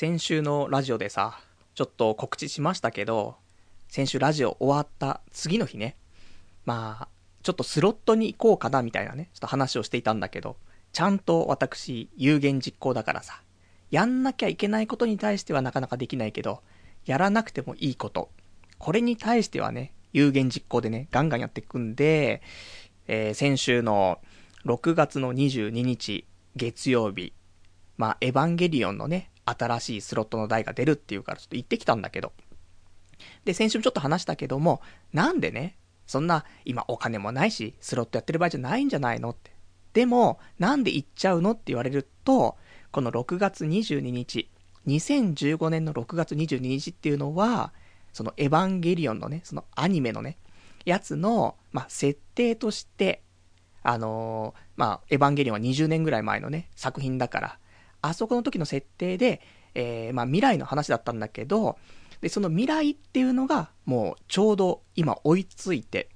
先週のラジオでさ、ちょっと告知しましたけど、先週ラジオ終わった次の日ね、まあ、ちょっとスロットに行こうかなみたいなね、ちょっと話をしていたんだけど、ちゃんと私、有言実行だからさ、やんなきゃいけないことに対してはなかなかできないけど、やらなくてもいいこと、これに対してはね、有言実行でね、ガンガンやっていくんで、えー、先週の6月の22日、月曜日、まあ、エヴァンゲリオンのね、新しいスロットの台が出るっていうからちょっと行ってきたんだけど。で、先週もちょっと話したけども、なんでね、そんな、今お金もないし、スロットやってる場合じゃないんじゃないのって。でも、なんで行っちゃうのって言われると、この6月22日、2015年の6月22日っていうのは、そのエヴァンゲリオンのね、そのアニメのね、やつの、まあ、設定として、あのー、まあ、エヴァンゲリオンは20年ぐらい前のね、作品だから、あそこの時の設定で、えー、まあ、未来の話だったんだけど、で、その未来っていうのが、もうちょうど今追いついて、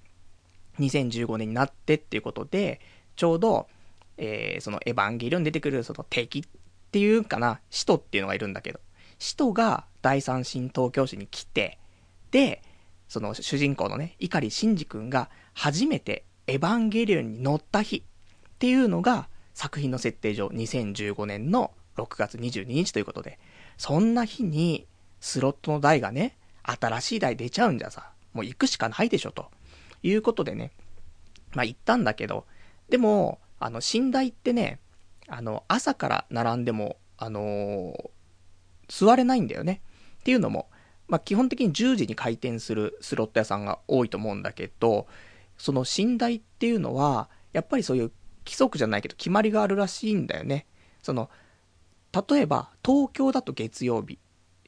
2015年になってっていうことで、ちょうど、えー、そのエヴァンゲリオン出てくるその敵っていうかな、使徒っていうのがいるんだけど、使徒が第三新東京市に来て、で、その主人公のね、碇シンジ君が初めてエヴァンゲリオンに乗った日っていうのが作品の設定上2015年の6月22日ということで、そんな日にスロットの台がね、新しい台出ちゃうんじゃさ、もう行くしかないでしょと。いうことでね、まあ行ったんだけど、でも、あの、寝台ってね、あの、朝から並んでも、あのー、座れないんだよね。っていうのも、まあ、基本的に10時に開店するスロット屋さんが多いと思うんだけど、その寝台っていうのは、やっぱりそういう規則じゃないけど決まりがあるらしいんだよね。その、例えば、東京だと月曜日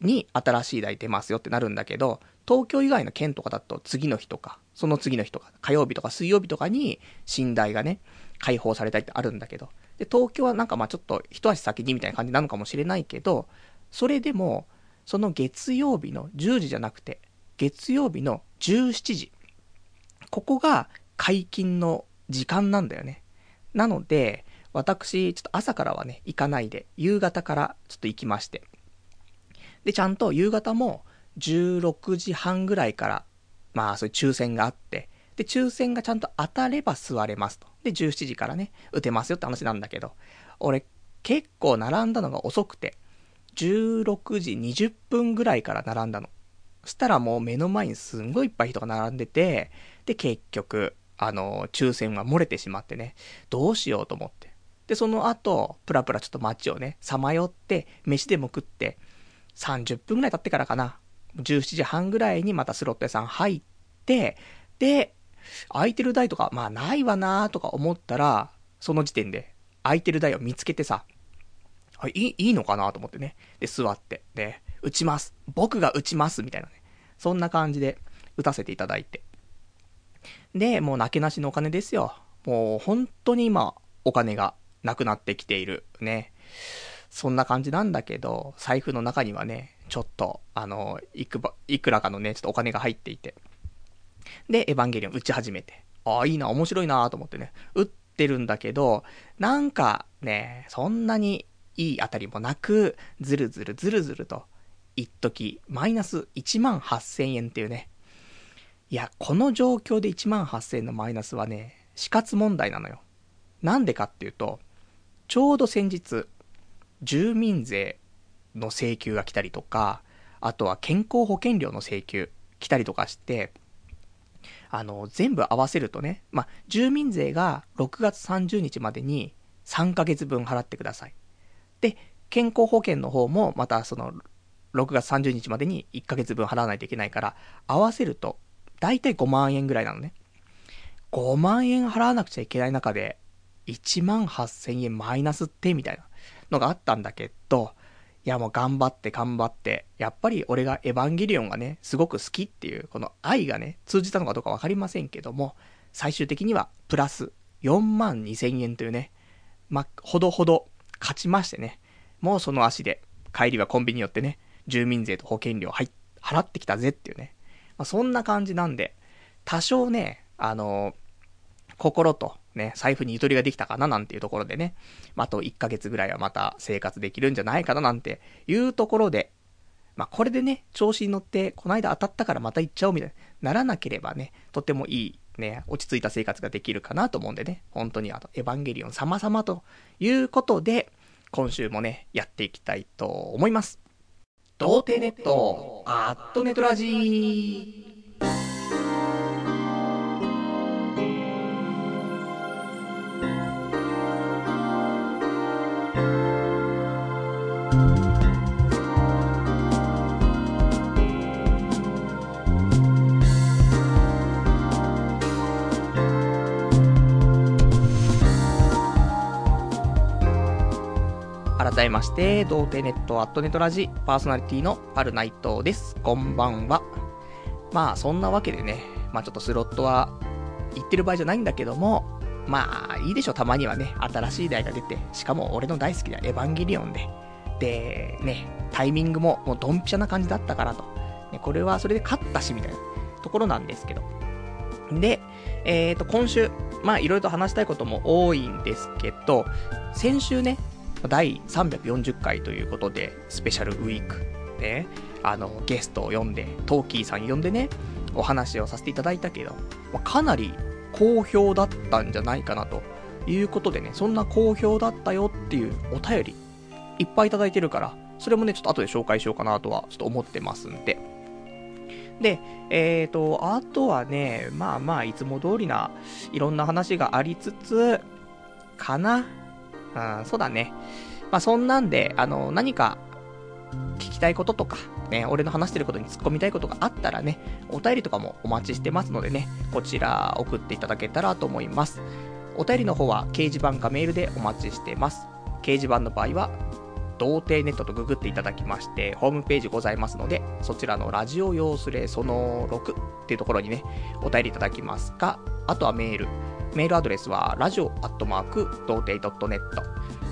に新しい台出ますよってなるんだけど、東京以外の県とかだと次の日とか、その次の日とか、火曜日とか水曜日とかに寝台がね、解放されたりってあるんだけど、で、東京はなんかまあちょっと一足先にみたいな感じなのかもしれないけど、それでも、その月曜日の10時じゃなくて、月曜日の17時。ここが解禁の時間なんだよね。なので、私、ちょっと朝からはね、行かないで、夕方からちょっと行きまして。で、ちゃんと夕方も16時半ぐらいから、まあそういう抽選があって、で、抽選がちゃんと当たれば座れますと。で、17時からね、打てますよって話なんだけど、俺、結構並んだのが遅くて、16時20分ぐらいから並んだの。そしたらもう目の前にすんごいいっぱい人が並んでて、で、結局、あの、抽選は漏れてしまってね、どうしようと思って。で、その後、プラプラちょっと街をね、さまよって、飯でも食って、30分ぐらい経ってからかな、17時半ぐらいにまたスロット屋さん入って、で、空いてる台とか、まあないわなーとか思ったら、その時点で空いてる台を見つけてさ、あ、いい、いいのかなと思ってね。で、座って。で、打ちます。僕が打ちます。みたいなね。そんな感じで打たせていただいて。で、もうなけなしのお金ですよ。もう本当に今、お金がなくなってきている。ね。そんな感じなんだけど、財布の中にはね、ちょっと、あの、いくば、いくらかのね、ちょっとお金が入っていて。で、エヴァンゲリオン打ち始めて。ああ、いいな、面白いなと思ってね。打ってるんだけど、なんかね、そんなにいい当たりもなく、ずるずるずるずると、一時マイナス1万8000円っていうね。いや、この状況で1万8000円のマイナスはね、死活問題なのよ。なんでかっていうと、ちょうど先日、住民税の請求が来たりとか、あとは健康保険料の請求来たりとかして、あの、全部合わせるとね、まあ、住民税が6月30日までに3ヶ月分払ってください。で、健康保険の方もまたその6月30日までに1ヶ月分払わないといけないから、合わせると、だいたい5万円ぐらいなのね。5万円払わなくちゃいけない中で、1万8000円マイナスってみたいなのがあったんだけど、いやもう頑張って頑張って、やっぱり俺がエヴァンゲリオンがね、すごく好きっていう、この愛がね、通じたのかどうかわかりませんけども、最終的にはプラス4万2000円というね、ま、ほどほど勝ちましてね、もうその足で帰りはコンビニ寄ってね、住民税と保険料はい払ってきたぜっていうね。まあ、そんな感じなんで、多少ね、あの、心とね、財布にゆとりができたかななんていうところでね、あ、と1ヶ月ぐらいはまた生活できるんじゃないかななんていうところで、まあ、これでね、調子に乗って、この間当たったからまた行っちゃおうみたいにならなければね、とてもいい、ね、落ち着いた生活ができるかなと思うんでね、本当にあの、エヴァンゲリオン様々ということで、今週もね、やっていきたいと思います。童貞ネット、アットネトラジー。改めまして、童貞ネットアットネットラジパーソナリティのパルナイトです。こんばんは。まあ、そんなわけでね、まあちょっとスロットは言ってる場合じゃないんだけども、まあいいでしょう、たまにはね、新しい台が出て、しかも俺の大好きなエヴァンゲリオンで、で、ね、タイミングももうドンピシャな感じだったからと。ね、これはそれで勝ったし、みたいなところなんですけど。で、えっ、ー、と、今週、まあいろいろと話したいことも多いんですけど、先週ね、第340回ということで、スペシャルウィーク、ね、あの、ゲストを呼んで、トーキーさん呼んでね、お話をさせていただいたけど、まかなり好評だったんじゃないかなということでね、そんな好評だったよっていうお便り、いっぱいいただいてるから、それもね、ちょっと後で紹介しようかなとは、ちょっと思ってますんで。で、えっ、ー、と、あとはね、まあまあ、いつも通りな、いろんな話がありつつ、かなうん、そうだね。まあ、そんなんで、あの、何か、聞きたいこととか、ね、俺の話してることに突っ込みたいことがあったらね、お便りとかもお待ちしてますのでね、こちら送っていただけたらと思います。お便りの方は掲示板かメールでお待ちしてます。掲示板の場合は、童貞ネットとググっていただきまして、ホームページございますので、そちらのラジオ用スレその6っていうところにね、お便りいただきますか、あとはメール、メールアドレスは、ラジオアットマーク、童貞 .net、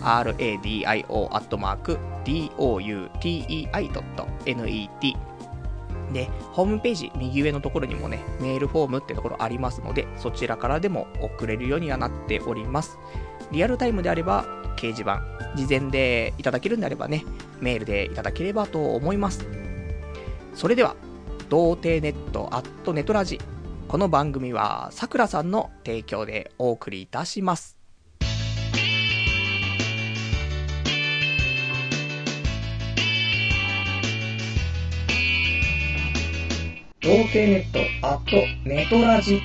radio アットマーク、doutei.net で、ホームページ右上のところにもね、メールフォームってところありますので、そちらからでも送れるようにはなっております。リアルタイムであれば、掲示板、事前でいただけるんであればね、メールでいただければと思います。それでは、童貞ネットアットネトラジこの番組はさくらさんの提供でお送りいたします。童貞ネットアットネトラジ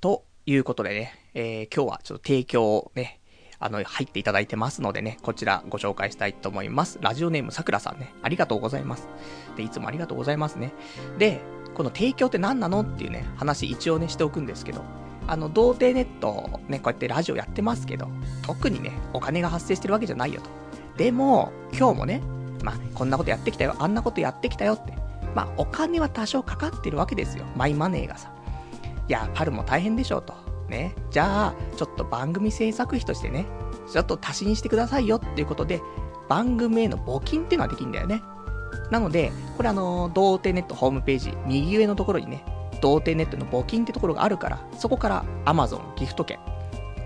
ということでね、えー、今日はちょっと提供をね、あの、入っていただいてますのでね、こちらご紹介したいと思います。ラジオネームさくらさんね、ありがとうございます。で、いつもありがとうございますね。で、この提供って何なのっていうね、話一応ね、しておくんですけど、あの、童貞ネット、ね、こうやってラジオやってますけど、特にね、お金が発生してるわけじゃないよと。でも、今日もね、まあ、こんなことやってきたよ、あんなことやってきたよって、まあ、お金は多少かかってるわけですよ。マイマネーがさ。いや、パルも大変でしょうと。ね。じゃあ、ちょっと番組制作費としてね、ちょっと足しにしてくださいよっていうことで、番組への募金っていうのはできるんだよね。なので、これあの、童貞ネットホームページ、右上のところにね、童貞ネットの募金ってところがあるから、そこから Amazon ギフト券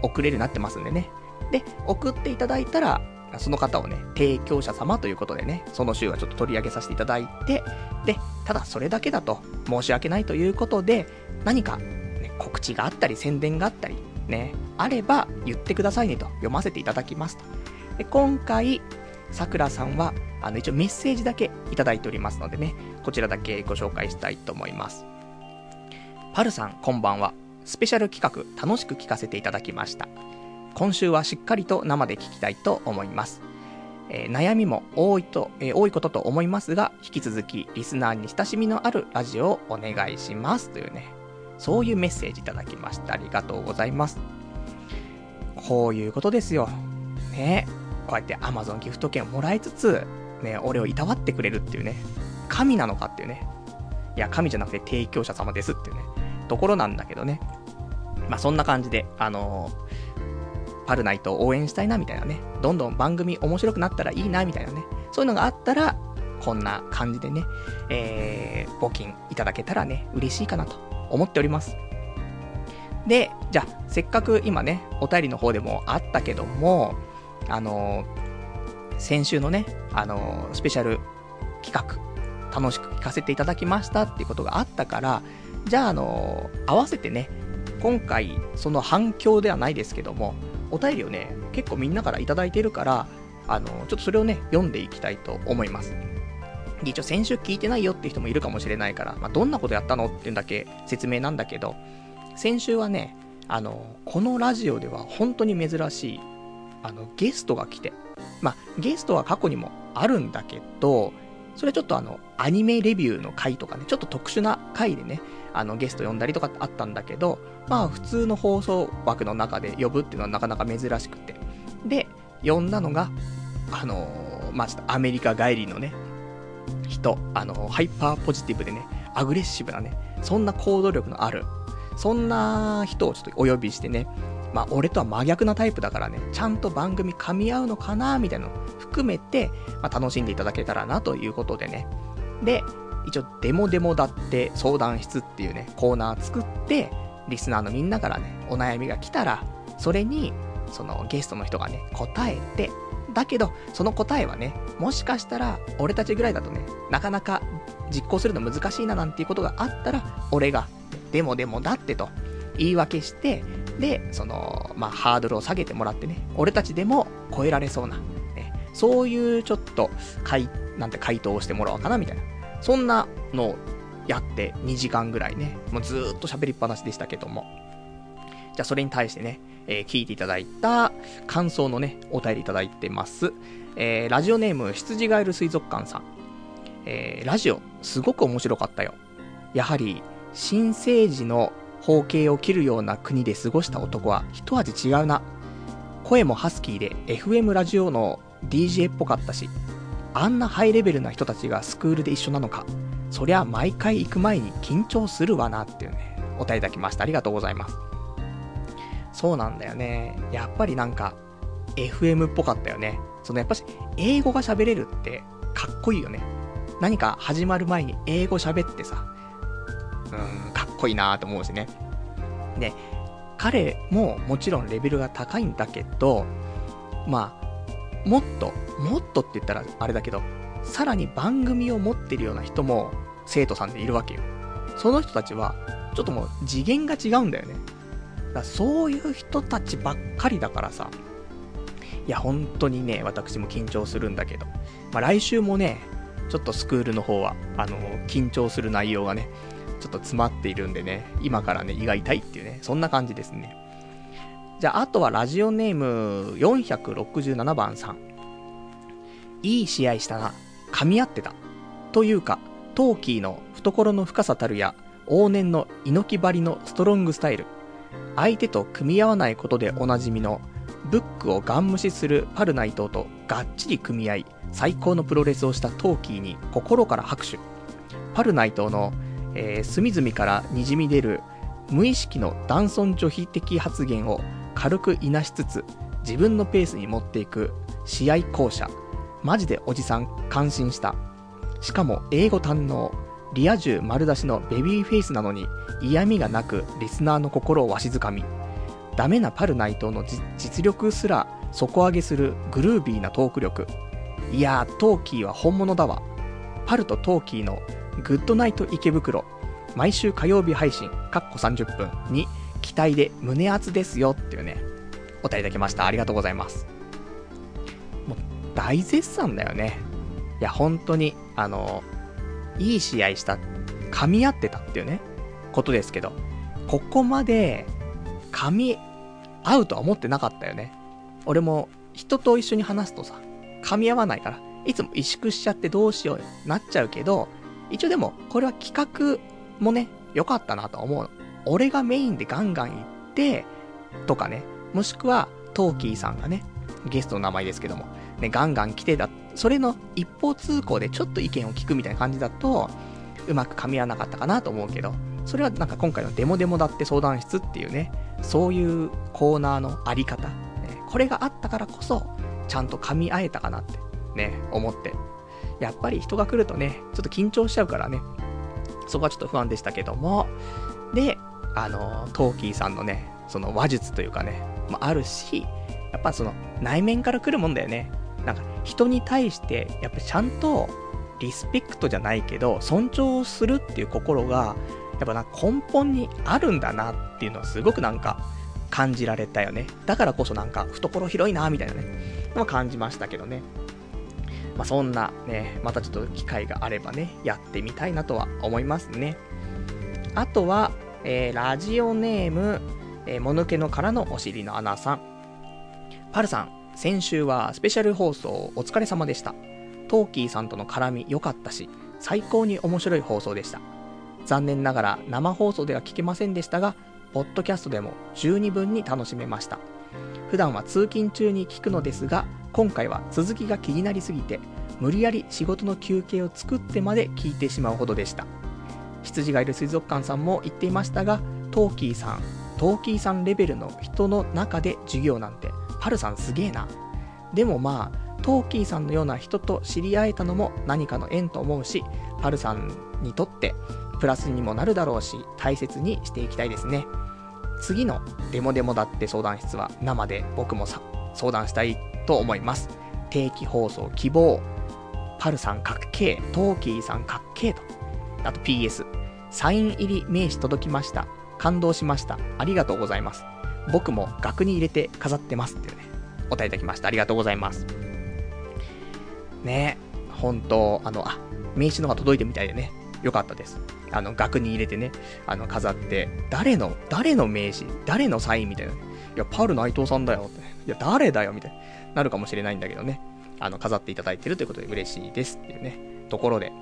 送れるようになってますんでね。で、送っていただいたら、その方をね、提供者様ということでね、その週はちょっと取り上げさせていただいて、で、ただそれだけだと申し訳ないということで、何か、ね、告知があったり宣伝があったり、ね、あれば言ってくださいねと読ませていただきますと。で、今回、さくらさんは、あの、一応メッセージだけいただいておりますのでね、こちらだけご紹介したいと思います。パルさん、こんばんは。スペシャル企画、楽しく聞かせていただきました。今週はしっかりと生で聞きたいと思います。えー、悩みも多いと、えー、多いことと思いますが、引き続きリスナーに親しみのあるラジオをお願いします。というね、そういうメッセージいただきました。ありがとうございます。こういうことですよ。ねこうやって Amazon ギフト券をもらいつつ、ね、俺をいたわってくれるっていうね、神なのかっていうね、いや、神じゃなくて提供者様ですっていうね、ところなんだけどね。まあ、そんな感じで、あのー、パルナイトを応援したいなみたいなね、どんどん番組面白くなったらいいなみたいなね、そういうのがあったら、こんな感じでね、えー、募金いただけたらね、嬉しいかなと思っております。で、じゃあ、せっかく今ね、お便りの方でもあったけども、あのー、先週のね、あのー、スペシャル企画、楽しく聞かせていただきましたっていうことがあったから、じゃあ、あのー、合わせてね、今回、その反響ではないですけども、お便りをね、結構みんなからいただいてるから、あの、ちょっとそれをね、読んでいきたいと思います。一応先週聞いてないよって人もいるかもしれないから、まあ、どんなことやったのっていうんだけ説明なんだけど、先週はね、あの、このラジオでは本当に珍しい、あの、ゲストが来て、まあ、ゲストは過去にもあるんだけど、それはちょっとあの、アニメレビューの回とかね、ちょっと特殊な回でね、あの、ゲスト呼んだりとかあったんだけど、まあ、普通の放送枠の中で呼ぶっていうのはなかなか珍しくて。で、呼んだのが、あのー、まあ、ちょっとアメリカ帰りのね、人、あのー、ハイパーポジティブでね、アグレッシブなね、そんな行動力のある、そんな人をちょっとお呼びしてね、まあ、俺とは真逆なタイプだからね、ちゃんと番組噛み合うのかな、みたいなの含めて、まあ、楽しんでいただけたらな、ということでね。で、一応、デモデモだって相談室っていうね、コーナー作って、リスナーのみんなからね、お悩みが来たら、それに、そのゲストの人がね、答えて、だけど、その答えはね、もしかしたら、俺たちぐらいだとね、なかなか実行するの難しいななんていうことがあったら、俺が、でもでもだってと、言い訳して、で、その、まあ、ハードルを下げてもらってね、俺たちでも超えられそうな、ね、そういうちょっと、回、なんて回答をしてもらおうかな、みたいな。そんなのをやって2時間ぐらいね、もうずーっと喋りっぱなしでしたけども。じゃあそれに対してね、えー、聞いていただいた感想のね、お便りいただいてます。えー、ラジオネーム、羊ガエル水族館さん。えー、ラジオ、すごく面白かったよ。やはり、新生児の包茎を切るような国で過ごした男は一味違うな。声もハスキーで FM ラジオの DJ っぽかったし、あんなハイレベルな人たちがスクールで一緒なのか。そりゃ毎回行く前に緊張するわなっていうね、お便りいただきました。ありがとうございます。そうなんだよね。やっぱりなんか、FM っぽかったよね。そのやっぱし、英語が喋れるってかっこいいよね。何か始まる前に英語喋ってさ、ん、かっこいいなと思うしね。で、彼ももちろんレベルが高いんだけど、まあ、もっと、もっとって言ったらあれだけど、さらに番組を持ってるような人も生徒さんでいるわけよ。その人たちは、ちょっともう次元が違うんだよね。だそういう人たちばっかりだからさ。いや、本当にね、私も緊張するんだけど。まあ、来週もね、ちょっとスクールの方は、あの、緊張する内容がね、ちょっと詰まっているんでね、今からね、胃が痛いっていうね、そんな感じですね。じゃあ、あとはラジオネーム467番さん。いい試合したな。噛み合ってた。というか、トーキーの懐の深さたるや、往年の猪木張りのストロングスタイル。相手と組み合わないことでおなじみの、ブックをガン無視するパルナイトとがっちり組み合い、最高のプロレスをしたトーキーに心から拍手。パルナイトの、えー、隅々から滲み出る無意識の男尊女卑的発言を軽くいなしつつ、自分のペースに持っていく試合巧者。マジでおじさん感心した。しかも英語堪能。リア充丸出しのベビーフェイスなのに嫌味がなくリスナーの心をわしづかみ。ダメなパル内藤の実力すら底上げするグルービーなトーク力。いやー、トーキーは本物だわ。パルとトーキーのグッドナイト池袋。毎週火曜日配信、かっこ30分に期待で胸熱ですよっていうね、お便りいただきました。ありがとうございます。もう大絶賛だよね。いや、本当に、あの、いい試合した、噛み合ってたっていうね、ことですけど、ここまで、噛み合うとは思ってなかったよね。俺も、人と一緒に話すとさ、噛み合わないから、いつも萎縮しちゃってどうしようなっちゃうけど、一応でも、これは企画もね、良かったなと思う。俺がメインでガンガン行って、とかね、もしくは、トーキーさんがね、ゲストの名前ですけども、ね、ガンガン来てだ、それの一方通行でちょっと意見を聞くみたいな感じだと、うまく噛み合わなかったかなと思うけど、それはなんか今回のデモデモだって相談室っていうね、そういうコーナーのあり方、ね、これがあったからこそ、ちゃんと噛み合えたかなって、ね、思って。やっぱり人が来るとね、ちょっと緊張しちゃうからね、そこはちょっと不安でしたけども、で、あの、トーキーさんのね、その話術というかね、もあるし、やっぱその内面から来るもんだよね。なんか人に対して、やっぱちゃんとリスペクトじゃないけど、尊重するっていう心が、やっぱな根本にあるんだなっていうのはすごくなんか感じられたよね。だからこそなんか懐広いなみたいなね、のは感じましたけどね。まあ、そんなね、またちょっと機会があればね、やってみたいなとは思いますね。あとは、えー、ラジオネーム、えー、もぬけのからのお尻の穴さん。パルさん、先週はスペシャル放送お疲れ様でした。トーキーさんとの絡み良かったし、最高に面白い放送でした。残念ながら生放送では聞けませんでしたが、ポッドキャストでも十二分に楽しめました。普段は通勤中に聞くのですが、今回は続きが気になりすぎて、無理やり仕事の休憩を作ってまで聞いてしまうほどでした。羊がいる水族館さんも言っていましたが、トーキーさん、トーキーさんレベルの人の中で授業なんて、パルさんすげえな。でもまあ、トーキーさんのような人と知り合えたのも何かの縁と思うし、パルさんにとってプラスにもなるだろうし、大切にしていきたいですね。次のデモデモだって相談室は生で僕も相談したいと思います。定期放送希望。パルさんかっけー。トーキーさんかっけーと。あと PS。サイン入り名刺届きました。感動しました。ありがとうございます。僕も額に入れて飾ってますっていうね。お答えいただきました。ありがとうございます。ね、本当あの、あ、名刺のが届いてみたいでね。よかったです。あの、額に入れてね、あの、飾って、誰の、誰の名刺、誰のサイン？みたいな。いや、パール内藤さんだよって。いや、誰だよ？みたいな。なるかもしれないんだけどね。あの、飾っていただいてるということで嬉しいですっていうね、ところで。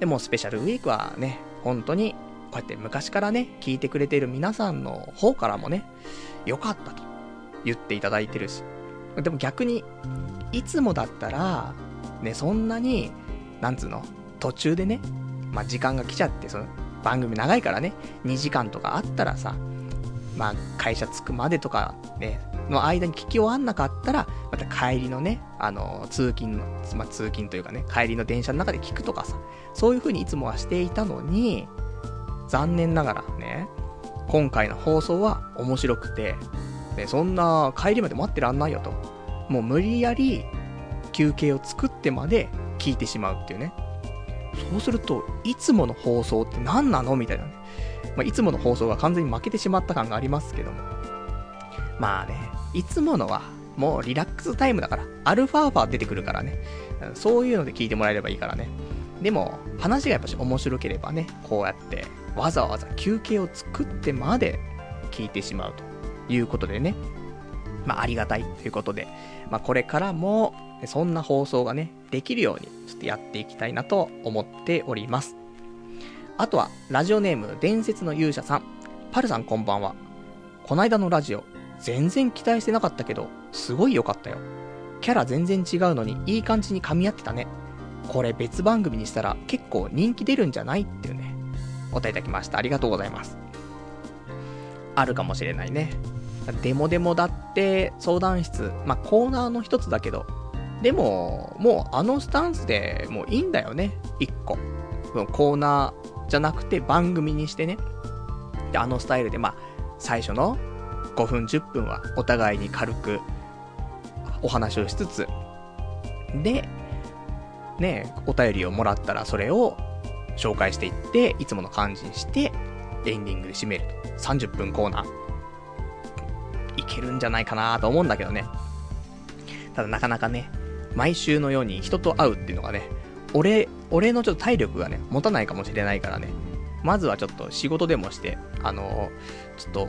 でも、スペシャルウィークはね、本当に、こうやって昔からね、聞いてくれている皆さんの方からもね、良かったと言っていただいてるし。でも逆に、いつもだったら、ね、そんなに、なんつうの、途中でね、まあ、時間が来ちゃって、その、番組長いからね、2時間とかあったらさ、まあ、会社着くまでとかね、の間に聞き終わんなかったら、また帰りのね、あの、通勤の、まあ、通勤というかね、帰りの電車の中で聞くとかさ、そういう風にいつもはしていたのに、残念ながらね、今回の放送は面白くて、ね、そんな帰りまで待ってらんないよと。もう無理やり休憩を作ってまで聞いてしまうっていうね。そうすると、いつもの放送って何なのみたいなね。まあ、いつもの放送が完全に負けてしまった感がありますけども。まあね、いつものはもうリラックスタイムだから、アルファーファー出てくるからね。そういうので聞いてもらえればいいからね。でも、話がやっぱし面白ければね、こうやってわざわざ休憩を作ってまで聞いてしまうということでね。まあ、ありがたいということで、まあ、これからも、そんな放送がね、できるように、ちょっとやっていきたいなと思っております。あとは、ラジオネーム、伝説の勇者さん。パルさんこんばんは。こないだのラジオ、全然期待してなかったけど、すごい良かったよ。キャラ全然違うのに、いい感じに噛み合ってたね。これ別番組にしたら結構人気出るんじゃないっていうね、お答えいただきました。ありがとうございます。あるかもしれないね。デモデモだって相談室、まあ、コーナーの一つだけど、でも、もうあのスタンスでもういいんだよね。一個。コーナーじゃなくて番組にしてね。で、あのスタイルで、まあ、最初の5分10分はお互いに軽くお話をしつつ、で、ね、お便りをもらったらそれを紹介していって、いつもの感じにして、エンディングで締めると。30分コーナー。いけるんじゃないかなと思うんだけどね。ただなかなかね、毎週のように人と会うっていうのがね、俺、俺のちょっと体力がね、持たないかもしれないからね。まずはちょっと仕事でもして、あのー、ちょっと、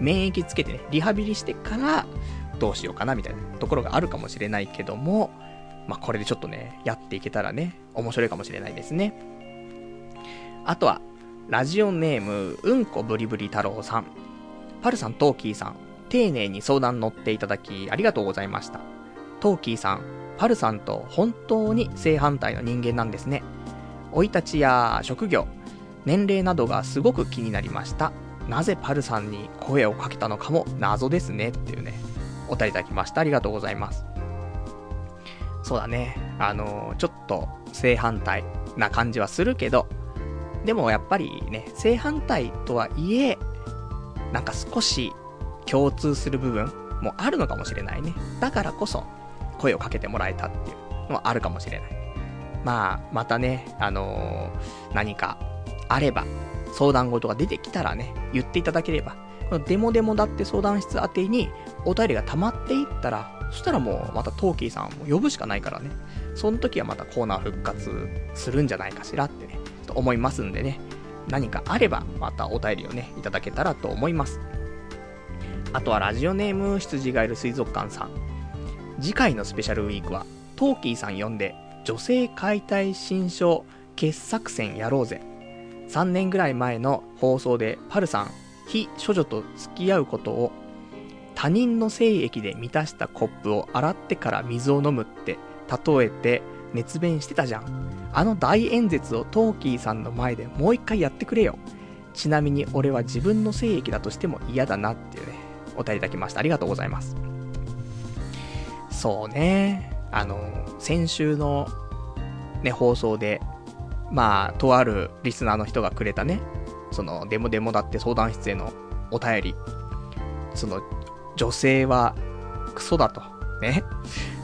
免疫つけてね、リハビリしてから、どうしようかなみたいなところがあるかもしれないけども、まあ、これでちょっとね、やっていけたらね、面白いかもしれないですね。あとは、ラジオネーム、うんこブリブリ太郎さん。パルさん、トーキーさん、丁寧に相談乗っていただき、ありがとうございました。トーキーさん、パルさんと本当に正反対の人間なんですね。生い立ちや職業、年齢などがすごく気になりました。なぜパルさんに声をかけたのかも謎ですねっていうね、お便りいただきました。ありがとうございます。そうだね。あの、ちょっと正反対な感じはするけど、でもやっぱりね、正反対とはいえ、なんか少し共通する部分もあるのかもしれないね。だからこそ、声をかけてもらえたっていうのはあるかもしれない。まあ、またね、あのー、何かあれば、相談事が出てきたらね、言っていただければ、このデモデモだって相談室宛てにお便りが溜まっていったら、そしたらもうまたトーキーさんを呼ぶしかないからね。その時はまたコーナー復活するんじゃないかしらってね、と思いますんでね。何かあれば、またお便りをね、いただけたらと思います。あとはラジオネーム羊がいる水族館さん。次回のスペシャルウィークは、トーキーさん呼んで、女性解体新書傑作選やろうぜ。3年ぐらい前の放送でパルさん、非処女と付き合うことを他人の精液で満たしたコップを洗ってから水を飲むって例えて熱弁してたじゃん。あの大演説をトーキーさんの前でもう一回やってくれよ。ちなみに俺は自分の精液だとしても嫌だなっていうね、お便りいただきました。ありがとうございます。そうね。あの、先週のね、放送で、まあ、とあるリスナーの人がくれたね、その、デモデモだって相談室へのお便り。その、女性はクソだと。ね。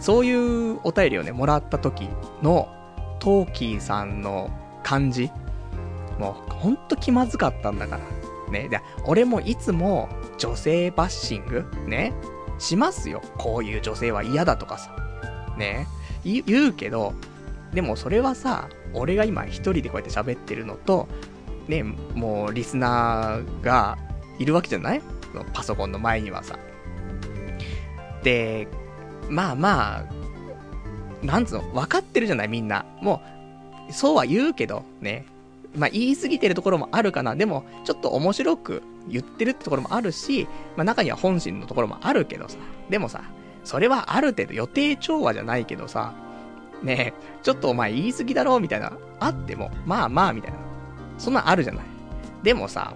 そういうお便りをね、もらった時の、トーキーさんの感じ。もう、ほんと気まずかったんだから。ね。で、俺もいつも女性バッシングね。しますよ。こういう女性は嫌だとかさ。ね。言うけど、でもそれはさ、俺が今一人でこうやって喋ってるのと、ね、もうリスナーがいるわけじゃない？パソコンの前にはさ。で、まあまあ、なんつうの、分かってるじゃない？みんな。もう、そうは言うけど、ね。まあ言い過ぎてるところもあるかな。でも、ちょっと面白く言ってるってところもあるし、まあ中には本心のところもあるけどさ。でもさ、それはある程度予定調和じゃないけどさ、ねえ、ちょっとお前言い過ぎだろみたいな、あっても、まあまあみたいな。そんなんあるじゃない。でもさ、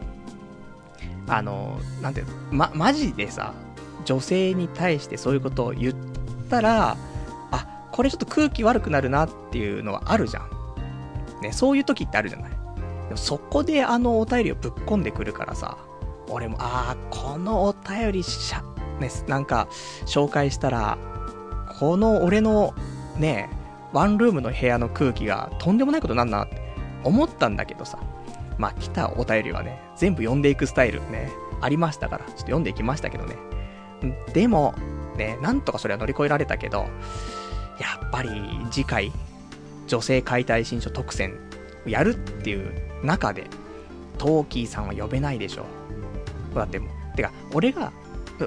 あの、なんていうの、ま、マジでさ、女性に対してそういうことを言ったら、あ、これちょっと空気悪くなるなっていうのはあるじゃん。ね、そういう時ってあるじゃない。でもそこであのお便りをぶっ込んでくるからさ、俺も、ああ、このお便りしゃ、ね、なんか、紹介したら、この俺の、ね、ワンルームの部屋の空気がとんでもないことになるなって思ったんだけどさ、まあ来たお便りはね、全部読んでいくスタイルね、ありましたから、ちょっと読んでいきましたけどね。でも、ね、なんとかそれは乗り越えられたけど、やっぱり次回、女性解体新書特選やるっていう中で、トーキーさんは呼べないでしょ。だってもう、てか、俺が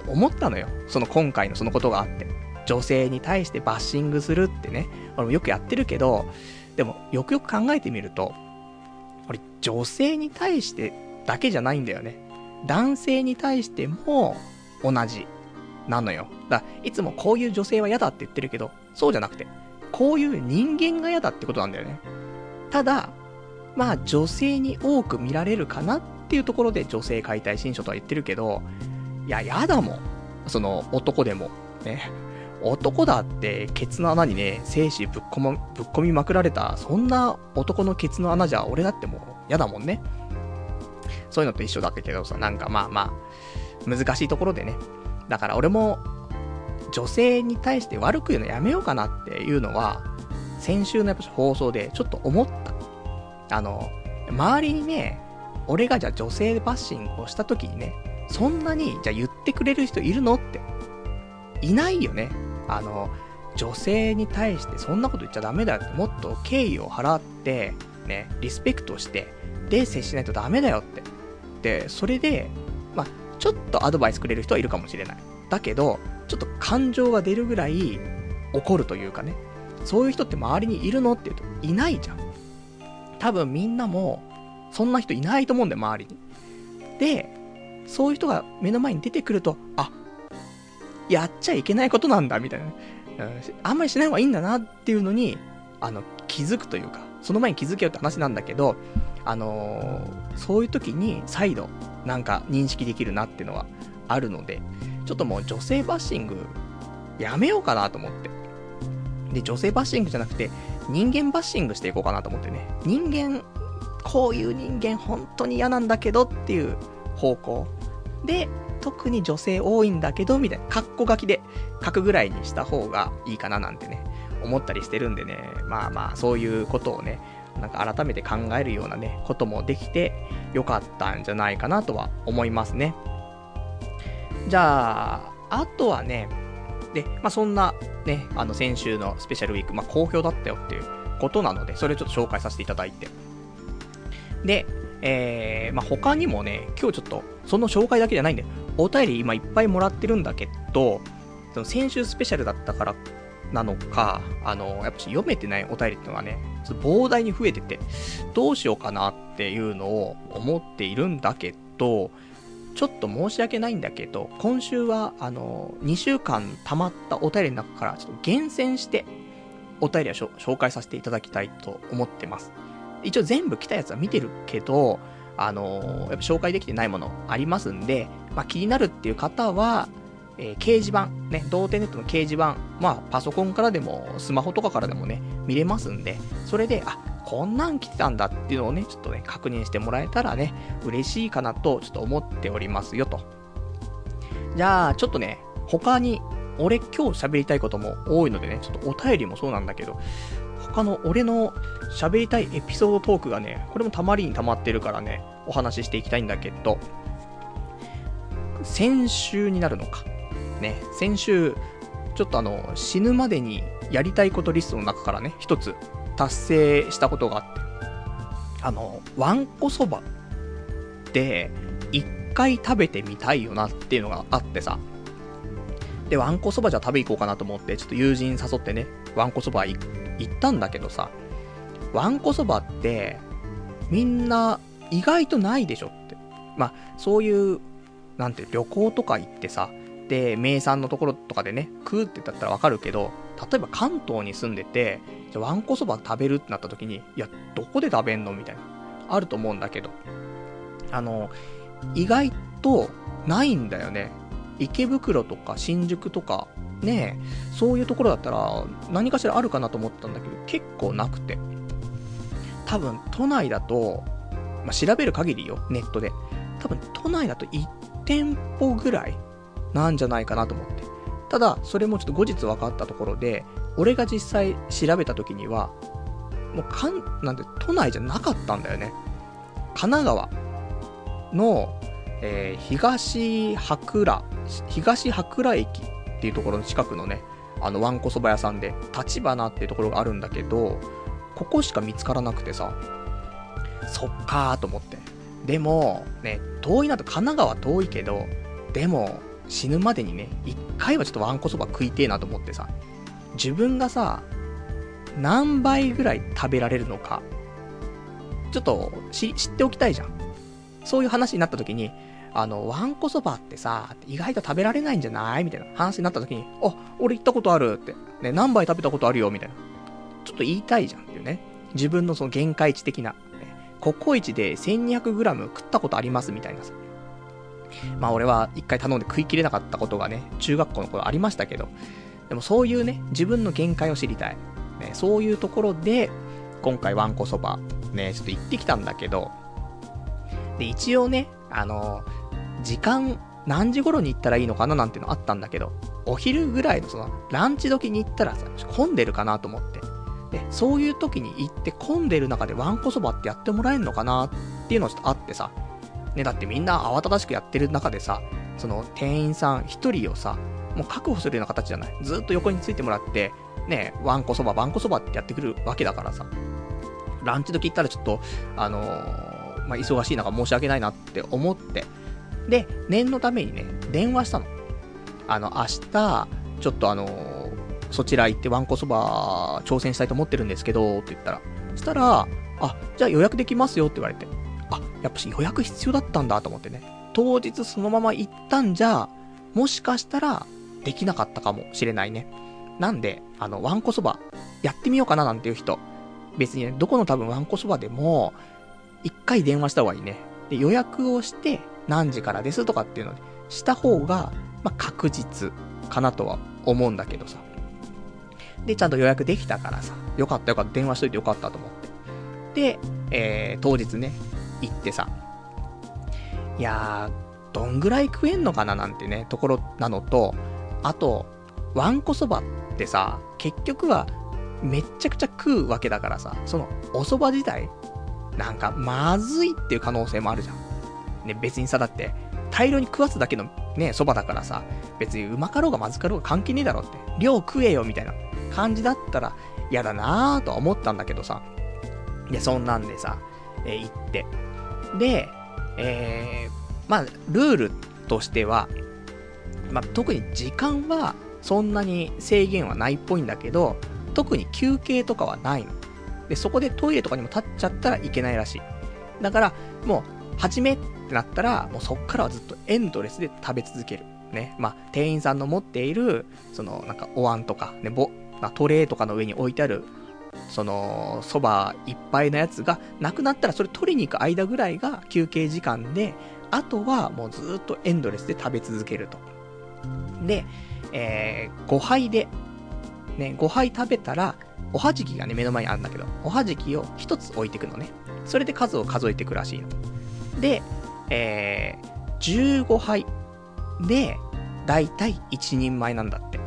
思ったのよ。その今回のそのことがあって。女性に対してバッシングするってね、俺もよくやってるけど、でも、よくよく考えてみると、俺、女性に対してだけじゃないんだよね。男性に対しても同じなのよ。だから、いつもこういう女性は嫌だって言ってるけど、そうじゃなくて、こういう人間が嫌だってことなんだよね。ただ、まあ女性に多く見られるかなっていうところで女性解体新書とは言ってるけど、いや、嫌だもん。その男でも。ね。男だって、ケツの穴にね、精子ぶっこぶっ込みまくられた、そんな男のケツの穴じゃ、俺だってもう嫌だもんね。そういうのと一緒だけどさ、なんかまあまあ、難しいところでね。だから俺も、女性に対して悪く言うのやめようかなっていうのは、先週のやっぱ放送でちょっと思った。あの、周りにね、俺がじゃあ女性バッシングをした時にね、そんなに、じゃあ言ってくれる人いるのって、いないよね。あの、女性に対してそんなこと言っちゃダメだよって、もっと敬意を払って、ね、リスペクトして、で、接しないとダメだよって。で、それで、まあ、ちょっとアドバイスくれる人はいるかもしれない。だけど、ちょっと感情が出るぐらい怒るというかね、そういう人って周りにいるのって言うと、いないじゃん。多分みんなも、そんな人いないと思うんだよ、周りに。で、そういう人が目の前に出てくると、あ、やっちゃいけないことなんだ、みたいな、あんまりしない方がいいんだなっていうのに、あの、気づくというか、その前に気づけよって話なんだけど、あのー、そういう時に再度、なんか認識できるなっていうのはあるので、ちょっともう女性バッシング、やめようかなと思って。で、女性バッシングじゃなくて、人間バッシングしていこうかなと思ってね。人間、こういう人間本当に嫌なんだけどっていう方向。で、特に女性多いんだけど、みたいな、カッコ書きで書くぐらいにした方がいいかななんてね、思ったりしてるんでね、まあまあ、そういうことをね、なんか改めて考えるようなね、こともできてよかったんじゃないかなとは思いますね。じゃあ、あとはね、で、まあそんなね、あの先週のスペシャルウィーク、まあ好評だったよっていうことなので、それをちょっと紹介させていただいて。で、えー、まあ他にもね、今日ちょっと、その紹介だけじゃないんで、お便り今いっぱいもらってるんだけど、その先週スペシャルだったからなのか、あの、やっぱ読めてないお便りってのがね、ちょっと膨大に増えてて、どうしようかなっていうのを思っているんだけど、ちょっと申し訳ないんだけど、今週は、あの、2週間溜まったお便りの中から、ちょっと厳選して、お便りを紹介させていただきたいと思ってます。一応全部来たやつは見てるけど、あのやっぱ紹介できてないものありますんで、まあ、気になるっていう方は、えー、掲示板、ね、同点ネットの掲示板、まあ、パソコンからでも、スマホとかからでもね、見れますんで、それで、あ、こんなん来てたんだっていうのをね、ちょっとね、確認してもらえたらね、嬉しいかなと、ちょっと思っておりますよと。じゃあ、ちょっとね、他に、俺今日喋りたいことも多いのでね、ちょっとお便りもそうなんだけど、他の俺の喋りたいエピソードトークがね、これもたまりに溜まってるからね、お話ししていきたいんだけど、先週になるのか。ね、先週、ちょっとあの、死ぬまでにやりたいことリストの中からね、一つ達成したことがあって、あの、わんこそばって一回食べてみたいよなっていうのがあってさ、で、わんこそばじゃ食べ行こうかなと思って、ちょっと友人誘ってね、わんこそば行行ったんだけどさ、わんこそばって、みんな意外とないでしょって。まあ、そういう、なんて旅行とか行ってさ、で、名産のところとかでね、食うって言ったらわかるけど、例えば関東に住んでて、じゃわんこそば食べるってなった時に、いや、どこで食べんのみたいな。あると思うんだけど。あの、意外とないんだよね。池袋とか新宿とか、ねそういうところだったら何かしらあるかなと思ったんだけど、結構なくて。多分都内だと、まあ、調べる限りよ、ネットで。多分都内だと1店舗ぐらいなんじゃないかなと思って。ただ、それもちょっと後日分かったところで、俺が実際調べた時には、もうかん、なんで、都内じゃなかったんだよね。神奈川の、えー、東白良、東白良駅っていうところの近くのね、あの、わんこそば屋さんで、立花っていうところがあるんだけど、ここしか見つからなくてさ、そっかーと思って。でも、ね、遠いなと、神奈川遠いけど、でも、死ぬまでにね、一回はちょっとわんこそば食いてえなと思ってさ、自分がさ、何倍ぐらい食べられるのか、ちょっと知っておきたいじゃん。そういう話になった時に、あの、わんこそばってさ、意外と食べられないんじゃないみたいな話になった時に、あ、俺行ったことあるって。ね、何杯食べたことあるよみたいな。ちょっと言いたいじゃんっていうね。自分のその限界値的な。ね、ココイチで 1200g 食ったことありますみたいなさ。まあ俺は一回頼んで食い切れなかったことがね、中学校の頃ありましたけど、でもそういうね、自分の限界を知りたい。ね、そういうところで、今回わんこそば、ね、ちょっと行ってきたんだけど、で、一応ね、あの時間、何時頃に行ったらいいのかななんていうのあったんだけど、お昼ぐらいのその、ランチ時に行ったらさ、混んでるかなと思って。で、そういう時に行って混んでる中でわんこそばってやってもらえるのかなっていうのちょっとあってさ、ね、だってみんな慌ただしくやってる中でさ、その店員さん一人をさ、もう確保するような形じゃない。ずっと横についてもらって、ね、わんこそば、わんこそばってやってくるわけだからさ。ランチ時行ったらちょっと、あのー、まあ、忙しい中申し訳ないなって思って。で、念のためにね、電話したの。あの、明日、ちょっとあのー、そちら行ってわんこそば挑戦したいと思ってるんですけど、って言ったら、そしたら、あ、じゃあ予約できますよって言われて。あ、やっぱし予約必要だったんだと思ってね。当日そのまま行ったんじゃ、もしかしたらできなかったかもしれないね。なんで、あの、わんこそば、やってみようかななんていう人、別にね、どこの多分わんこそばでも、一回電話した方がいいね。で、予約をして、何時からですとかっていうのにした方が、まあ、確実かなとは思うんだけどさ。で、ちゃんと予約できたからさ、よかったよかった、電話しといてよかったと思って。で、えー、当日ね、行ってさ、いやー、どんぐらい食えんのかななんてね、ところなのと、あと、わんこそばってさ、結局は、めっちゃくちゃ食うわけだからさ、その、お蕎麦自体、なんか、まずいっていう可能性もあるじゃん。ね、別にさ、だって、大量に食わすだけのね、蕎麦だからさ、別にうまかろうがまずかろうが関係ねえだろって、量食えよみたいな感じだったら嫌だなぁとは思ったんだけどさ、で、そんなんでさ、えー、行って。で、えー、まあ、ルールとしては、まあ、特に時間はそんなに制限はないっぽいんだけど、特に休憩とかはないの。で、そこでトイレとかにも立っちゃったらいけないらしい。だから、もう、始めっってなったら、もうそっからはずっとエンドレスで食べ続ける。ね。まあ、店員さんの持っている、その、なんかお椀とか、ね、ぼ、まあ、トレーとかの上に置いてある、その、そばいっぱいのやつがなくなったらそれ取りに行く間ぐらいが休憩時間で、あとはもうずっとエンドレスで食べ続けると。で、えー、5杯で、ね、5杯食べたら、おはじきがね、目の前にあるんだけど、おはじきを1つ置いていくのね。それで数を数えていくらしいの。で、えー、15杯で、だいたい1人前なんだって。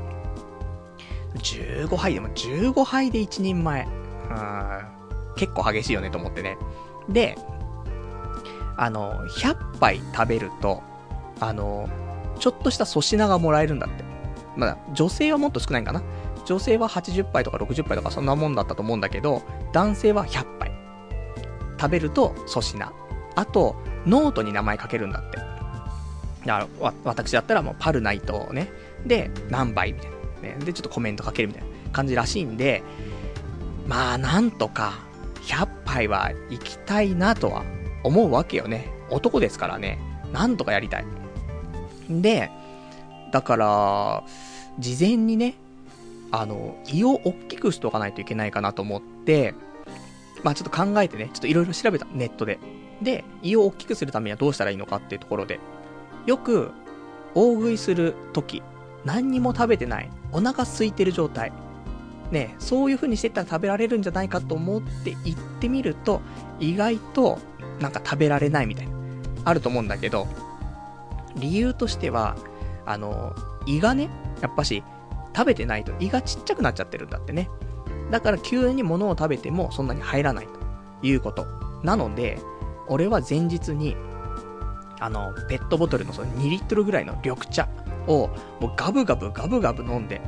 15杯でも15杯で1人前。結構激しいよねと思ってね。で、あの、100杯食べると、あの、ちょっとした粗品がもらえるんだって。まだ、女性はもっと少ないんかな女性は80杯とか60杯とかそんなもんだったと思うんだけど、男性は100杯。食べると粗品。あと、ノートに名前書けるんだって。だから、私だったらもうパルナイトをね、で、何杯みたいな。ね、で、ちょっとコメント書けるみたいな感じらしいんで、まあ、なんとか、100杯は行きたいなとは思うわけよね。男ですからね。なんとかやりたい。で、だから、事前にね、あの、胃を大きくしとかないといけないかなと思って、まあちょっと考えてね、ちょっといろいろ調べた、ネットで。で、胃を大きくするためにはどうしたらいいのかっていうところで、よく、大食いするとき、何にも食べてない、お腹空いてる状態、ね、そういう風にしてたら食べられるんじゃないかと思って行ってみると、意外と、なんか食べられないみたいな、あると思うんだけど、理由としては、あの、胃がね、やっぱし、食べてないと胃がちっちゃくなっちゃってるんだってね。だから急に物を食べてもそんなに入らないということ。なので、俺は前日に、あの、ペットボトルのその2リットルぐらいの緑茶を、もうガブガブガブガブ飲んで、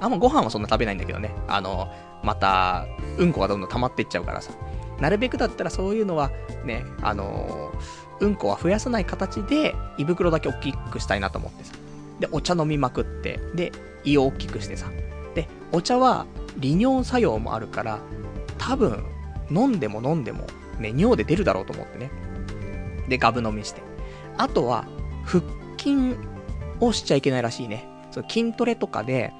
あんまご飯はそんな食べないんだけどね。あの、また、うんこがどんどん溜まっていっちゃうからさ。なるべくだったらそういうのは、ね、あのうんこは増やさない形で、胃袋だけ大きくしたいなと思ってさ。で、お茶飲みまくって、で、胃を大きくしてさ。で、お茶は利尿作用もあるから、多分、飲んでも飲んでも、ね、尿で出るだろうと思ってね。で、ガブ飲みして。あとは、腹筋をしちゃいけないらしいね。その筋トレとかで、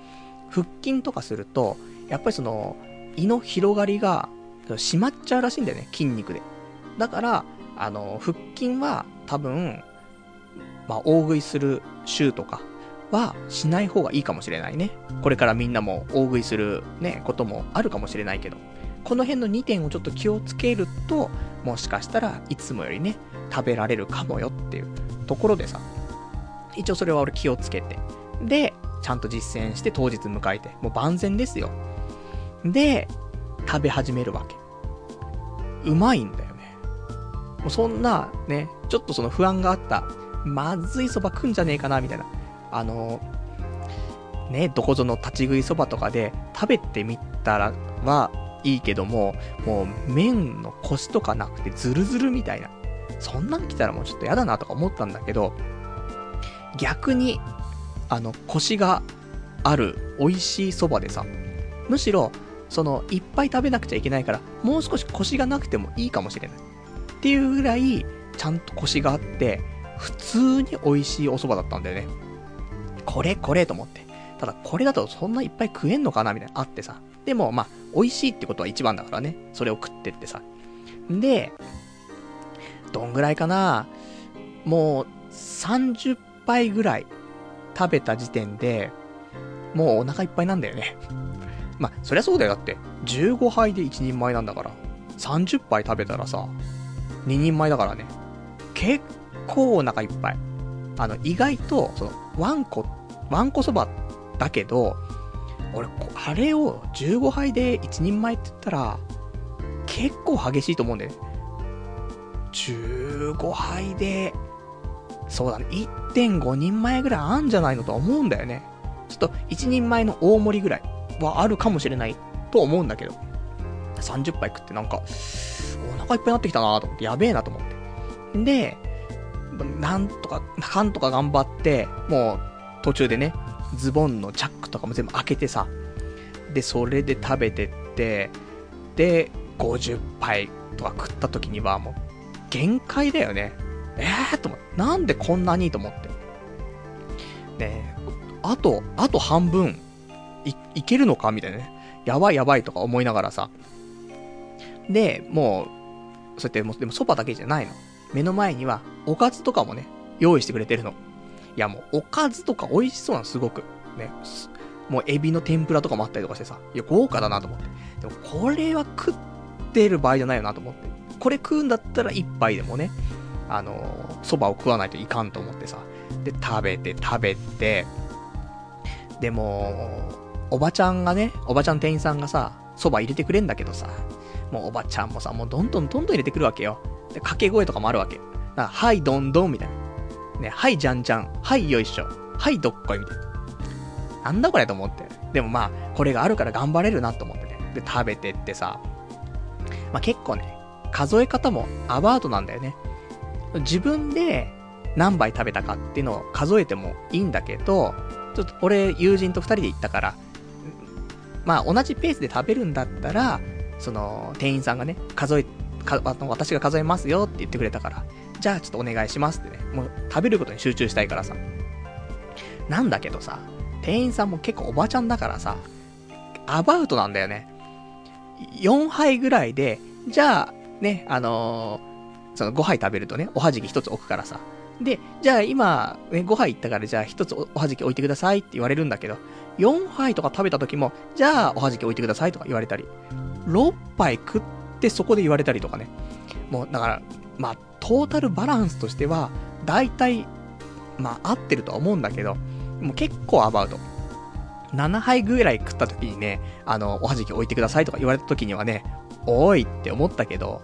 腹筋とかすると、やっぱりその、胃の広がりが、締まっちゃうらしいんだよね、筋肉で。だから、あの、腹筋は多分、まあ、大食いする週とかはしない方がいいかもしれないね。これからみんなも大食いするね、こともあるかもしれないけど。この辺の2点をちょっと気をつけると、もしかしたらいつもよりね、食べられるかもよっていうところでさ、一応それは俺気をつけて。で、ちゃんと実践して当日迎えて、もう万全ですよ。で、食べ始めるわけ。うまいんだよね。もうそんな、ね、ちょっとその不安があった、まずい蕎麦食んじゃねえかな、みたいな。あの、ね、どこぞの立ち食い蕎麦とかで食べてみたらはいいけども、もう麺のコシとかなくてズルズルみたいな。そんなん来たらもうちょっと嫌だなとか思ったんだけど、逆に、あの、コシがある美味しい蕎麦でさ、むしろ、その、いっぱい食べなくちゃいけないから、もう少しコシがなくてもいいかもしれない。っていうぐらい、ちゃんとコシがあって、普通に美味しいお蕎麦だったんだよね。これこれと思って。ただ、これだとそんないっぱい食えんのかなみたいな、あってさ。でも、まあ、美味しいってことは一番だからね。それを食ってってさ。で、どんぐらいかなもう、30杯ぐらい食べた時点で、もうお腹いっぱいなんだよね。まあ、そりゃそうだよ。だって、15杯で1人前なんだから。30杯食べたらさ、2人前だからね、結構お腹いっぱい。あの、意外と、その、ワンコ、ワンコそばだけど、俺、あれを15杯で1人前って言ったら、結構激しいと思うんだよね。15杯で、そうだね、1.5人前ぐらいあんじゃないのとは思うんだよね。ちょっと1人前の大盛りぐらいはあるかもしれないと思うんだけど。30杯食ってなんか、お腹いっぱいになってきたなと思って、やべえなと思って。で、なんとか、なんとか頑張って、もう途中でね、ズボンのチャックとかも全部開けてさ、で、それで食べてって、で、50杯とか食った時にはもう、限界だよね。えーと思って、なんでこんなにと思って。ねあと、あと半分、い、いけるのかみたいなね。やばいやばいとか思いながらさ。で、もう、そうやってもう、でもそばだけじゃないの。目の前には、おかずとかもね、用意してくれてるの。いやもう、おかずとか美味しそうなの、すごく。ね。もう、エビの天ぷらとかもあったりとかしてさ。いや、豪華だなと思って。でも、これは食ってる場合じゃないよなと思って。これ食うんだったら一杯でもね、あのー、蕎麦を食わないといかんと思ってさ。で、食べて、食べて、でも、おばちゃんがね、おばちゃん店員さんがさ、蕎麦入れてくれんだけどさ、もうおばちゃんもさ、もうどんどんどんどん入れてくるわけよ。で、掛け声とかもあるわけ。だからはい、どんどんみたいな。ね、はい、じゃんじゃん。はい、よいしょ。はい、どっこいみたいな。なんだこれと思って。でもまあ、これがあるから頑張れるなと思ってね。で、食べてってさ、まあ結構ね、数え方もアバウトなんだよね。自分で何杯食べたかっていうのを数えてもいいんだけど、ちょっと俺友人と二人で行ったから、まあ同じペースで食べるんだったら、その店員さんがね、数え、あの私が数えますよって言ってくれたから、じゃあちょっとお願いしますってね、もう食べることに集中したいからさ。なんだけどさ、店員さんも結構おばちゃんだからさ、アバウトなんだよね。4杯ぐらいで、じゃあ、ね、あのー、その5杯食べるとね、おはじき1つ置くからさ。で、じゃあ今、ね、5杯いったからじゃあ1つおはじき置いてくださいって言われるんだけど、4杯とか食べた時も、じゃあおはじき置いてくださいとか言われたり、6杯食ってそこで言われたりとかね。もう、だから、まあ、トータルバランスとしては、大体、まあ、合ってるとは思うんだけど、もう結構アバウト。7杯ぐらい食った時にね、あの、おはじき置いてくださいとか言われた時にはね、おいって思ったけど、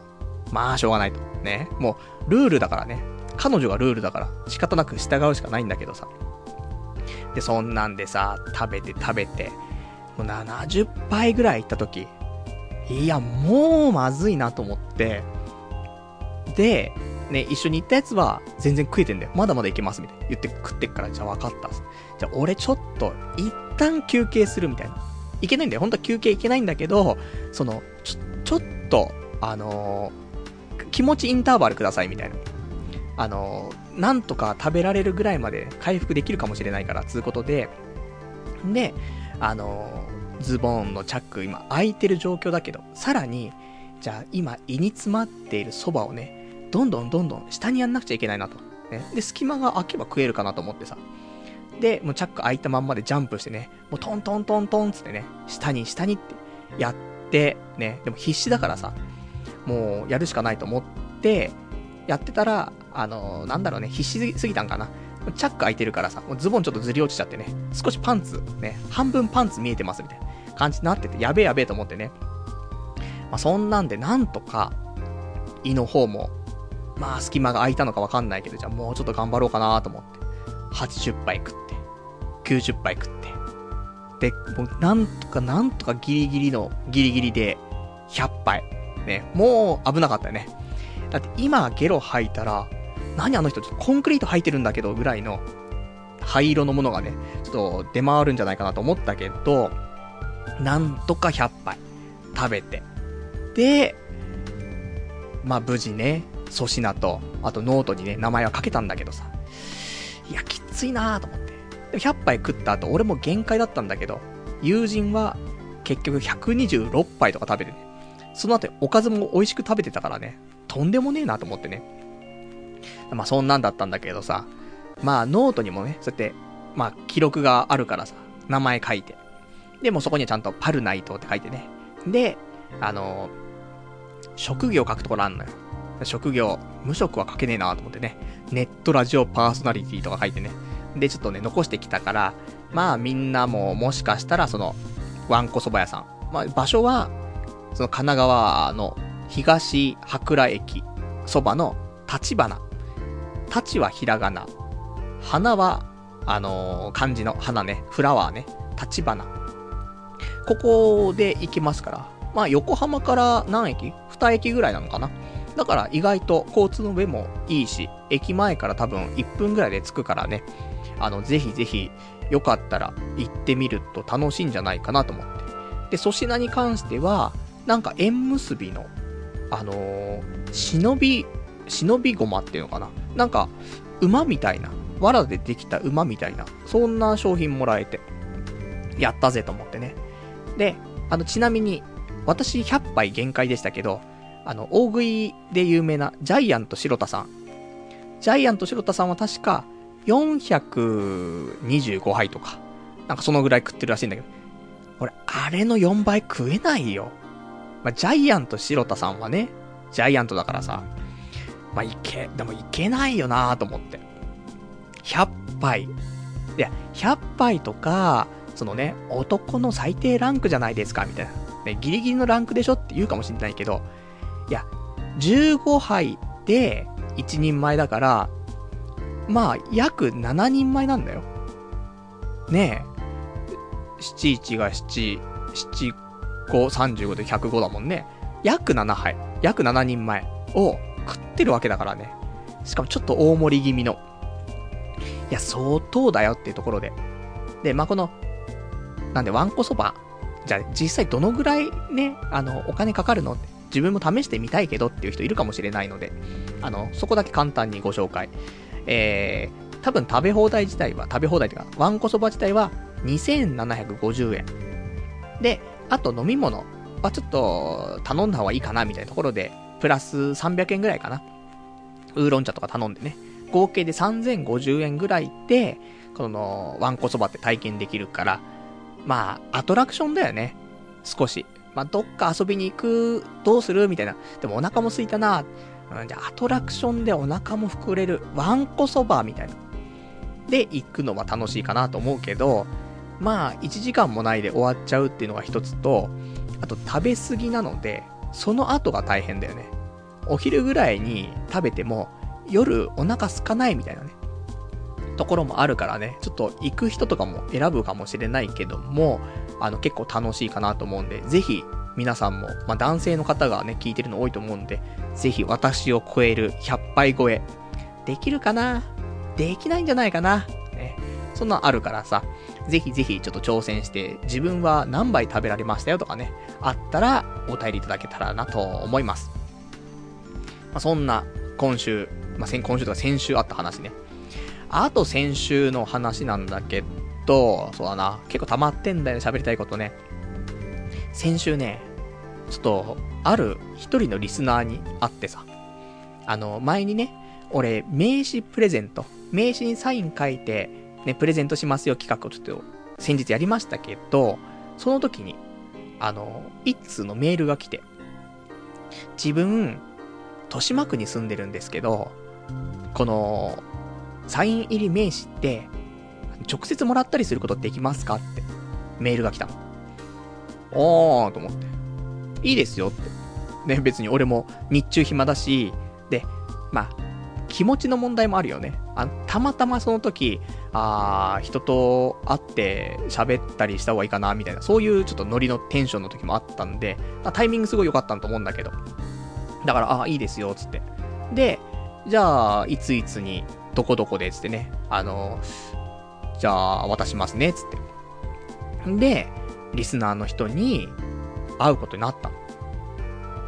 まあ、しょうがないと。ね。もう、ルールだからね。彼女がルールだから、仕方なく従うしかないんだけどさ。で、そんなんでさ、食べて食べて、もう70杯ぐらい行った時、いや、もうまずいなと思って、で、ね、一緒に行ったやつは全然食えてんだよ。まだまだいけますみたいな。言って食ってっから、じゃあ分かったじゃあ俺ちょっと、一旦休憩するみたいな。いけないんだよ。本当は休憩いけないんだけど、その、ちょ、ちょっと、あのー、気持ちインターバルくださいみたいな。あのー、なんとか食べられるぐらいまで回復できるかもしれないから、つうことで、で、あのー、ズボンのチャック今開いてる状況だけど、さらに、じゃあ今胃に詰まっているそばをね、どんどんどんどん下にやんなくちゃいけないなと。ね。で、隙間が空けば食えるかなと思ってさ。で、もうチャック開いたまんまでジャンプしてね、もうトントントントンつってね、下に下にってやって、ね、でも必死だからさ、もうやるしかないと思って、やってたら、あのー、なんだろうね、必死すぎたんかな。チャック開いてるからさ、もうズボンちょっとずり落ちちゃってね、少しパンツ、ね、半分パンツ見えてますみたいな感じになってて、やべえやべえと思ってね。まあ、そんなんで、なんとか、胃の方も、まあ、隙間が空いたのかわかんないけど、じゃあもうちょっと頑張ろうかなと思って、80杯食って、90杯食って、で、もうなんとかなんとかギリギリの、ギリギリで、100杯。ね、もう危なかったよね。だって今ゲロ吐いたら、何あの人ちょっとコンクリート吐いてるんだけどぐらいの灰色のものがね、ちょっと出回るんじゃないかなと思ったけど、なんとか100杯食べて。で、まあ無事ね、粗品と、あとノートにね、名前は書けたんだけどさ。いや、きついなーと思って。でも100杯食った後、俺も限界だったんだけど、友人は結局126杯とか食べてね。その後、おかずも美味しく食べてたからね、とんでもねえなと思ってね。まあそんなんだったんだけどさ、まあノートにもね、そうやって、まあ記録があるからさ、名前書いて。で、もそこにはちゃんとパルナイトって書いてね。で、あの職業書くところあんのよ。職業、無職は書けねえなと思ってね。ネットラジオパーソナリティとか書いてね。で、ちょっとね、残してきたから、まあみんなももしかしたらその、わんこそば屋さん。まあ場所は、その神奈川の東白良駅そばの立花。立はひらがな。花は、あのー、漢字の花ね。フラワーね。立花。ここで行きますから。まあ横浜から何駅？駅ぐらいなのかな？だから意外と交通の便もいいし、駅前から多分1分ぐらいで着くからね、あの、ぜひぜひ、よかったら行ってみると楽しいんじゃないかなと思って。で、粗品に関しては、なんか縁結びの、あのー、忍び、忍びごまっていうのかな？なんか、馬みたいな、藁でできた馬みたいな、そんな商品もらえて、やったぜと思ってね。で、あの、ちなみに、私100杯限界でしたけど、あの、大食いで有名なジャイアント白田さん。ジャイアント白田さんは確か425杯とか、なんかそのぐらい食ってるらしいんだけど、俺、あれの4倍食えないよ。まあ、ジャイアント白田さんはね、ジャイアントだからさ、まあ、いけ、でもいけないよなと思って。100杯。いや、100杯とか、そのね、男の最低ランクじゃないですか、みたいな。ね、ギリギリのランクでしょって言うかもしれないけど、いや、15杯で1人前だから、まあ、約7人前なんだよ。ねえ。71が7、7、5、35で105だもんね。約7杯、約7人前を食ってるわけだからね。しかもちょっと大盛り気味の。いや、相当だよっていうところで。で、まあ、この、なんで、わんこそば。じゃあ、実際どのぐらいね、あの、お金かかるのって。自分も試してみたいけどっていう人いるかもしれないので、あの、そこだけ簡単にご紹介。えー、多分食べ放題自体は、食べ放題というか、わんこそば自体は2750円。で、あと飲み物はちょっと頼んだ方がいいかなみたいなところで、プラス300円ぐらいかな。ウーロン茶とか頼んでね。合計で3050円ぐらいで、この、わんこそばって体験できるから、まあ、アトラクションだよね。少し。まあ、どっか遊びに行く、どうする？みたいな。でもお腹も空いたな。うん、じゃあ、アトラクションでお腹も膨れる、わんこそばみたいな。で、行くのは楽しいかなと思うけど、まあ、1時間もないで終わっちゃうっていうのが一つと、あと食べ過ぎなので、その後が大変だよね。お昼ぐらいに食べても、夜お腹空かないみたいなね、ところもあるからね、ちょっと行く人とかも選ぶかもしれないけども、あの結構楽しいかなと思うんで、ぜひ皆さんも、まあ、男性の方がね、聞いてるの多いと思うんで、ぜひ私を超える100杯超え、できるかな？できないんじゃないかな？ね。そんなんあるからさ、ぜひぜひちょっと挑戦して、自分は何杯食べられましたよとかね、あったらお便りいただけたらなと思います。まあ、そんな、今週、まあ、先、今週とか先週あった話ね。あと先週の話なんだけど、そうだな、結構溜まってんだよね、喋りたいことね。先週ね、ちょっと、ある一人のリスナーに会ってさ、あの、前にね、俺、名刺プレゼント、名刺にサイン書いて、ね、プレゼントしますよ企画をちょっと先日やりましたけど、その時に、あの、一通のメールが来て、自分、豊島区に住んでるんですけど、この、サイン入り名刺って、直接もらったりすることできますかって、メールが来たの。おーと思って。いいですよって。ね、別に俺も日中暇だし、で、まあ、気持ちの問題もあるよね。あたまたまその時、あ人と会って喋ったりした方がいいかな、みたいな、そういうちょっとノリのテンションの時もあったんで、タイミングすごい良かったと思うんだけど。だから、ああ、いいですよ、つって。で、じゃあ、いついつに、どこどこで、つってね、あの、じゃあ、渡しますね、つって。で、リスナーの人に会うことになった。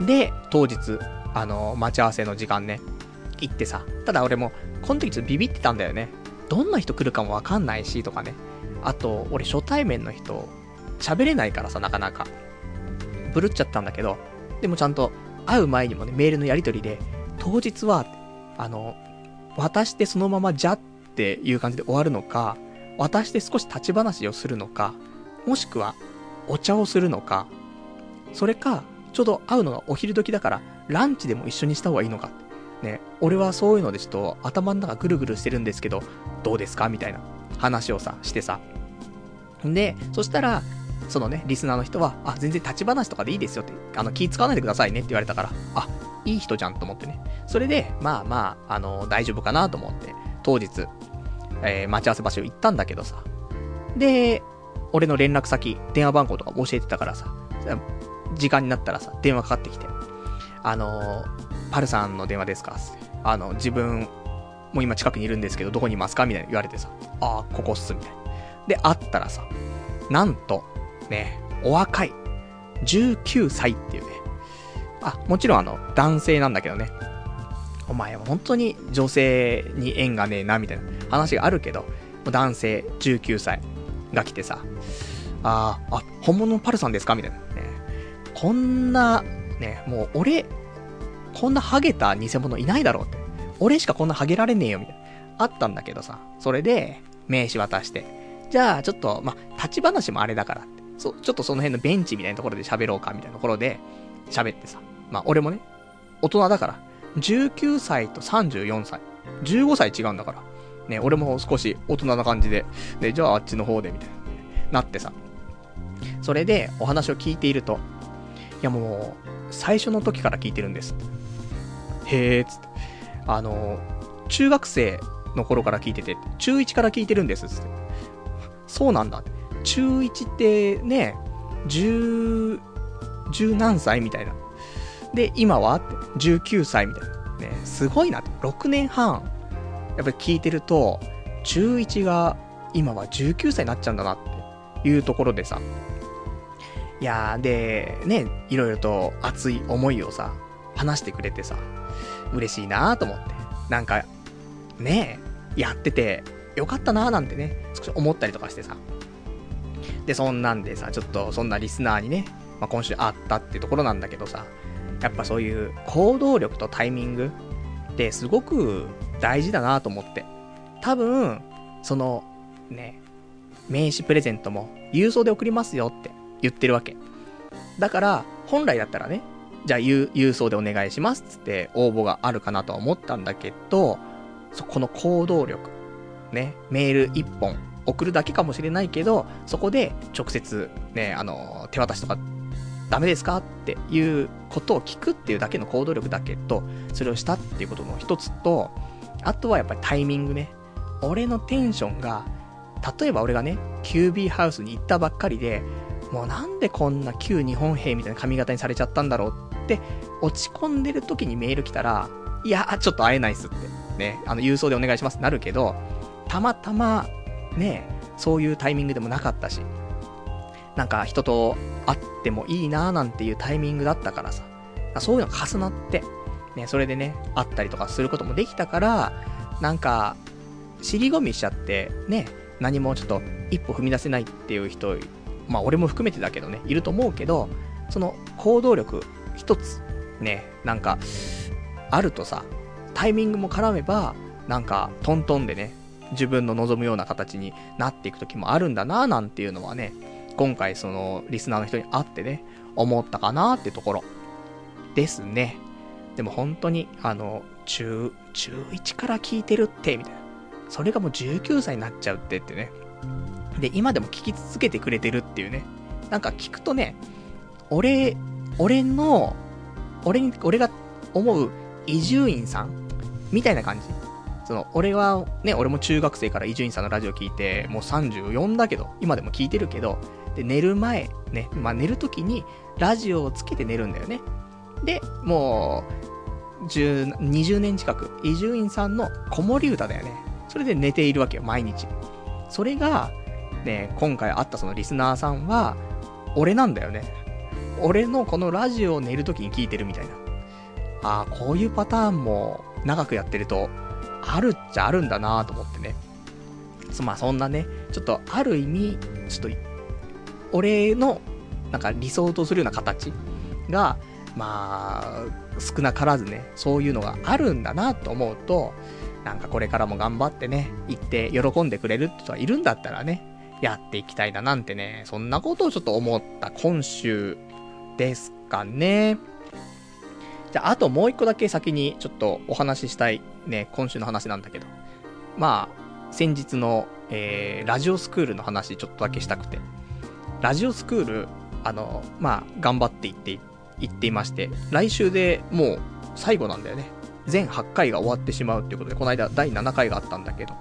で、当日、あの、待ち合わせの時間ね、行ってさ、ただ俺も、この時ちょっとビビってたんだよね。どんな人来るかもわかんないし、とかね。あと、俺初対面の人、喋れないからさ、なかなか。ブルっちゃったんだけど、でもちゃんと会う前にもね、メールのやり取りで、当日は、あの、渡してそのままじゃっていう感じで終わるのか、渡して少し立ち話をするのか、もしくはお茶をするのか、それか、ちょうど会うのがお昼時だから、ランチでも一緒にした方がいいのかね、俺はそういうのでちょっと頭の中ぐるぐるしてるんですけど、どうですか？みたいな話をさ、してさ。で、そしたら、そのね、リスナーの人は、あ、全然立ち話とかでいいですよって、あの、気使わないでくださいねって言われたから、あ、いい人じゃんと思ってね。それで、まあまあ、あの、大丈夫かなと思って、当日、えー、待ち合わせ場所行ったんだけどさ。で、俺の連絡先、電話番号とか教えてたからさ、時間になったらさ、電話かかってきて、あのー、パルさんの電話ですかあの、自分、もう今近くにいるんですけど、どこにいますかみたいな言われてさ、ああ、ここっす、みたいな。で、会ったらさ、なんと、ね、お若い、19歳っていうね。あ、もちろんあの、男性なんだけどね。お前は本当に女性に縁がねえな、みたいな話があるけど、男性19歳が来てさ、ああ、本物のパルさんですかみたいな。ね。こんな、ね、もう俺、こんなハゲた偽物いないだろうって。俺しかこんなハゲられねえよ、みたいな。あったんだけどさ、それで、名刺渡して。じゃあ、ちょっと、ま立ち話もあれだからって。そう、ちょっとその辺のベンチみたいなところで喋ろうか、みたいなところで、喋ってさ。まあ、俺もね、大人だから、19歳と34歳。15歳違うんだから。ね、俺も少し大人な感じで、で、じゃああっちの方で、みたいな、なってさ。それで、お話を聞いていると、いやもう、最初の時から聞いてるんです。へえ、つって。あの、中学生の頃から聞いてて、中1から聞いてるんです、つって。そうなんだ。中1ってね、十、十何歳みたいな。で、今は、19歳みたいな。ね、すごいな。6年半、やっぱり聞いてると、中1が今は19歳になっちゃうんだなっていうところでさ。いやー、で、ね、いろいろと熱い思いをさ、話してくれてさ、嬉しいなーと思って。なんか、ねやってて、よかったなーなんてね、少し思ったりとかしてさ。で、そんなんでさ、ちょっとそんなリスナーにね、まあ、今週会ったってところなんだけどさ、やっぱそういう行動力とタイミングってすごく大事だなと思って。多分、その、ね、名刺プレゼントも郵送で送りますよって言ってるわけ。だから、本来だったらね、じゃあ郵送でお願いしますっつって応募があるかなとは思ったんだけど、そこの行動力、ね、メール一本送るだけかもしれないけど、そこで直接ね、あの、手渡しとかダメですか？っていうことを聞くっていうだけの行動力だけど、それをしたっていうことの一つと、あとはやっぱりタイミングね。俺のテンションが、例えば俺がね、キュービーハウスに行ったばっかりで、もうなんでこんな旧日本兵みたいな髪型にされちゃったんだろうって落ち込んでる時にメール来たら、いや、ちょっと会えないっすって。ね、あの、郵送でお願いしますってなるけど、たまたま、ね、そういうタイミングでもなかったし、なんか人と会ってもいいなーなんていうタイミングだったからさ、そういうの重なって、ね、それでね、会ったりとかすることもできたから、なんか、尻込みしちゃって、ね、何もちょっと一歩踏み出せないっていう人、まあ俺も含めてだけどね、いると思うけど、その行動力一つ、ね、なんか、あるとさ、タイミングも絡めば、なんか、トントンでね、自分の望むような形になっていく時もあるんだなぁなんていうのはね、今回そのリスナーの人に会ってね、思ったかなってところですね。でも本当に、あの、中、中1から聞いてるって、みたいな。それがもう19歳になっちゃうってってね。で、今でも聞き続けてくれてるっていうね。なんか聞くとね、俺、俺の、俺に、俺が思う伊集院さんみたいな感じ。その、俺はね、俺も中学生から伊集院さんのラジオ聞いて、もう34だけど、今でも聞いてるけど、で、寝る前、ね、まあ寝るときに、ラジオをつけて寝るんだよね。で、もう、20年近く、伊集院さんの子守歌だよね。それで寝ているわけよ、毎日。それが、ね、今回会ったそのリスナーさんは、俺なんだよね。俺のこのラジオを寝るときに聞いてるみたいな。ああ、こういうパターンも長くやってると、あるっちゃあるんだなと思ってね。まあそんなね、ちょっとある意味、ちょっと、俺の、なんか理想とするような形が、まあ、少なからずね、そういうのがあるんだなと思うと、なんかこれからも頑張ってね、行って喜んでくれる人はいるんだったらね、やっていきたいななんてね、そんなことをちょっと思った今週ですかね。じゃあ、あともう一個だけ先にちょっとお話ししたいね、今週の話なんだけど。まあ、先日の、えー、ラジオスクールの話ちょっとだけしたくて。ラジオスクール、あの、まあ、頑張っていって、言っていまして、来週でもう最後なんだよね。全8回が終わってしまうっていうことで、この間第7回があったんだけど。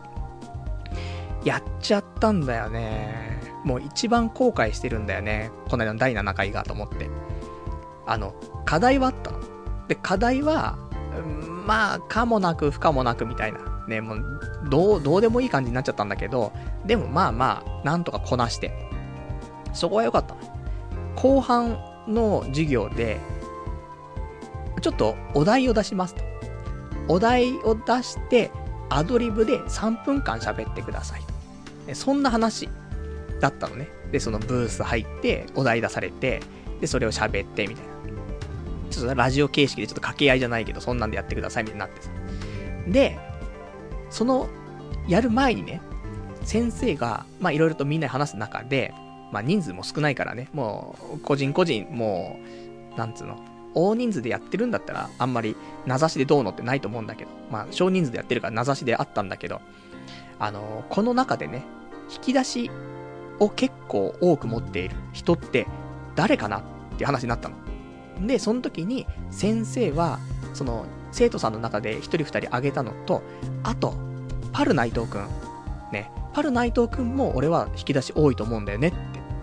やっちゃったんだよね。もう一番後悔してるんだよね。この間の第7回がと思って。あの、課題はあったの。で、課題は、まあ、かもなく不可もなくみたいな。ね、もう、どう、どうでもいい感じになっちゃったんだけど、でもまあまあ、なんとかこなして。そこは良かった。後半の授業で、ちょっとお題を出しますと。お題を出して、アドリブで3分間喋ってくださいと。そんな話だったのね。で、そのブース入って、お題出されて、で、それを喋って、みたいな。ちょっとラジオ形式でちょっと掛け合いじゃないけど、そんなんでやってください、みたいになってさ。で、その、やる前にね、先生が、まあいろいろとみんなで話す中で、まあ人数も少ないからね、もう、個人個人、もう、なんつうの、大人数でやってるんだったら、あんまり名指しでどうのってないと思うんだけど、まあ少人数でやってるから名指しであったんだけど、あのー、この中でね、引き出しを結構多く持っている人って誰かなっていう話になったの。で、その時に先生は、その生徒さんの中で1人2人挙げたのと、あと、パル内藤くん。ね、パル内藤くんも俺は引き出し多いと思うんだよねっ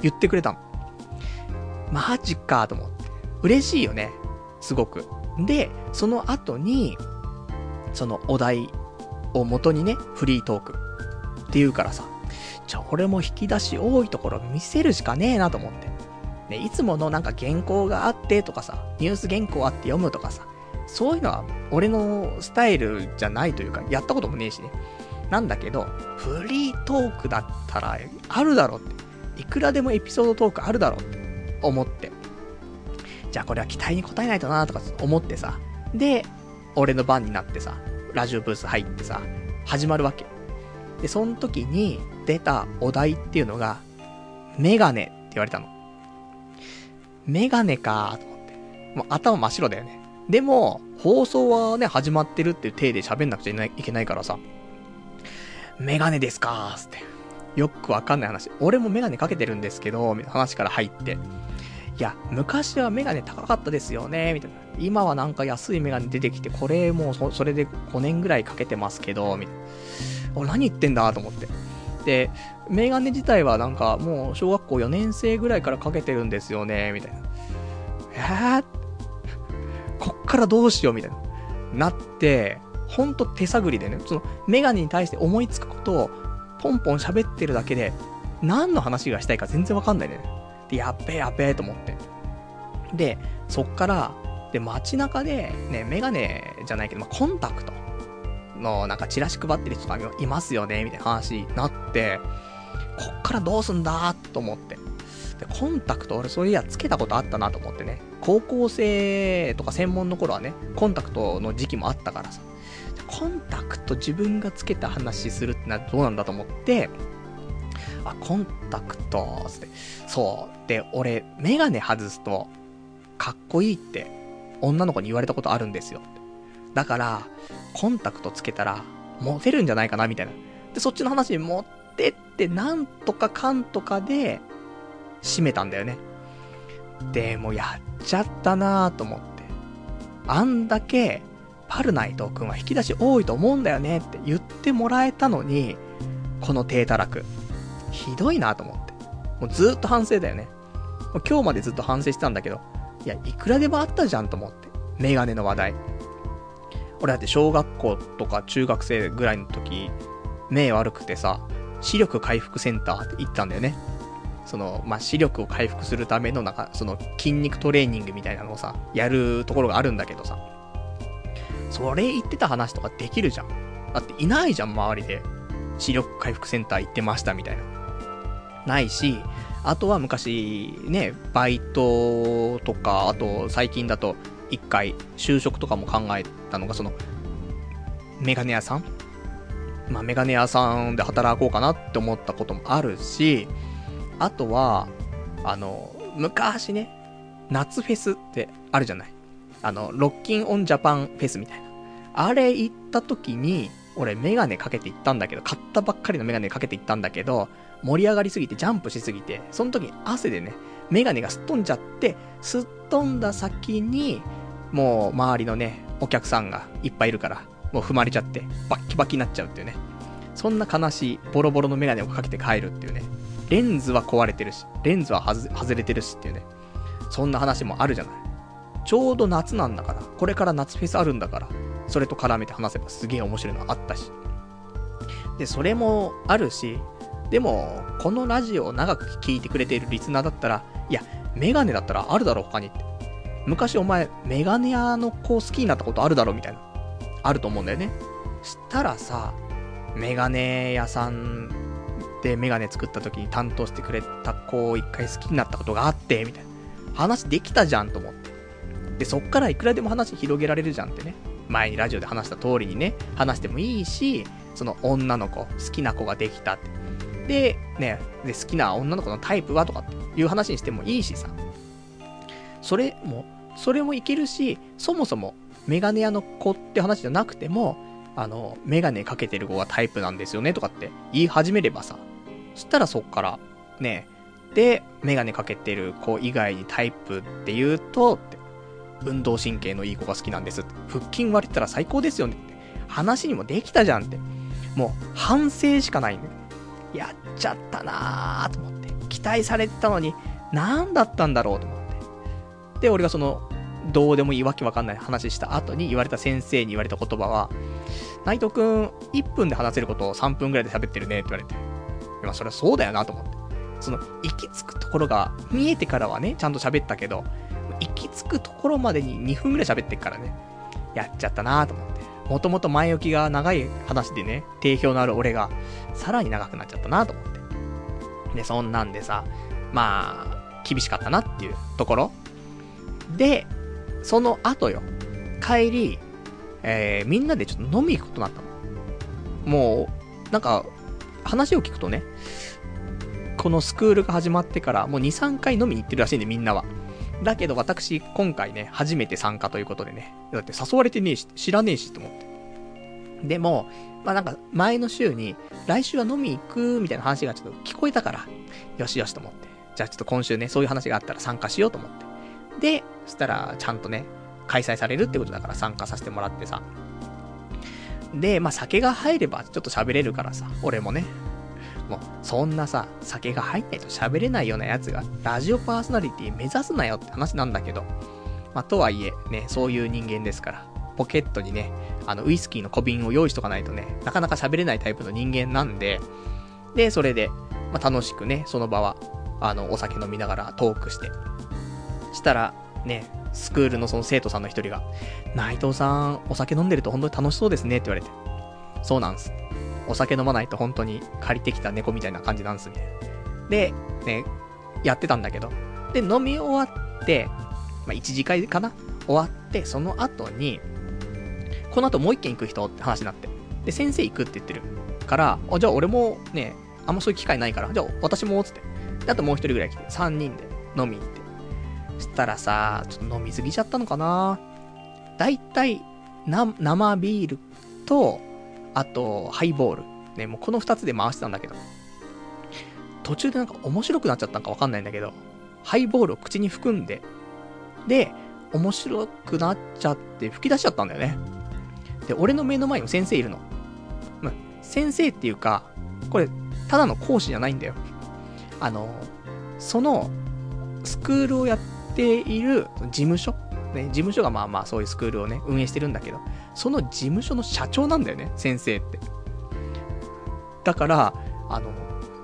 言ってくれたの。マジかと思って。嬉しいよね。すごく。で、その後に、そのお題を元にね、フリートークって言うからさ、じゃあ俺も引き出し多いところ見せるしかねえなと思って。ね、いつものなんか原稿があってとかさ、ニュース原稿あって読むとかさ、そういうのは俺のスタイルじゃないというか、やったこともねえしね。なんだけど、フリートークだったらあるだろって。いくらでもエピソードトークあるだろうって思って。じゃあこれは期待に応えないとなとか思ってさ。で、俺の番になってさ、ラジオブース入ってさ、始まるわけ。で、その時に出たお題っていうのが、メガネって言われたの。メガネかーと思って。もう頭真っ白だよね。でも、放送はね、始まってるっていう体で喋んなくちゃいけないからさ、メガネですかーつって。よくわかんない話。俺もメガネかけてるんですけど、みたいな話から入って。いや、昔はメガネ高かったですよね、みたいな。今はなんか安いメガネ出てきて、これもうそそれで5年ぐらいかけてますけど、みたいな。俺何言ってんだと思って。で、メガネ自体はなんかもう小学校4年生ぐらいからかけてるんですよね、みたいな。えー、こっからどうしよう、みたいな。なって、ほんと手探りでね、そのメガネに対して思いつくことをポンポン喋ってるだけで、何の話がしたいか全然わかんないね。で、やっべえやっべえと思って。で、そっから、で、街中で、ね、メガネじゃないけど、まあ、コンタクトの、なんかチラシ配ってる人がいますよね、みたいな話になって、こっからどうすんだと思って。で、コンタクト俺そういやつけたことあったなと思ってね。高校生とか専門の頃はね、コンタクトの時期もあったからさ。コンタクト自分がつけた話するってのはどうなんだと思って、あ、コンタクト、つって。そう。で、俺、メガネ外すと、かっこいいって、女の子に言われたことあるんですよ。だから、コンタクトつけたら、モテるんじゃないかな、みたいな。で、そっちの話に持ってって、なんとかかんとかで、締めたんだよね。で、もやっちゃったなぁと思って。あんだけ、パルナイト君は引き出し多いと思うんだよねって言ってもらえたのに、この低たらく。ひどいなと思って。もうずっと反省だよね。もう今日までずっと反省してたんだけど、いや、いくらでもあったじゃんと思って。メガネの話題。俺だって小学校とか中学生ぐらいの時、目悪くてさ、視力回復センターって行ったんだよね。その、まあ、視力を回復するためのなんか、その筋肉トレーニングみたいなのをさ、やるところがあるんだけどさ。それ言ってた話とかできるじゃん。だっていないじゃん、周りで。視力回復センター行ってましたみたいな。ないし、あとは昔、ね、バイトとか、あと最近だと、一回、就職とかも考えたのが、その、メガネ屋さん？まあ、メガネ屋さんで働こうかなって思ったこともあるし、あとは、あの、昔ね、夏フェスってあるじゃない？あの、ロッキンオンジャパンフェスみたいな。あれ行った時に、俺メガネかけて行ったんだけど、買ったばっかりのメガネかけて行ったんだけど、盛り上がりすぎてジャンプしすぎて、その時に汗でね、メガネがすっ飛んじゃって、すっ飛んだ先に、もう周りのね、お客さんがいっぱいいるから、もう踏まれちゃって、バッキバキになっちゃうっていうね。そんな悲しい、ボロボロのメガネをかけて帰るっていうね。レンズは壊れてるし、レンズは外れてるしっていうね。そんな話もあるじゃない。ちょうど夏なんだから、これから夏フェスあるんだから、それと絡めて話せばすげえ面白いのあったし。で、それもあるし、でも、このラジオを長く聞いてくれているリスナーだったら、いや、メガネだったらあるだろ、他にって。昔お前、メガネ屋の子好きになったことあるだろ、みたいな。あると思うんだよね。したらさ、メガネ屋さんでメガネ作った時に担当してくれた子を一回好きになったことがあって、みたいな。話できたじゃんと思って。で、そっからいくらでも話広げられるじゃんってね。前にラジオで話した通りにね、話してもいいし、その女の子、好きな子ができたって。で、ね、で、好きな女の子のタイプはとかっていう話にしてもいいしさ。それも、それもいけるし、そもそもメガネ屋の子って話じゃなくても、あの、メガネかけてる子がタイプなんですよねとかって言い始めればさ、そしたらそっから、ね、で、メガネかけてる子以外にタイプって言うと、って、運動神経のいい子が好きなんです。腹筋割れたら最高ですよねって。話にもできたじゃんって。もう、反省しかないんだよ。やっちゃったなーと思って。期待されてたのに、何だったんだろうと思って。で、俺がその、どうでもいいわけわかんない話した後に言われた先生に言われた言葉は、内藤くん、1分で話せることを3分ぐらいで喋ってるねって言われて。まあ、それはそうだよなと思って。その、行き着くところが見えてからはね、ちゃんと喋ったけど、行き着くところまでに2分ぐらい喋ってっからね、やっちゃったなと思って。もともと前置きが長い話でね、定評のある俺が、さらに長くなっちゃったなと思って。で、そんなんでさ、まあ、厳しかったなっていうところ。で、その後よ、帰り、えー、みんなでちょっと飲み行くことになったの。もう、なんか、話を聞くとね、このスクールが始まってからもう2、3回飲みに行ってるらしいんで、みんなは。だけど私、今回ね、初めて参加ということでね、だって誘われてねえし、知らねえしと思って。でも、まあなんか、前の週に、来週は飲み行くみたいな話がちょっと聞こえたから、よしよしと思って。じゃあちょっと今週ね、そういう話があったら参加しようと思って。で、そしたら、ちゃんとね、開催されるってことだから参加させてもらってさ。で、まあ酒が入ればちょっと喋れるからさ、俺もね。もう、そんなさ、酒が入んないと喋れないようなやつが、ラジオパーソナリティ目指すなよって話なんだけど。まあとはいえ、ね、そういう人間ですから。ポケットにね、あの、ウイスキーの小瓶を用意しとかないとね、なかなか喋れないタイプの人間なんで、で、それで、まあ、楽しくね、その場は、あの、お酒飲みながらトークして。したら、ね、スクールのその生徒さんの一人が、内藤さん、お酒飲んでると本当に楽しそうですねって言われて。そうなんです。お酒飲まないと本当に借りてきた猫みたいな感じなんですね。で、ね、やってたんだけど。で、飲み終わって、まあ、1次会かな？終わって、その後に、この後もう一軒行く人って話になって。で、先生行くって言ってるから、あ、じゃあ俺もね、あんまそういう機会ないから、じゃあ私も、つって。で、あともう一人ぐらい来て、3人で飲み行って。そしたらさ、ちょっと飲みすぎちゃったのかな？だいたい、な、生ビールと、あと、ハイボール。ね、もうこの二つで回してたんだけど。途中でなんか面白くなっちゃったんかわかんないんだけど、ハイボールを口に含んで、で、面白くなっちゃって吹き出しちゃったんだよね。で、俺の目の前にも先生いるの。まあ、先生っていうか、これ、ただの講師じゃないんだよ。あの、その、スクールをやっている事務所？ね、事務所がまあまあそういうスクールをね、運営してるんだけど、その事務所の社長なんだよね、先生って。だから、あの、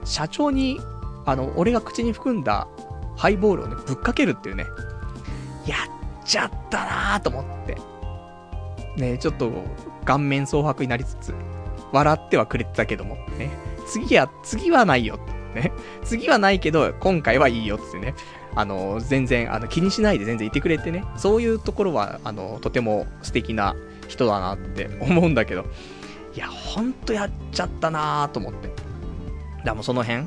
社長に、あの、俺が口に含んだハイボールをね、ぶっかけるっていうね、やっちゃったなぁと思って。ね、ちょっと、顔面蒼白になりつつ、笑ってはくれてたけども、ね、次は、次はないよ。ね、次はないけど、今回はいいよってね、あの、全然、あの、気にしないで全然いてくれてね、そういうところは、あの、とても素敵な人だなって思うんだけど、いや、ほんとやっちゃったなぁと思って。だもうその辺、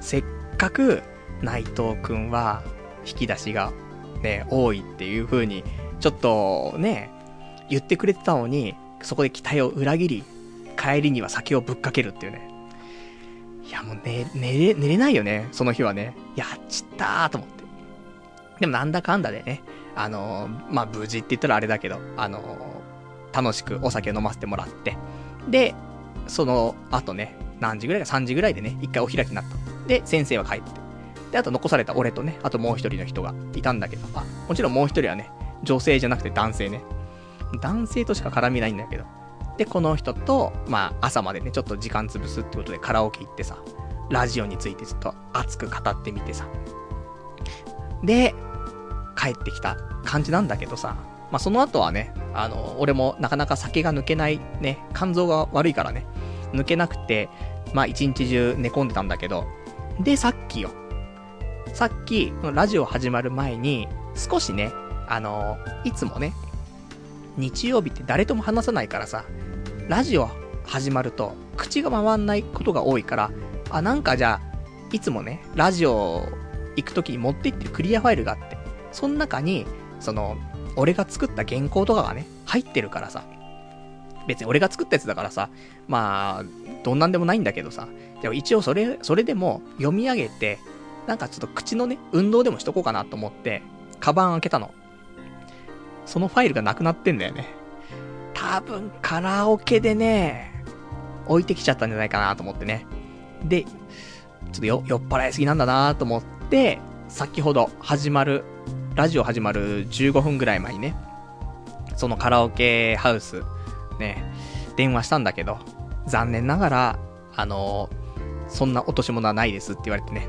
せっかく内藤くんは引き出しがね、多いっていう風にちょっとね、言ってくれてたのに、そこで期待を裏切り、帰りには酒をぶっかけるっていうね。いやもう寝、寝れ、寝れないよね、その日はね。やっちったーと思って。でもなんだかんだでね、あのー、まあ、無事って言ったらあれだけど、あの、楽しくお酒飲ませてもらって、で、その後ね、何時ぐらいか3時ぐらいでね、一回お開きになった。で、先生は帰って。で、あと残された俺とね、あともう一人の人がいたんだけど、あ、もちろんもう一人はね、女性じゃなくて男性ね。男性としか絡みないんだけど。で、この人と、まあ、朝までね、ちょっと時間潰すってことでカラオケ行ってさ、ラジオについてちょっと熱く語ってみてさ。で、帰ってきた感じなんだけどさ、まあ、その後はね、あの、俺もなかなか酒が抜けないね、肝臓が悪いからね、抜けなくて、まあ、一日中寝込んでたんだけど、で、さっきよ。さっき、ラジオ始まる前に、少しね、あの、いつもね、日曜日って誰とも話さないからさ、ラジオ始まると、口が回んないことが多いから、あ、なんかじゃあ、いつもね、ラジオ行くときに持って行ってるクリアファイルがあって、その中に、その、俺が作った原稿とかがね、入ってるからさ、別に俺が作ったやつだからさ、まあ、どんなんでもないんだけどさ、でも一応それ、それでも読み上げて、なんかちょっと口のね、運動でもしとこうかなと思って、カバン開けたの。そのファイルがなくなってんだよね。多分カラオケでね、置いてきちゃったんじゃないかなと思ってね。で、ちょっと酔っ払いすぎなんだなと思って、先ほど始まる、ラジオ始まる15分ぐらい前にね、そのカラオケハウス、ね、電話したんだけど、残念ながら、あの、そんな落とし物はないですって言われてね、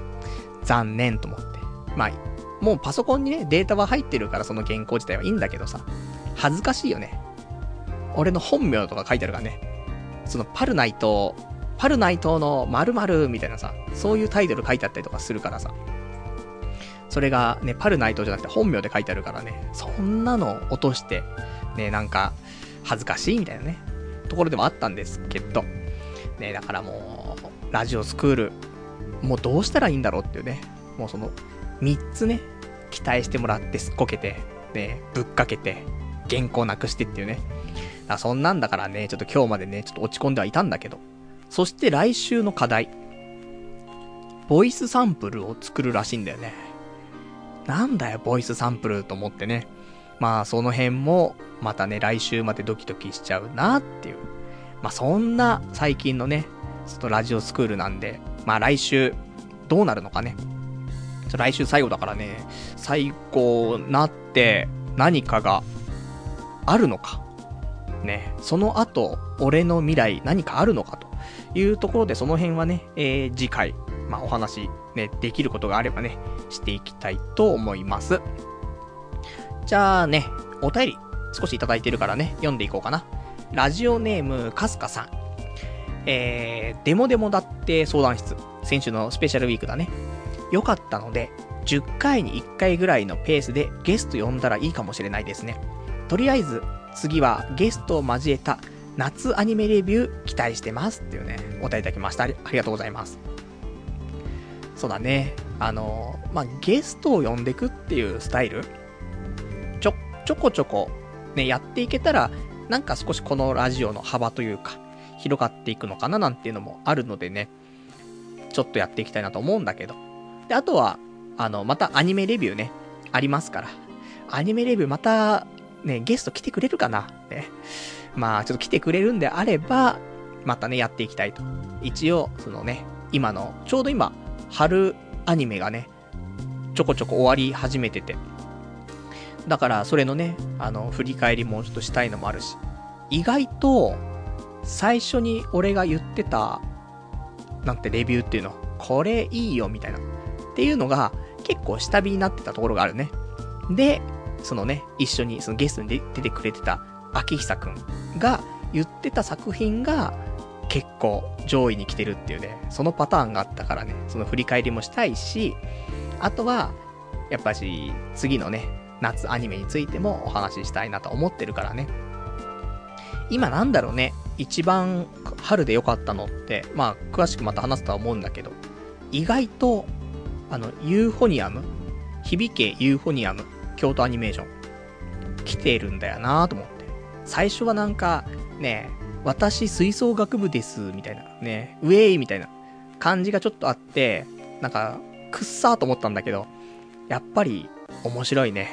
残念と思って。まあ、もうパソコンにね、データは入ってるからその原稿自体はいいんだけどさ、恥ずかしいよね。俺の本名とか書いてあるからね。そのパルナイト、パルナイトの〇〇みたいなさ、そういうタイトル書いてあったりとかするからさ。それがね、パルナイトじゃなくて本名で書いてあるからね、そんなの落として、ね、なんか、恥ずかしいみたいなね、ところでもあったんですけど、ね、だからもう、ラジオスクール、もうどうしたらいいんだろうっていうね、もうその、3つね、期待してもらってすっこけて、ね、ぶっかけて、原稿なくしてっていうね。そんなんだからね、ちょっと今日までね、ちょっと落ち込んではいたんだけど。そして来週の課題。ボイスサンプルを作るらしいんだよね。なんだよ、ボイスサンプルと思ってね。まあ、その辺も、またね、来週までドキドキしちゃうなっていう。まあ、そんな最近のね、ちょっとラジオスクールなんで、まあ来週、どうなるのかね。来週最後だからね、最後なって何かがあるのか。ね、その後、俺の未来何かあるのかというところでその辺はね、えー、次回、まあお話、ね、できることがあればね、していきたいと思います。じゃあね、お便り少しいただいてるからね、読んでいこうかな。ラジオネーム、かすかさん。えー、デモデモだって相談室。先週のスペシャルウィークだね。よかったので、10回に1回ぐらいのペースでゲスト呼んだらいいかもしれないですね。とりあえず、次はゲストを交えた夏アニメレビュー期待してますっていうね、お答えいただきました。ありがとうございます。そうだね。あの、まあ、ゲストを呼んでくっていうスタイル、ちょ、ちょこちょこ、ね、やっていけたら、なんか少しこのラジオの幅というか、広がっていくのかななんていうのもあるのでね、ちょっとやっていきたいなと思うんだけど。で、あとは、あの、またアニメレビューね、ありますから。アニメレビューまた、ね、ゲスト来てくれるかな？ね。まあ、ちょっと来てくれるんであれば、またね、やっていきたいと。一応、そのね、今の、ちょうど今、春アニメがね、ちょこちょこ終わり始めてて。だから、それのね、あの、振り返りもちょっとしたいのもあるし。意外と、最初に俺が言ってた、なんてレビューっていうの、これいいよ、みたいな。っていうのが結構下火になってたところがあるね。で、そのね、一緒にそのゲストに出てくれてた秋久くんが言ってた作品が結構上位に来てるっていうね、そのパターンがあったからね、その振り返りもしたいし、あとは、やっぱし、次のね、夏アニメについてもお話ししたいなと思ってるからね。今なんだろうね、一番春で良かったのって、まあ、詳しくまた話すとは思うんだけど、意外とあの、ユーフォニアム響けユーフォニアム京都アニメーション。きてるんだよなと思って。最初はなんか、ね、私吹奏楽部です、みたいな、ね、ウェイみたいな感じがちょっとあって、なんか、くっさーと思ったんだけど、やっぱり面白いね。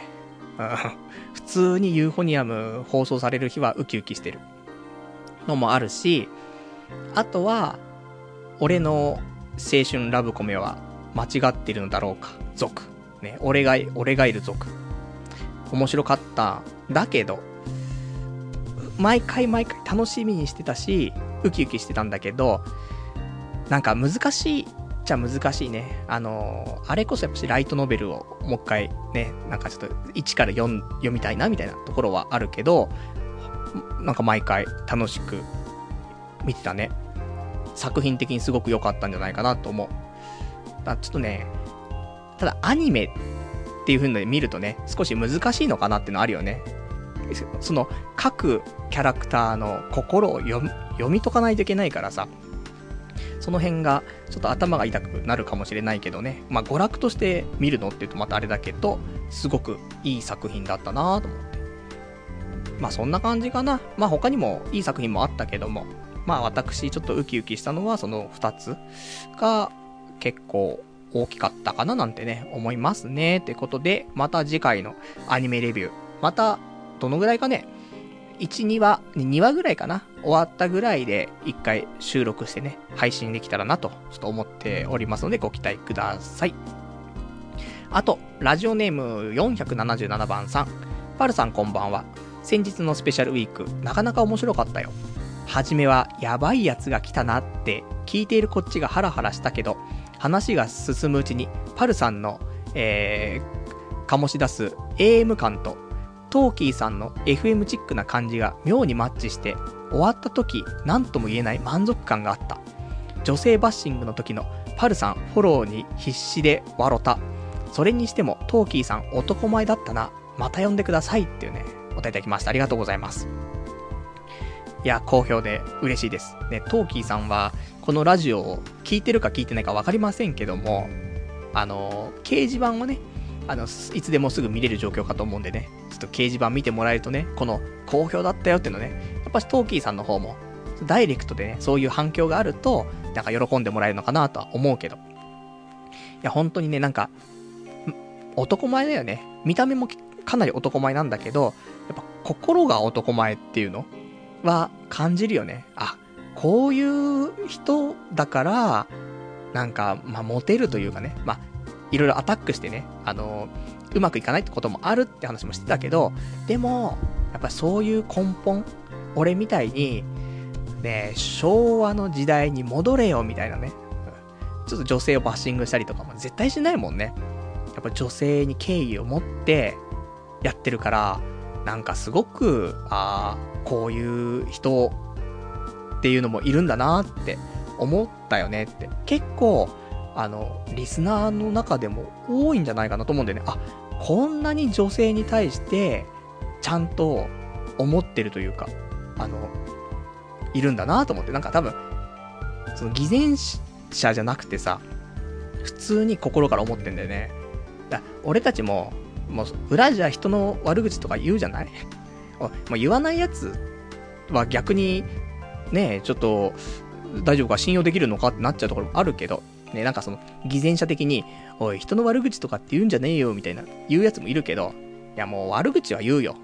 普通にユーフォニアム放送される日はウキウキしてるのもあるし、あとは、俺の青春ラブコメは間違ってるのだろうか、族。ね、俺が、俺がいる族。面白かった。だけど、毎回毎回楽しみにしてたし、ウキウキしてたんだけど、なんか難しいっちゃ難しいね。あの、あれこそやっぱしライトノベルをもう一回ね、なんかちょっと1から4読みたいなみたいなところはあるけど、なんか毎回楽しく見てたね。作品的にすごく良かったんじゃないかなと思う。だちょっとね、ただアニメっていう風に見るとね、少し難しいのかなっていうのあるよね。その各キャラクターの心を読み解かないといけないからさ、その辺がちょっと頭が痛くなるかもしれないけどね、まあ娯楽として見るのって言うとまたあれだけど、すごくいい作品だったなと思って。まあそんな感じかな。まあ他にもいい作品もあったけども、まあ私ちょっとウキウキしたのはその2つが結構大きかったかななんてね、思いますね。ってことで、また次回のアニメレビュー、またどのぐらいかね、1、2話、2話ぐらいかな？終わったぐらいで1回収録してね、配信できたらなと、ちょっと思っておりますのでご期待ください。あと、ラジオネーム477番さん。パルさんこんばんは。先日のスペシャルウィーク、なかなか面白かったよ。はじめはやばいやつが来たなって聞いているこっちがハラハラしたけど、話が進むうちにパルさんの、えー、醸し出す AM 感とトーキーさんの FM チックな感じが妙にマッチして、終わった時、何とも言えない満足感があった。女性バッシングの時のパルさんフォローに必死で笑った。それにしてもトーキーさん男前だったな。また呼んでくださいっていうね、お答えいただきました。ありがとうございます。いや、好評で嬉しいです。ね、トーキーさんは、このラジオを聞いてるか聞いてないか分かりませんけども、あの、掲示板をね、あの、いつでもすぐ見れる状況かと思うんでね、ちょっと掲示板見てもらえるとね、この好評だったよっていうのね、やっぱしトーキーさんの方も、ダイレクトでね、そういう反響があると、なんか喜んでもらえるのかなとは思うけど。いや、本当にね、なんか、男前だよね。見た目もかなり男前なんだけど、やっぱ心が男前っていうのは感じるよね。あ、こういう人だから、なんか、まあ、モテるというかね、まあ、いろいろアタックしてね、あのうまくいかないってこともあるって話もしてたけど、でも、やっぱそういう根本、俺みたいに、ね、昭和の時代に戻れよみたいなね、ちょっと女性をバッシングしたりとかも絶対しないもんね。やっぱ女性に敬意を持ってやってるから、なんかすごく、ああ、こういう人っていうのもいるんだなって思ったよねって。結構、あの、リスナーの中でも多いんじゃないかなと思うんでね、あ、こんなに女性に対して、ちゃんと思ってるというか、あの、いるんだなと思って、なんか多分、その偽善者じゃなくてさ、普通に心から思ってんだよね。だ俺たちも、もう裏じゃ人の悪口とか言うじゃない？もう言わないやつは逆に、ねちょっと、大丈夫か？信用できるのか？ってなっちゃうところもあるけど、ね、なんかその、偽善者的に、おい、人の悪口とかって言うんじゃねえよ、みたいな、言うやつもいるけど、いやもう悪口は言うよ。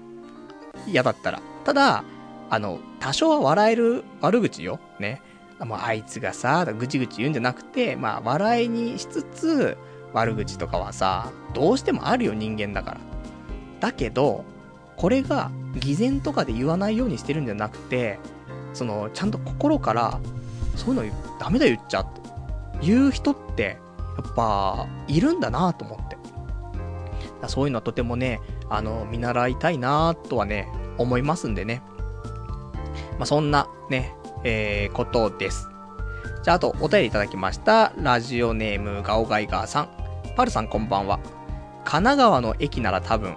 嫌だったら。ただ、あの、多少は笑える悪口よ。ね。もうあいつがさ、ぐちぐち言うんじゃなくて、まあ、笑いにしつつ、悪口とかはさ、どうしてもあるよ、人間だから。だけど、これが偽善とかで言わないようにしてるんじゃなくて、その、ちゃんと心から、そういうのダメだ言っちゃって。言う人って、やっぱ、いるんだなと思って。そういうのはとてもね、あの、見習いたいなとはね、思いますんでね。まあ、そんなね、えー、ことです。じゃあ、あと、お便りいただきました。ラジオネーム、ガオガイガーさん。パルさんこんばんは。神奈川の駅なら多分、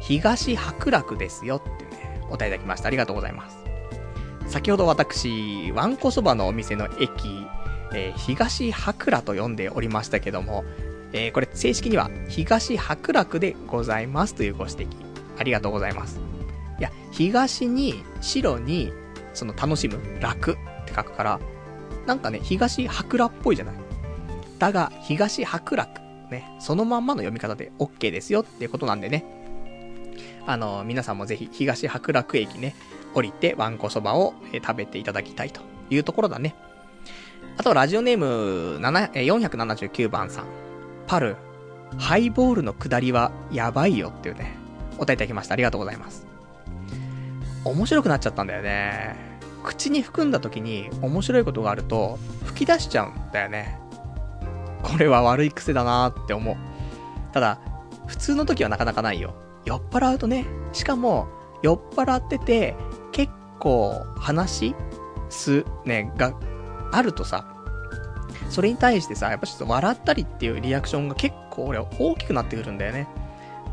東白楽ですよってね、お便りいただきました。ありがとうございます。先ほど私、わんこそばのお店の駅、えー、東白楽と呼んでおりましたけども、えー、これ正式には東白楽でございますというご指摘ありがとうございます。いや、東に、白に、その楽しむ、楽って書くから、なんかね、東白楽っぽいじゃない。だが、東白楽。ね、そのまんまの読み方で OK ですよっていうことなんでね。あの、皆さんもぜひ東白楽駅ね、降りてわんこそばを、食べていただきたいというところだね。あと、ラジオネーム7、479番さん。パル、ハイボールの下りはやばいよっていうね、お答えいただきました。ありがとうございます。面白くなっちゃったんだよね。口に含んだ時に面白いことがあると吹き出しちゃうんだよね。これは悪い癖だなって思う。ただ、普通の時はなかなかないよ。酔っ払うとね、しかも、酔っ払ってて、結構話す、ね、があるとさ、それに対してさ、やっぱちょっと笑ったりっていうリアクションが結構俺大きくなってくるんだよね。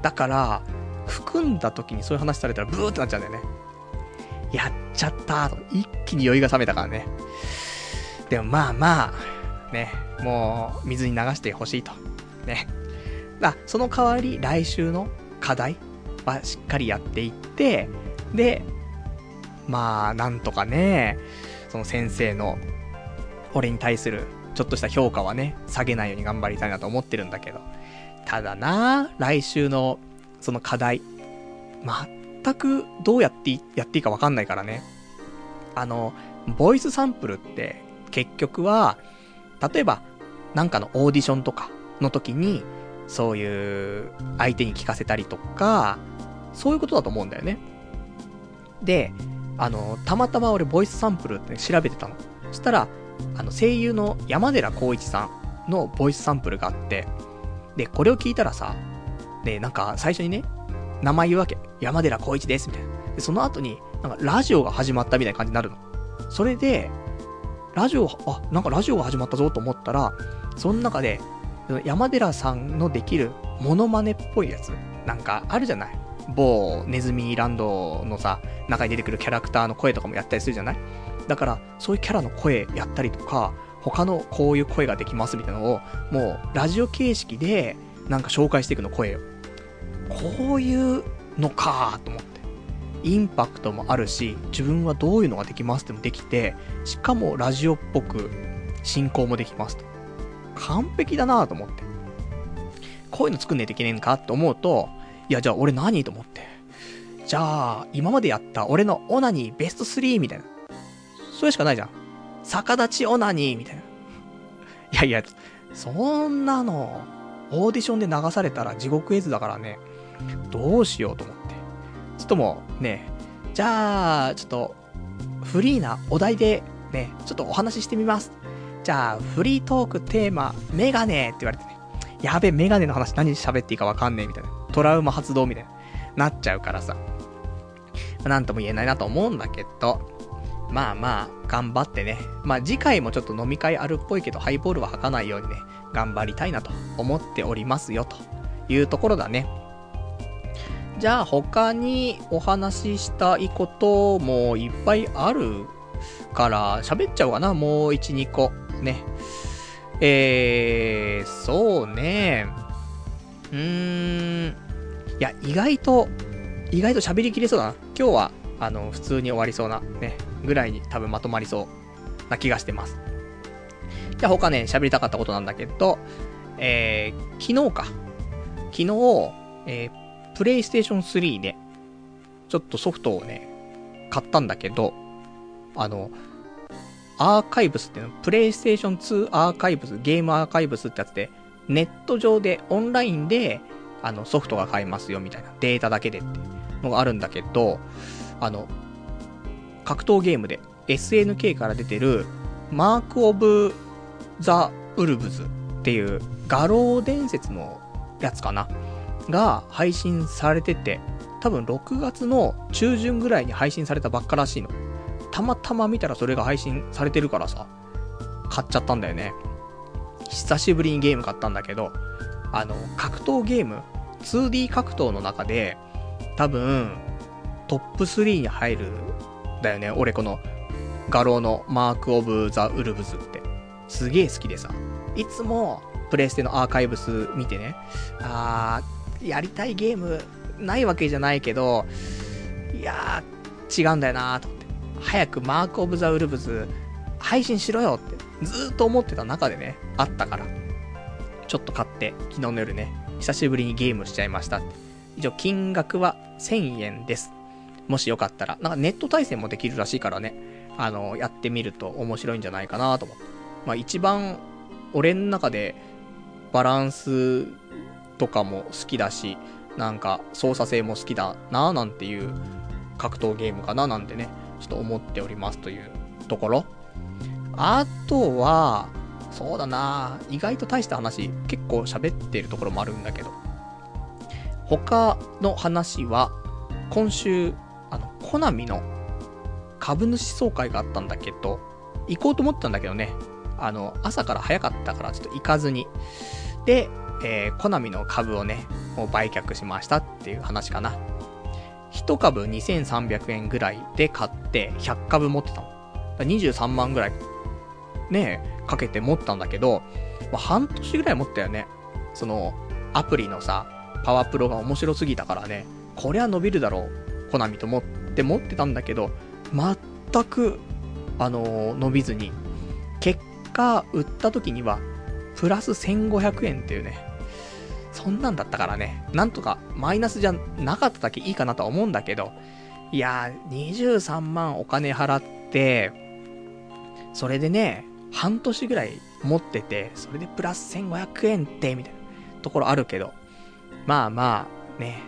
だから、含んだ時にそういう話されたらブーってなっちゃうんだよね。やっちゃったと。一気に酔いが覚めたからね。でもまあまあ、ね、もう水に流してほしいと。ね。あ、その代わり来週の課題はしっかりやっていって、で、まあ、なんとかね、その先生の、俺に対するちょっとした評価はね、下げないように頑張りたいなと思ってるんだけど。ただな来週の、その課題、全くどうやってやっていいかわかんないからね。あの、ボイスサンプルって結局は、例えば、なんかのオーディションとかの時に、そういう相手に聞かせたりとか、そういうことだと思うんだよね。で、あの、たまたま俺ボイスサンプルって調べてたの。そしたら、あの、声優の山寺宏一さんのボイスサンプルがあって、で、これを聞いたらさ、で、なんか最初にね、名前言うわけ。山寺宏一です、みたいな。で、その後に、なんかラジオが始まったみたいな感じになるの。それで、ラジオ、あ、なんかラジオが始まったぞと思ったら、その中で、山寺さんのできるモノマネっぽいやつ、なんかあるじゃない某ネズミランドのさ、中に出てくるキャラクターの声とかもやったりするじゃないだから、そういうキャラの声やったりとか、他のこういう声ができますみたいなのを、もう、ラジオ形式で、なんか紹介していくの、声を。こういうのかと思って。インパクトもあるし、自分はどういうのができますってもできて、しかもラジオっぽく進行もできますと。完璧だなと思って。こういうの作んねえといけねえんかって思うと、いや、じゃあ俺何と思って。じゃあ、今までやった俺のオナニーベスト3みたいな。それしかないじゃん。逆立ちオナニーみたいな。いやいや、そんなの、オーディションで流されたら地獄絵図だからね、どうしようと思って。ちょっともう、ね、じゃあ、ちょっと、フリーなお題で、ね、ちょっとお話ししてみます。じゃあ、フリートークテーマ、メガネって言われてね、やべ、メガネの話何喋っていいかわかんねえみたいな。トラウマ発動みたいな。なっちゃうからさ。なんとも言えないなと思うんだけど、まあまあ、頑張ってね。まあ次回もちょっと飲み会あるっぽいけど、ハイボールは吐かないようにね、頑張りたいなと思っておりますよ、というところだね。じゃあ他にお話ししたいこともいっぱいあるから喋っちゃおうかな、もう1、2個。ね。えー、そうね。うーん。いや、意外と、意外と喋りきれそうだな。今日は、あの、普通に終わりそうな、ね、ぐらいに多分まとまりそうな気がしてます。じゃあ他ね、喋りたかったことなんだけど、えー、昨日か。昨日、えー、プレイステーション3で、ちょっとソフトをね、買ったんだけど、あの、アーカイブスっていうの、プレイステーション2アーカイブス、ゲームアーカイブスってやつで、ネット上で、オンラインで、あの、ソフトが買えますよ、みたいな。データだけでっていうのがあるんだけど、あの、格闘ゲームで SNK から出てるマーク・オブ・ザ・ウルブズっていう画廊伝説のやつかな？が配信されてて、多分6月の中旬ぐらいに配信されたばっからしいの。たまたま見たらそれが配信されてるからさ、買っちゃったんだよね。久しぶりにゲーム買ったんだけど、あの、格闘ゲーム、2D 格闘の中で、多分、トップ3に入るだよね。俺この餓狼のマーク・オブ・ザ・ウルブズって。すげえ好きでさ。いつもプレイステのアーカイブス見てね、あー、やりたいゲームないわけじゃないけど、いやー、違うんだよなーと思って。早くマークオブザウルブズ配信しろよってずーっと思ってた中でね、あったから。ちょっと買って、昨日の夜ね、久しぶりにゲームしちゃいましたって。一応金額は1000円です。もしよかったら。なんかネット対戦もできるらしいからね。あの、やってみると面白いんじゃないかなと思って。まあ一番、俺の中でバランスとかも好きだし、なんか操作性も好きだなぁなんていう格闘ゲームかななんてね、ちょっと思っておりますというところ。あとは、そうだな意外と大した話結構喋ってるところもあるんだけど。他の話は、今週、あの、コナミの株主総会があったんだけど、行こうと思ったんだけどね、あの、朝から早かったからちょっと行かずに。で、えー、コナミの株をね、もう売却しましたっていう話かな。1株2300円ぐらいで買って100株持ってたの。23万ぐらい、ね、かけて持ったんだけど、まあ、半年ぐらい持ったよね。その、アプリのさ、パワープロが面白すぎたからね、こりゃ伸びるだろう、コナミと思って持ってたんだけど、全く、あのー、伸びずに、結果、売った時には、プラス1500円っていうね、そんなんだったからね、なんとかマイナスじゃなかっただけいいかなとは思うんだけど、いやー、23万お金払って、それでね、半年ぐらい持ってて、それでプラス1500円って、みたいなところあるけど、まあまあ、ね、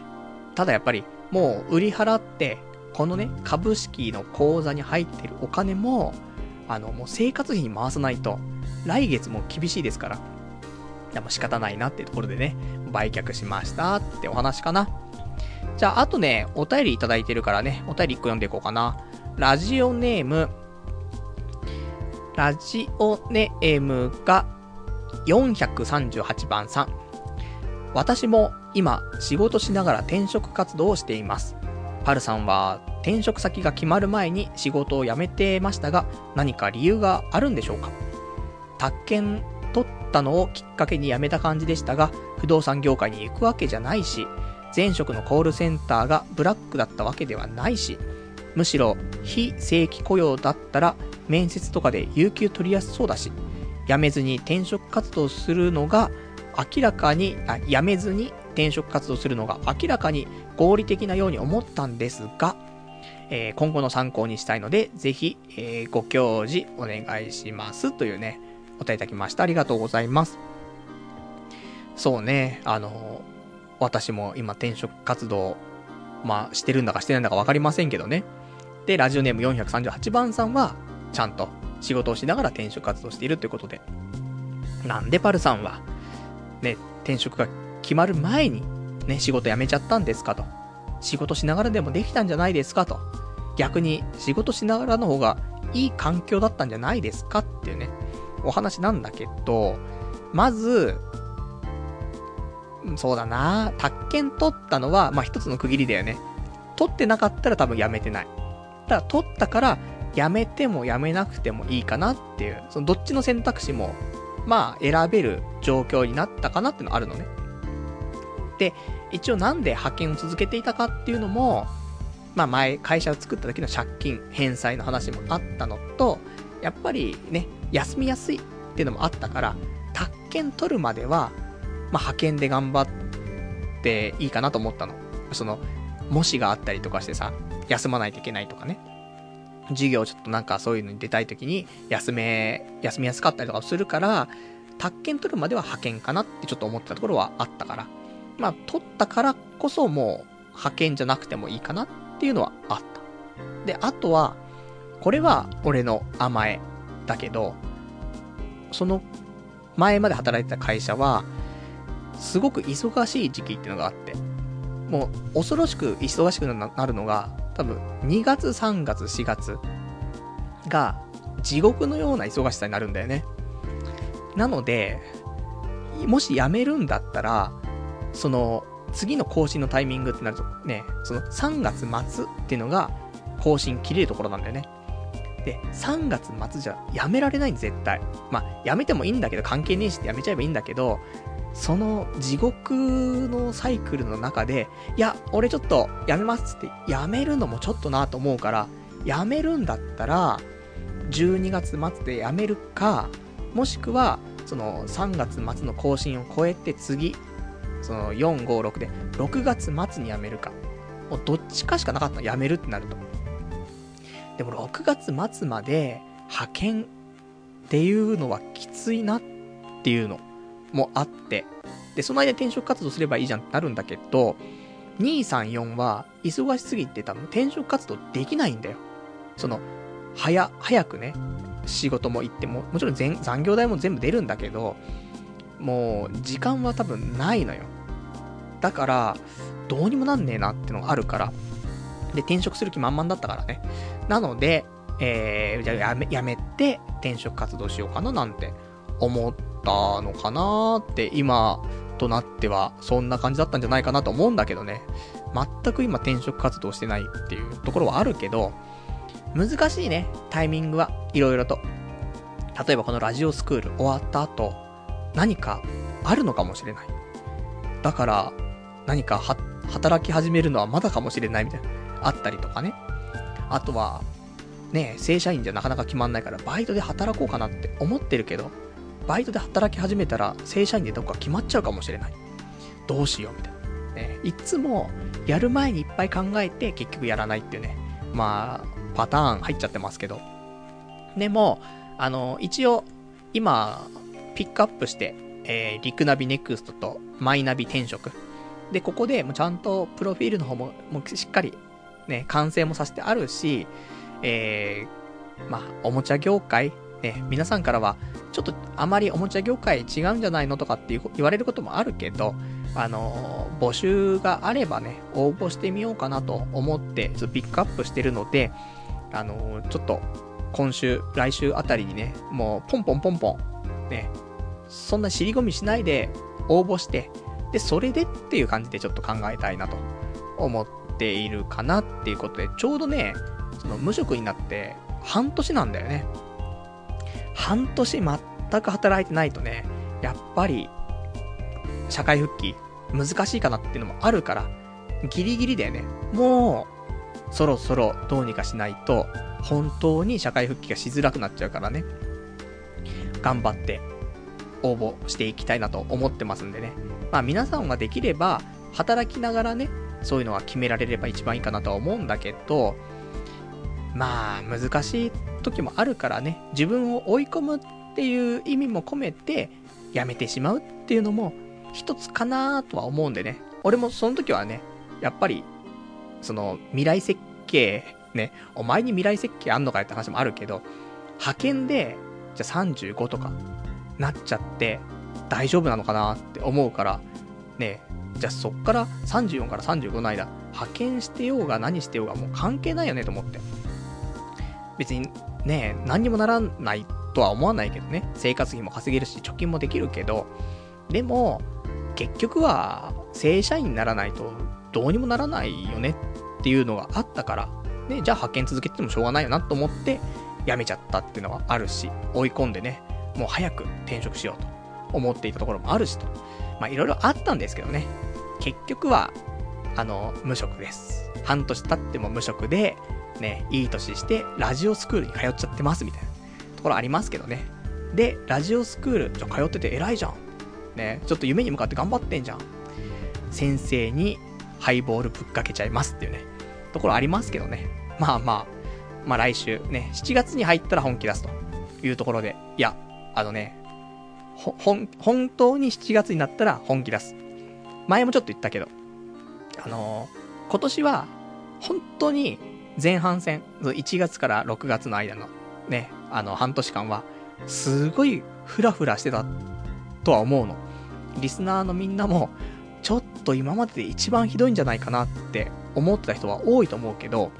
ただやっぱり、もう売り払って、このね、株式の口座に入ってるお金も、あの、もう生活費に回さないと、来月も厳しいですから。でも仕方ないなってところでね、売却しましたってお話かな。じゃあ、あとね、お便りいただいてるからね、お便り1個読んでいこうかな。ラジオネーム、ラジオネームが438番さん。私も今仕事しながら転職活動をしています。パルさんは転職先が決まる前に仕事を辞めてましたが何か理由があるんでしょうか？宅建取ったのをきっかけに辞めた感じでしたが不動産業界に行くわけじゃないし前職のコールセンターがブラックだったわけではないしむしろ非正規雇用だったら面接とかで有給取りやすそうだし辞めずに転職活動するのが明らかにあ辞めずに転職活動するのが明らかに合理的なように思ったんですが、えー、今後の参考にしたいので、ぜひ、えー、ご教示お願いしますというね、お答えいただきました。ありがとうございます。そうね、あの、私も今転職活動、まあ、してるんだかしてないんだかわかりませんけどね。で、ラジオネーム438番さんは、ちゃんと仕事をしながら転職活動しているということで。なんでパルさんは、ね、転職が決まる前に、ね、仕事辞めちゃったんですかと。仕事しながらでもできたんじゃないですかと。逆に仕事しながらの方がいい環境だったんじゃないですかっていうね、お話なんだけど、まず、そうだな宅建取ったのは、まあ、一つの区切りだよね。取ってなかったら多分辞めてない。ただ、取ったから、辞めても辞めなくてもいいかなっていう、そのどっちの選択肢も、まあ、選べる状況になったかなっていうのあるのね。で、一応なんで派遣を続けていたかっていうのも、まあ前、会社を作った時の借金返済の話もあったのと、やっぱりね、休みやすいっていうのもあったから、宅建取るまでは、まあ派遣で頑張っていいかなと思ったの。その、模試があったりとかしてさ、休まないといけないとかね。授業ちょっとなんかそういうのに出たい時に休め、休みやすかったりとかするから、宅建取るまでは派遣かなってちょっと思ってたところはあったから。まあ、取ったからこそもう、派遣じゃなくてもいいかなっていうのはあった。で、あとは、これは俺の甘えだけど、その前まで働いてた会社は、すごく忙しい時期っていうのがあって、もう恐ろしく忙しくなるのが、多分2月、3月、4月が地獄のような忙しさになるんだよね。なので、もし辞めるんだったら、その、次の更新のタイミングってなるとね、その3月末っていうのが更新切れるところなんだよね。で、3月末じゃやめられないん絶対。まあ、やめてもいいんだけど、関係ねえしってやめちゃえばいいんだけど、その地獄のサイクルの中で、いや、俺ちょっとやめますって、やめるのもちょっとなと思うから、やめるんだったら、12月末でやめるか、もしくは、その3月末の更新を超えて次、その4、5、6で、6月末にやめるか。もうどっちかしかなかったの、やめるってなると。でも6月末まで派遣っていうのはきついなっていうのもあって、で、その間転職活動すればいいじゃんってなるんだけど、234は忙しすぎて多分転職活動できないんだよ。その、早、早くね、仕事も行っても、もちろん全残業代も全部出るんだけど、もう、時間は多分ないのよ。だから、どうにもなんねえなってのがあるから。で、転職する気満々だったからね。なので、えー、じゃあやめ、やめて転職活動しようかななんて思ったのかなって今となってはそんな感じだったんじゃないかなと思うんだけどね。全く今転職活動してないっていうところはあるけど、難しいね、タイミングはいろいろと。例えばこのラジオスクール終わった後、何かあるのかもしれない。だから、何か働き始めるのはまだかもしれないみたいな、あったりとかね。あとは、ね、正社員じゃなかなか決まんないから、バイトで働こうかなって思ってるけど、バイトで働き始めたら、正社員でどこか決まっちゃうかもしれない。どうしようみたいな。ね、いつも、やる前にいっぱい考えて、結局やらないっていうね、まあ、パターン入っちゃってますけど。でも、あの、一応、今、ピックアップして、えー、リクナビネクストとマイナビ転職。で、ここでもうちゃんとプロフィールの方も、もうしっかり、ね、完成もさせてあるし、えー、まあ、おもちゃ業界、ね、皆さんからは、ちょっとあまりおもちゃ業界違うんじゃないのとかって言われることもあるけど、あのー、募集があればね、応募してみようかなと思って、ちょっとピックアップしてるので、あのー、ちょっと、今週、来週あたりにね、もう、ポンポンポンポン、ね、そんな尻込みしないで応募して、で、それでっていう感じでちょっと考えたいなと思っているかなっていうことで、ちょうどね、その無職になって半年なんだよね。半年全く働いてないとね、やっぱり、社会復帰難しいかなっていうのもあるから、ギリギリでね、もう、そろそろどうにかしないと、本当に社会復帰がしづらくなっちゃうからね、頑張って応募していきたいなと思ってますんでね。まあ皆さんができれば、働きながらね、そういうのは決められれば一番いいかなとは思うんだけど、まあ、難しい時もあるからね、自分を追い込むっていう意味も込めて、やめてしまうっていうのも、一つかなとは思うんでね。俺もその時はね、やっぱり、その、未来設計、ね、お前に未来設計あんのかよって話もあるけど、派遣で、じゃあ35とか、なっちゃって、大丈夫なのかなって思うから、ね、じゃあそっから34から35の間、派遣してようが何してようがもう関係ないよねと思って。別にね、何にもならないとは思わないけどね。生活費も稼げるし、貯金もできるけど、でも、結局は、正社員にならないとどうにもならないよねっていうのがあったから、ね、じゃあ派遣続けてもしょうがないよなと思って、辞めちゃったっていうのはあるし、追い込んでね、もう早く転職しようと思っていたところもあるしと。まあいろいろあったんですけどね。結局は、あの、無職です。半年経っても無職で、ね、いい年して、ラジオスクールに通っちゃってますみたいなところありますけどね。で、ラジオスクール、じゃ通ってて偉いじゃん。ね、ちょっと夢に向かって頑張ってんじゃん。先生にハイボールぶっかけちゃいますっていうね、ところありますけどね。まあまあ、まあ来週ね、7月に入ったら本気出すというところで、いや、あのね、ほ、本、本当に7月になったら本気出す。前もちょっと言ったけど、あのー、今年は、本当に前半戦、1月から6月の間のね、あの半年間は、すごいフラフラしてたとは思うの。リスナーのみんなも、ちょっと今までで一番ひどいんじゃないかなって思ってた人は多いと思うけど、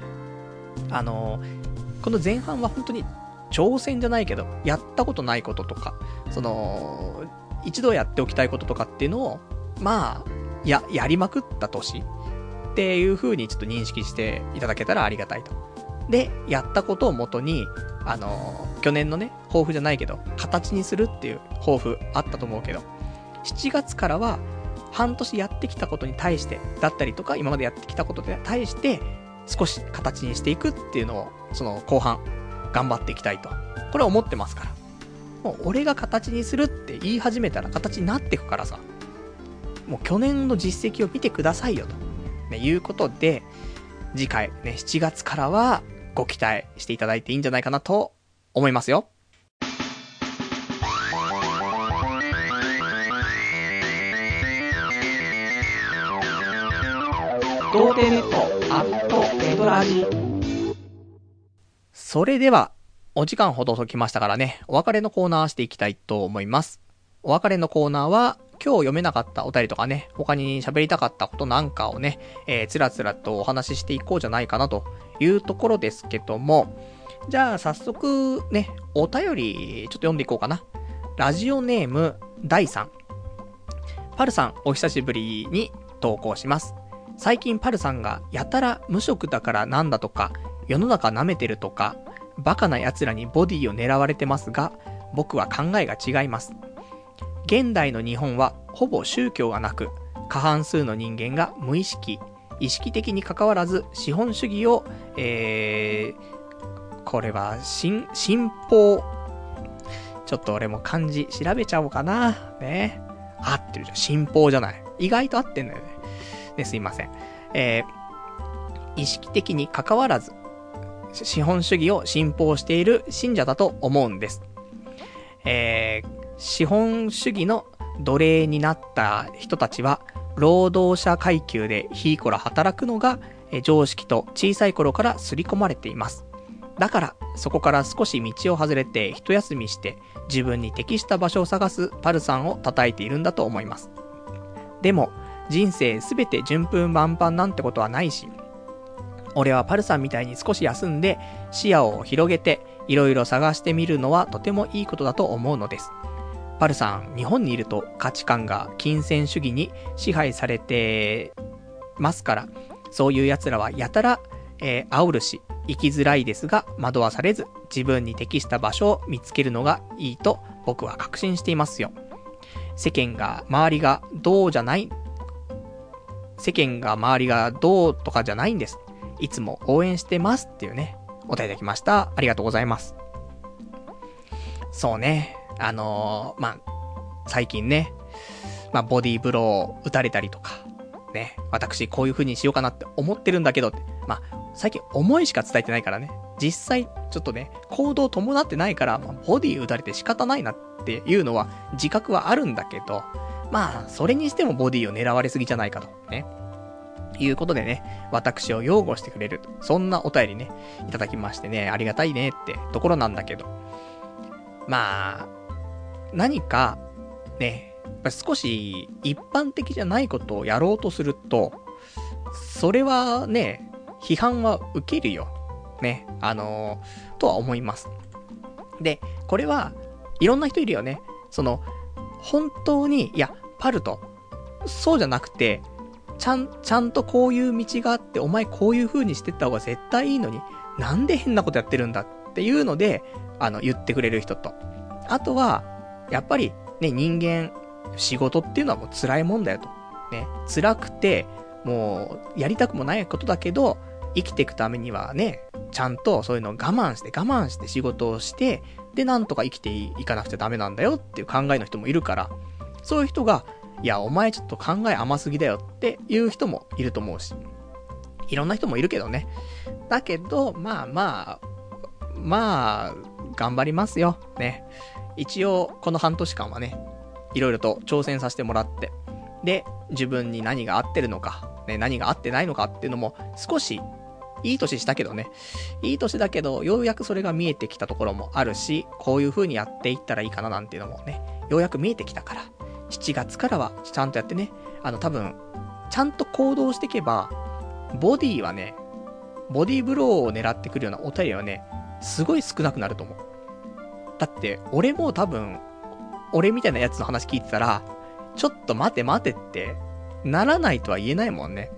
あのー、この前半は本当に挑戦じゃないけど、やったことないこととか、その、一度やっておきたいこととかっていうのを、まあ、や、やりまくった年っていう風にちょっと認識していただけたらありがたいと。で、やったことをもとに、あの、去年のね、抱負じゃないけど、形にするっていう抱負あったと思うけど、7月からは、半年やってきたことに対して、だったりとか、今までやってきたことに対して、少し形にしていくっていうのを、その後半、頑張っていきたいと。これは思ってますから。もう俺が形にするって言い始めたら形になっていくからさ。もう去年の実績を見てくださいよと。ね、いうことで、次回ね、7月からはご期待していただいていいんじゃないかなと思いますよ。童貞ネットアットネトラジそれでは、お時間ほど解きましたからね、お別れのコーナーしていきたいと思います。お別れのコーナーは、今日読めなかったお便りとかね、他に喋りたかったことなんかをね、えー、つらつらとお話ししていこうじゃないかなというところですけども、じゃあ早速ね、お便りちょっと読んでいこうかな。ラジオネーム、第3。パルさん、お久しぶりに投稿します。最近パルさんがやたら無職だからなんだとか、世の中舐めてるとか、バカな奴らにボディを狙われてますが、僕は考えが違います。現代の日本はほぼ宗教がなく、過半数の人間が無意識、意識的に関わらず資本主義を、えー、これは、新、新法。ちょっと俺も漢字調べちゃおうかな。ね。合ってるじゃん。新法じゃない。意外と合ってんだよね。ね、すいません。えー、意識的に関わらず、資本主義を信奉している信者だと思うんです。えー、資本主義の奴隷になった人たちは、労働者階級でひいこら働くのが常識と小さい頃から刷り込まれています。だから、そこから少し道を外れて一休みして自分に適した場所を探すパルさんを叩いているんだと思います。でも、人生すべて順風満帆なんてことはないし、俺はパルさんみたいに少し休んで視野を広げていろいろ探してみるのはとてもいいことだと思うのです。パルさん、日本にいると価値観が金銭主義に支配されてますから、そういう奴らはやたら、えー、煽るし、生きづらいですが、惑わされず、自分に適した場所を見つけるのがいいと僕は確信していますよ。世間が、周りがどうじゃない、世間が周りがどうとかじゃないんです。いつも応援してますっていうね、お答えいただきました。ありがとうございます。そうね。あのー、まあ、最近ね、まあ、ボディーブローを打たれたりとか、ね、私こういう風にしようかなって思ってるんだけど、まあ、最近思いしか伝えてないからね、実際、ちょっとね、行動伴ってないから、まあ、ボディ打たれて仕方ないなっていうのは自覚はあるんだけど、まあ、それにしてもボディを狙われすぎじゃないかと、ね。いうことでね、私を擁護してくれる、そんなお便りね、いただきましてね、ありがたいねってところなんだけど。まあ、何か、ね、やっぱ少し一般的じゃないことをやろうとすると、それはね、批判は受けるよ。ね、あのー、とは思います。で、これは、いろんな人いるよね。その、本当に、いや、パルト、そうじゃなくて、ちゃん、ちゃんとこういう道があって、お前こういう風にしてった方が絶対いいのに、なんで変なことやってるんだっていうので、あの、言ってくれる人と。あとは、やっぱりね、人間、仕事っていうのはもう辛いもんだよと。ね、辛くて、もう、やりたくもないことだけど、生きていくためにはね、ちゃんとそういうのを我慢して我慢して仕事をして、で、なんとか生きていかなくちゃダメなんだよっていう考えの人もいるから、そういう人が、いや、お前ちょっと考え甘すぎだよっていう人もいると思うし、いろんな人もいるけどね。だけど、まあまあ、まあ、頑張りますよ。ね。一応、この半年間はね、いろいろと挑戦させてもらって、で、自分に何が合ってるのか、ね、何が合ってないのかっていうのも、少し、いい年したけどね、いい年だけど、ようやくそれが見えてきたところもあるし、こういう風にやっていったらいいかななんていうのもね、ようやく見えてきたから、7月からはちゃんとやってね、あの多分、ちゃんと行動していけば、ボディはね、ボディブローを狙ってくるようなお便りはね、すごい少なくなると思う。だって、俺も多分、俺みたいなやつの話聞いてたら、ちょっと待て待てって、ならないとは言えないもんね。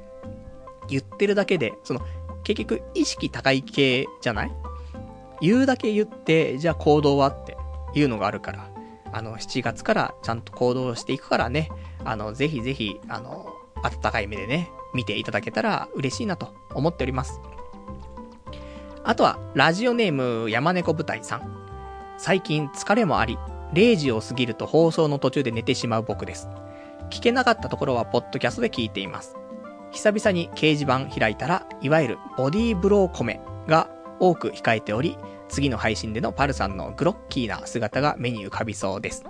言ってるだけで、その、結局、意識高い系じゃない？言うだけ言って、じゃあ行動はっていうのがあるから。あの、7月からちゃんと行動していくからね、あの、ぜひぜひ、あの、温かい目でね、見ていただけたら嬉しいなと思っております。あとは、ラジオネーム山猫舞台さん。最近疲れもあり、0時を過ぎると放送の途中で寝てしまう僕です。聞けなかったところはポッドキャストで聞いています。久々に掲示板開いたら、いわゆるボディーブローコメが多く控えており、次の配信でのパルさんのグロッキーな姿が目に浮かびそうです。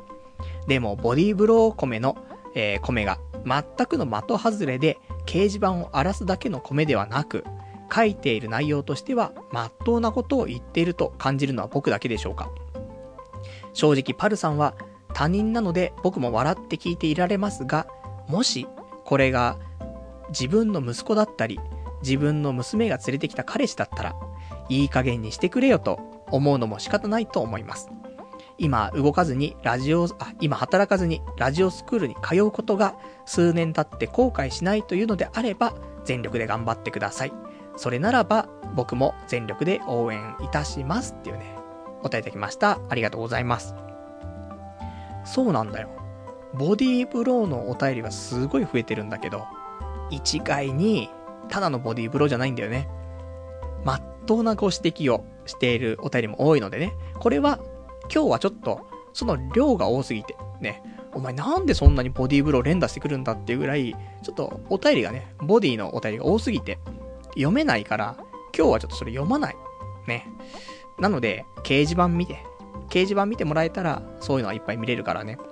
でも、ボディーブロー米の、えー、米が全くの的外れで、掲示板を荒らすだけの米ではなく、書いている内容としては、まっとうなことを言っていると感じるのは僕だけでしょうか。正直、パルさんは他人なので僕も笑って聞いていられますが、もし、これが自分の息子だったり、自分の娘が連れてきた彼氏だったら、いい加減にしてくれよと思うのも仕方ないと思います。今動かずにラジオ、あ、今働かずにラジオスクールに通うことが数年経って後悔しないというのであれば、全力で頑張ってください。それならば、僕も全力で応援いたしますっていうね、答えいただきました。ありがとうございます。そうなんだよ。ボディーブローのお便りはすごい増えてるんだけど、一概に、ただのボディーブローじゃないんだよね。まっとうなご指摘をしているお便りも多いのでね、これは今日はちょっと、その量が多すぎて、ね、お前なんでそんなにボディーブロー連打してくるんだっていうぐらい、ちょっとお便りがね、ボディのお便りが多すぎて、読めないから、今日はちょっとそれ読まない。ね。なので、掲示板見て、掲示板見てもらえたら、そういうのはいっぱい見れるからね。だか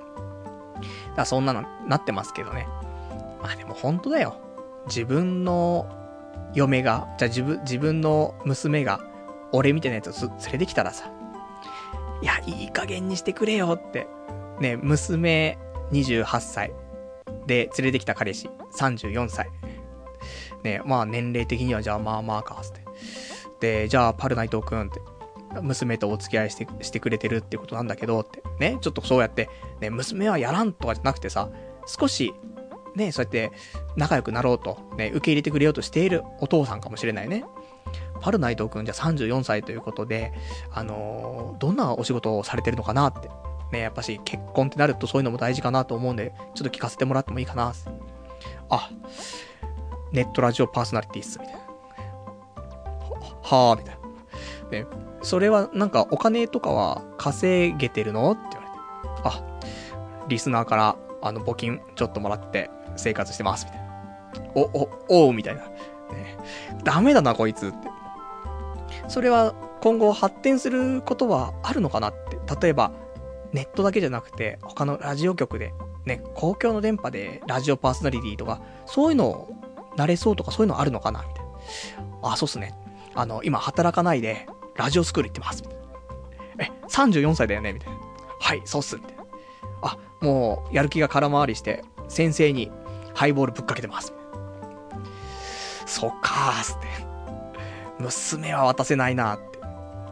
らそんなのなってますけどね。まあでも本当だよ。自分の嫁が、じゃあ自分、自分の娘が、俺みたいなやつを連れてきたらさ、いや、いい加減にしてくれよって。ね、娘28歳。で、連れてきた彼氏34歳。ね、まあ年齢的にはじゃあまあまあか、つって。で、じゃあパルナイト君って。娘とお付き合いしてしてくれてるってことなんだけどって。ね、ちょっとそうやって、ね、娘はやらんとかじゃなくてさ、少し、ね、そうやって仲良くなろうと、ね、受け入れてくれようとしているお父さんかもしれないね。パルナイト君じゃ34歳ということで、あのー、どんなお仕事をされてるのかなって。ね、やっぱし結婚ってなるとそういうのも大事かなと思うんで、ちょっと聞かせてもらってもいいかな。あ、ネットラジオパーソナリティっす、みたいな。はぁ、みたいな。ね、それはなんかお金とかは稼げてるのって言われて。あ、リスナーからあの募金ちょっともらって生活してます、みたいな。お、お、おう、みたいな。ね、ダメだな、こいつって。それは今後発展することはあるのかなって。例えば、ネットだけじゃなくて、他のラジオ局で、ね、公共の電波でラジオパーソナリティとか、そういうのなれそうとかそういうのあるのかなみたいな。あ、そうっすね。あの、今働かないで、ラジオスクール行ってます。え、34歳だよね？みたいな。はい、そうっす。みたいな。あ、もう、やる気が空回りして、先生にハイボールぶっかけてます。そっかーすって。娘は渡せないなって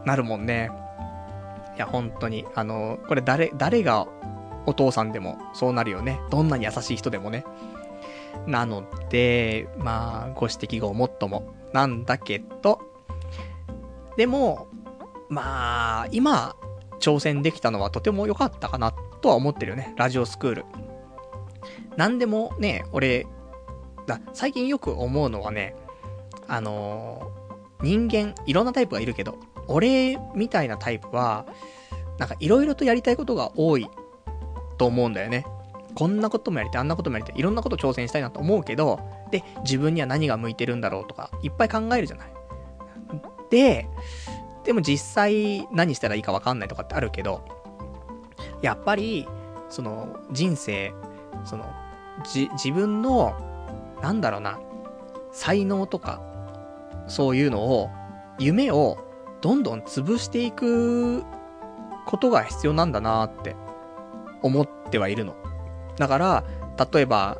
なるもんね。いや、本当に。あの、これ誰、誰がお父さんでもそうなるよね。どんなに優しい人でもね。なので、まあ、ご指摘がもっとも、なんだけど、でも、まあ、今、挑戦できたのはとても良かったかなとは思ってるよね。ラジオスクール。なんでもね、俺、だ最近よく思うのはね、あの人間、いろんなタイプがいるけど、俺みたいなタイプは、なんかいろいろとやりたいことが多いと思うんだよね。こんなこともやりたい、あんなこともやりたい、いろんなこと挑戦したいなと思うけど、で、自分には何が向いてるんだろうとか、いっぱい考えるじゃない。で、でも実際何したらいいかわかんないとかってあるけど、やっぱり、その人生、その、じ、自分の、なんだろうな、才能とか、そういうのを、夢をどんどん潰していくことが必要なんだなって思ってはいるの。だから、例えば、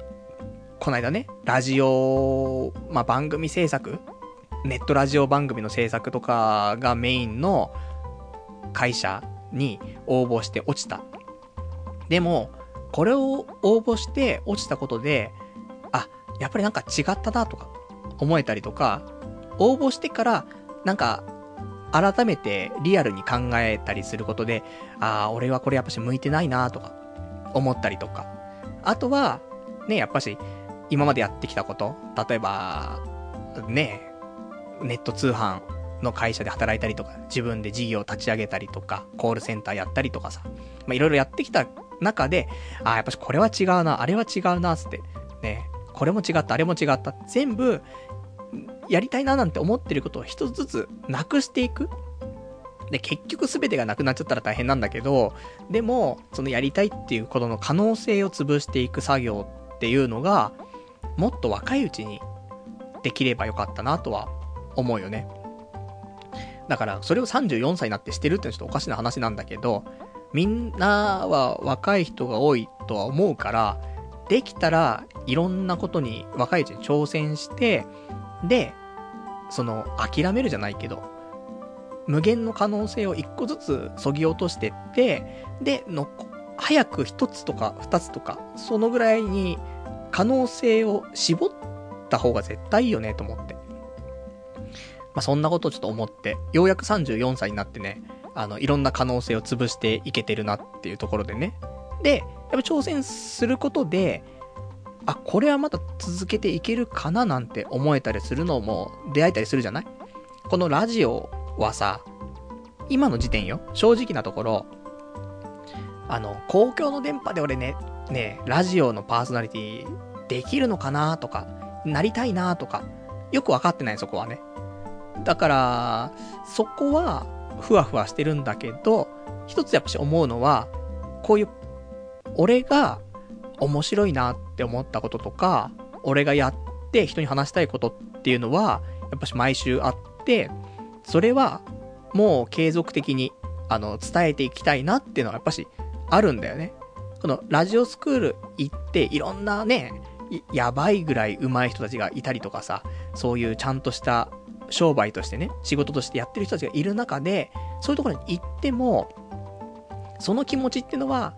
こないだね、ラジオ、まあ、番組制作ネットラジオ番組の制作とかがメインの会社に応募して落ちた。でも、これを応募して落ちたことで、あ、やっぱりなんか違ったなとか思えたりとか、応募してから、なんか、改めてリアルに考えたりすることで、ああ、俺はこれやっぱし向いてないなとか、思ったりとか。あとは、ね、やっぱし、今までやってきたこと、例えば、ね、ネット通販の会社で働いたりとか、自分で事業を立ち上げたりとか、コールセンターやったりとかさ、まあ、いろいろやってきた中で、ああ、やっぱしこれは違うな、あれは違うな、つって、ね、これも違った、あれも違った、全部、やりたいななんて思ってることを一つずつなくしていく。で、結局全てがなくなっちゃったら大変なんだけど、でも、そのやりたいっていうことの可能性を潰していく作業っていうのが、もっと若いうちにできればよかったなとは思うよね。だから、それを34歳になってしてるってちょっとおかしな話なんだけど、みんなは若い人が多いとは思うから、できたらいろんなことに若いうちに挑戦して、で、その、諦めるじゃないけど、無限の可能性を一個ずつ削ぎ落としてって、で、の、早く一つとか二つとか、そのぐらいに可能性を絞った方が絶対いいよねと思って。まあ、そんなことをちょっと思って、ようやく34歳になってね、あの、いろんな可能性を潰していけてるなっていうところでね。で、やっぱ挑戦することで、あ、これはまだ続けていけるかななんて思えたりするのも出会えたりするじゃない？このラジオはさ、今の時点よ、正直なところ、あの、公共の電波で俺ね、ね、ラジオのパーソナリティできるのかなとか、なりたいなとか、よくわかってないそこはね。だから、そこは、ふわふわしてるんだけど、一つやっぱし思うのは、こういう、俺が面白いなって思ったこととか、俺がやって人に話したいことっていうのは、やっぱし毎週あって、それはもう継続的に、あの、伝えていきたいなっていうのはやっぱしあるんだよね。このラジオスクール行っていろんなね、やばいぐらい上手い人たちがいたりとかさ、そういうちゃんとした商売としてね、仕事としてやってる人たちがいる中で、そういうところに行っても、その気持ちっていうのは、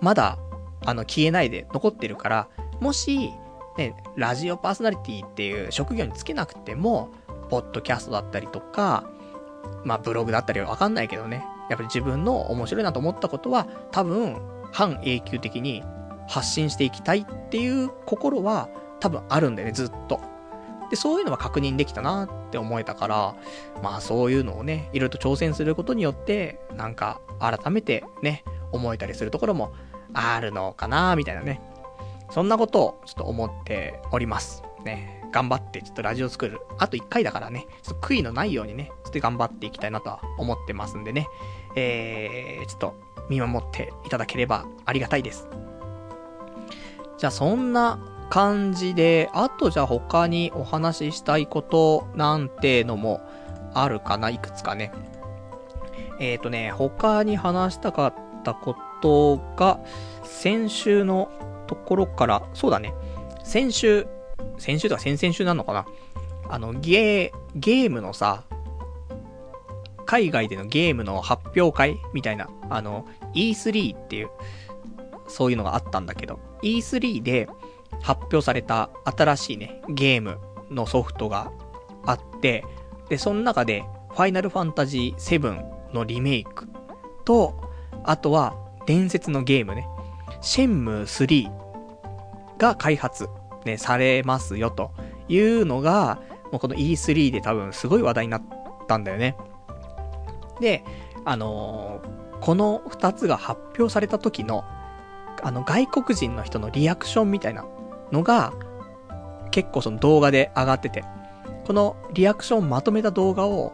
まだあの、消えないで残ってるから、もし、ね、ラジオパーソナリティっていう職業につけなくても、ポッドキャストだったりとか、まあ、ブログだったりはわかんないけどね、やっぱり自分の面白いなと思ったことは、多分、半永久的に発信していきたいっていう心は、多分あるんだよね、ずっと。で、そういうのは確認できたなって思えたから、まあそういうのをね、いろいろと挑戦することによって、なんか改めてね、思えたりするところもあるのかなみたいなね。そんなことをちょっと思っております。ね。頑張ってちょっとラジオ作る。あと1回だからね、ちょっと悔いのないようにね、ちょっと頑張っていきたいなとは思ってますんでね。えー、ちょっと見守っていただければありがたいです。じゃあそんな感じで、あとじゃあ他にお話ししたいことなんてのもあるかな？いくつかね。えっ、ー、とね、他に話したかったことが、先週のところから、そうだね、先週、先週とか先々週なのかな。あの、ゲー、ゲームのさ、海外でのゲームの発表会みたいな、あの、E3 っていう、そういうのがあったんだけど、E3 で発表された新しいね、ゲームのソフトがあって、で、その中で、ファイナルファンタジー7のリメイクと、あとは、伝説のゲームね、シェンムー3が開発、ね、されますよ、というのが、もうこの E3 で多分すごい話題になったんだよね。で、あのー、この2つが発表された時の、あの、外国人の人のリアクションみたいなのが、結構その動画で上がってて、このリアクションまとめた動画を、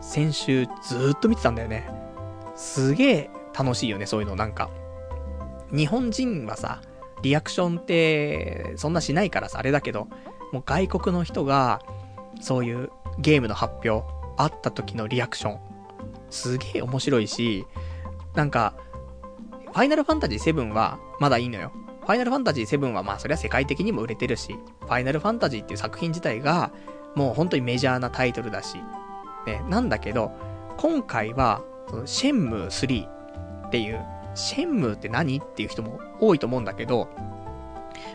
先週ずーっと見てたんだよね。すげえ楽しいよね、そういうのなんか。日本人はさ、リアクションってそんなしないからさ、あれだけど、もう外国の人が、そういうゲームの発表、あった時のリアクション、すげえ面白いし、なんか、ファイナルファンタジー7はまだいいのよ。ファイナルファンタジー7はまあそりゃ世界的にも売れてるし、ファイナルファンタジーっていう作品自体がもう本当にメジャーなタイトルだし、ね、なんだけど、今回は、そのシェンムー3っていう、シェンムーって何？っていう人も多いと思うんだけど、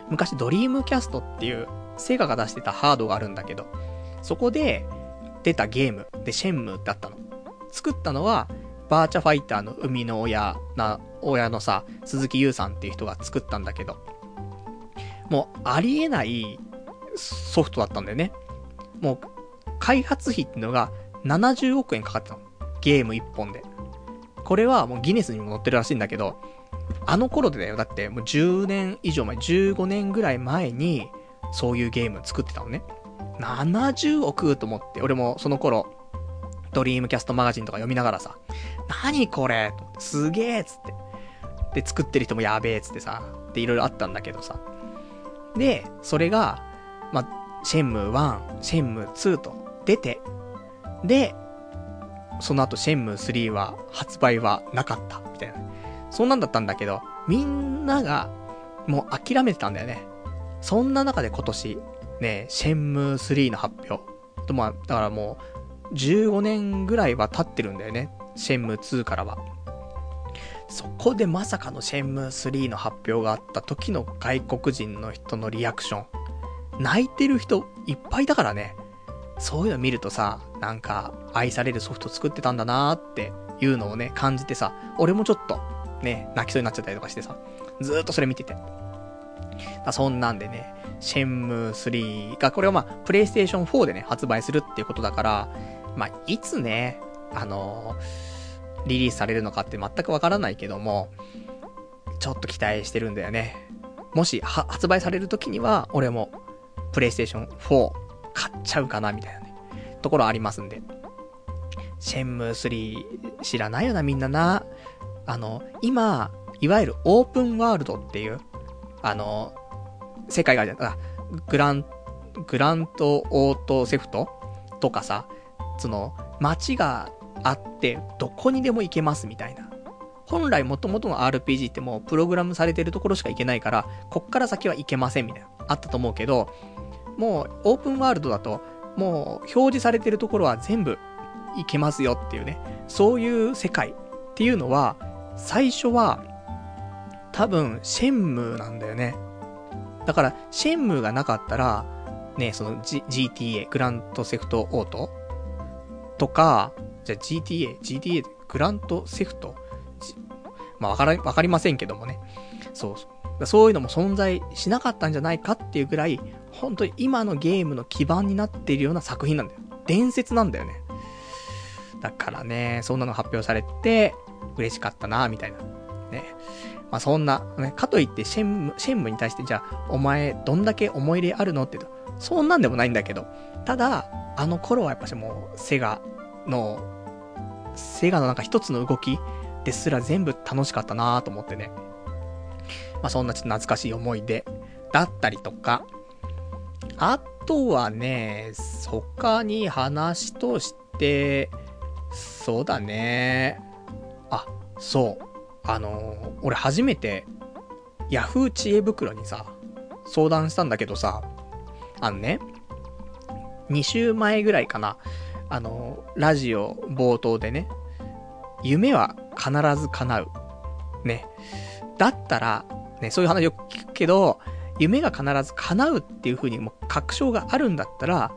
昔ドリームキャストっていうセガが出してたハードがあるんだけど、そこで出たゲームでシェンムーってあったの。作ったのは、バーチャファイターの生みの親な、親のさ、鈴木優さんっていう人が作ったんだけど、もうありえないソフトだったんだよね。もう、開発費っていうのが70億円かかってたの。ゲーム1本で。これはもうギネスにも載ってるらしいんだけど、あの頃でだよ。だってもう10年以上前、15年ぐらい前に、そういうゲーム作ってたのね。70億と思って、俺もその頃、ドリームキャストマガジンとか読みながらさ、何これ？すげえっつって。で、作ってる人もやべえっつってさ、で、いろいろあったんだけどさ。で、それが、まシェンムー1、シェンムー2と出て、で、その後シェンムー3は発売はなかった、みたいな。そんなんだったんだけど、みんながもう諦めてたんだよね。そんな中で今年、ね、シェンムー3の発表。とまあ、だからもう、15年ぐらいは経ってるんだよね。シェンムー2からは。そこでまさかのシェンムー3の発表があった時の外国人の人のリアクション。泣いてる人いっぱいだからね。そういうの見るとさ、なんか愛されるソフト作ってたんだなーっていうのをね、感じてさ、俺もちょっとね、泣きそうになっちゃったりとかしてさ、ずーっとそれ見てて。そんなんでね、シェンムー3が、これはまあ、プレイステーション4でね、発売するっていうことだから、まあ、いつね、あのー、リリースされるのかって全くわからないけども、ちょっと期待してるんだよね。もし、発売される時には、俺も、プレイステーション4買っちゃうかな、みたいなね、ところありますんで。シェンムー3知らないよな、みんなな。あの、今、いわゆるオープンワールドっていう、あの、世界があるじゃん。グラン、グラントオートセフトとかさ、その、街があって、どこにでも行けますみたいな。本来元々の RPG ってもうプログラムされてるところしか行けないから、こっから先は行けませんみたいな。あったと思うけど、もうオープンワールドだと、もう表示されてるところは全部行けますよっていうね。そういう世界っていうのは、最初は、多分、シェンムーなんだよね。だから、シェンムーがなかったら、ね、その、G、GTA、グラントセフトオート？とか、じゃあ GTA、GTA グラントセフト？まあ、わから、わかりませんけどもね。そうそう。そういうのも存在しなかったんじゃないかっていうぐらい、本当に今のゲームの基盤になっているような作品なんだよ。伝説なんだよね。だからね、そんなの発表されて、嬉しかったな、みたいな。ね。まあ、そんな、ね、かといってシェンム、シェンムに対してじゃあ、お前、どんだけ思い入れあるのって言うと、そんなんでもないんだけど、ただ、あの頃はやっぱしもう、セガの、セガのなんか一つの動きですら全部楽しかったなと思ってね。まあ、そんなちょっと懐かしい思い出だったりとか、あとはね、他に話として、そうだね。あ、そう。あの、俺初めて、ヤフー知恵袋にさ、相談したんだけどさ、あのね、2週前ぐらいかな、あの、ラジオ冒頭でね、夢は必ず叶う。ね。だったら、ね、そういう話よく聞くけど、夢が必ず叶うっていう風にもう確証があるんだったら、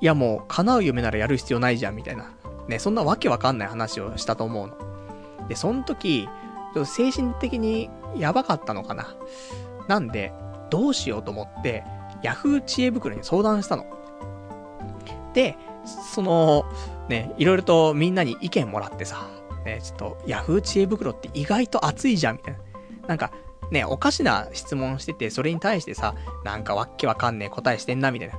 いやもう叶う夢ならやる必要ないじゃんみたいな。ね、そんなわけわかんない話をしたと思うの。で、その時、ちょっと精神的にやばかったのかな。なんで、どうしようと思って、ヤフー知恵袋に相談したの。で、その、ね、いろいろとみんなに意見もらってさ、ね、ちょっと、ヤフー知恵袋って意外と熱いじゃん、みたいな。なんか、ね、おかしな質問してて、それに対してさ、なんかわっけわかんねえ答えしてんな、みたいな。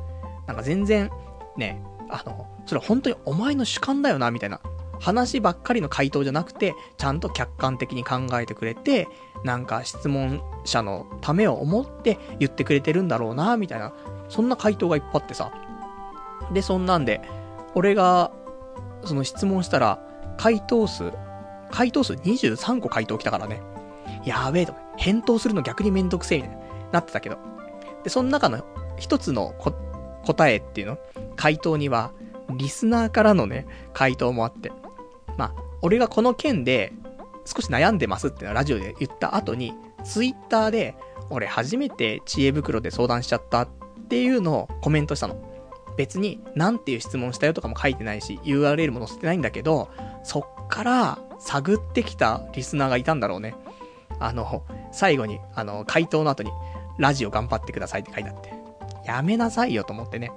なんか全然、ね、あの、それ本当にお前の主観だよな、みたいな。話ばっかりの回答じゃなくて、ちゃんと客観的に考えてくれて、なんか質問者のためを思って言ってくれてるんだろうな、みたいな。そんな回答がいっぱいあってさ。で、そんなんで、俺が、その質問したら、回答数、回答数23個回答来たからね。やべえと。返答するの逆にめんどくせえみたいな、なってたけど。で、その中の一つの答えっていうの回答には、リスナーからのね、回答もあって。まあ、俺がこの件で少し悩んでますってのはラジオで言った後に、ツイッターで、俺初めて知恵袋で相談しちゃったっていうのをコメントしたの。別に、なんていう質問したよとかも書いてないし、URL も載せてないんだけど、そっから探ってきたリスナーがいたんだろうね。あの、最後に、あの、回答の後に、ラジオ頑張ってくださいって書いてあって。やめなさいよと思ってね。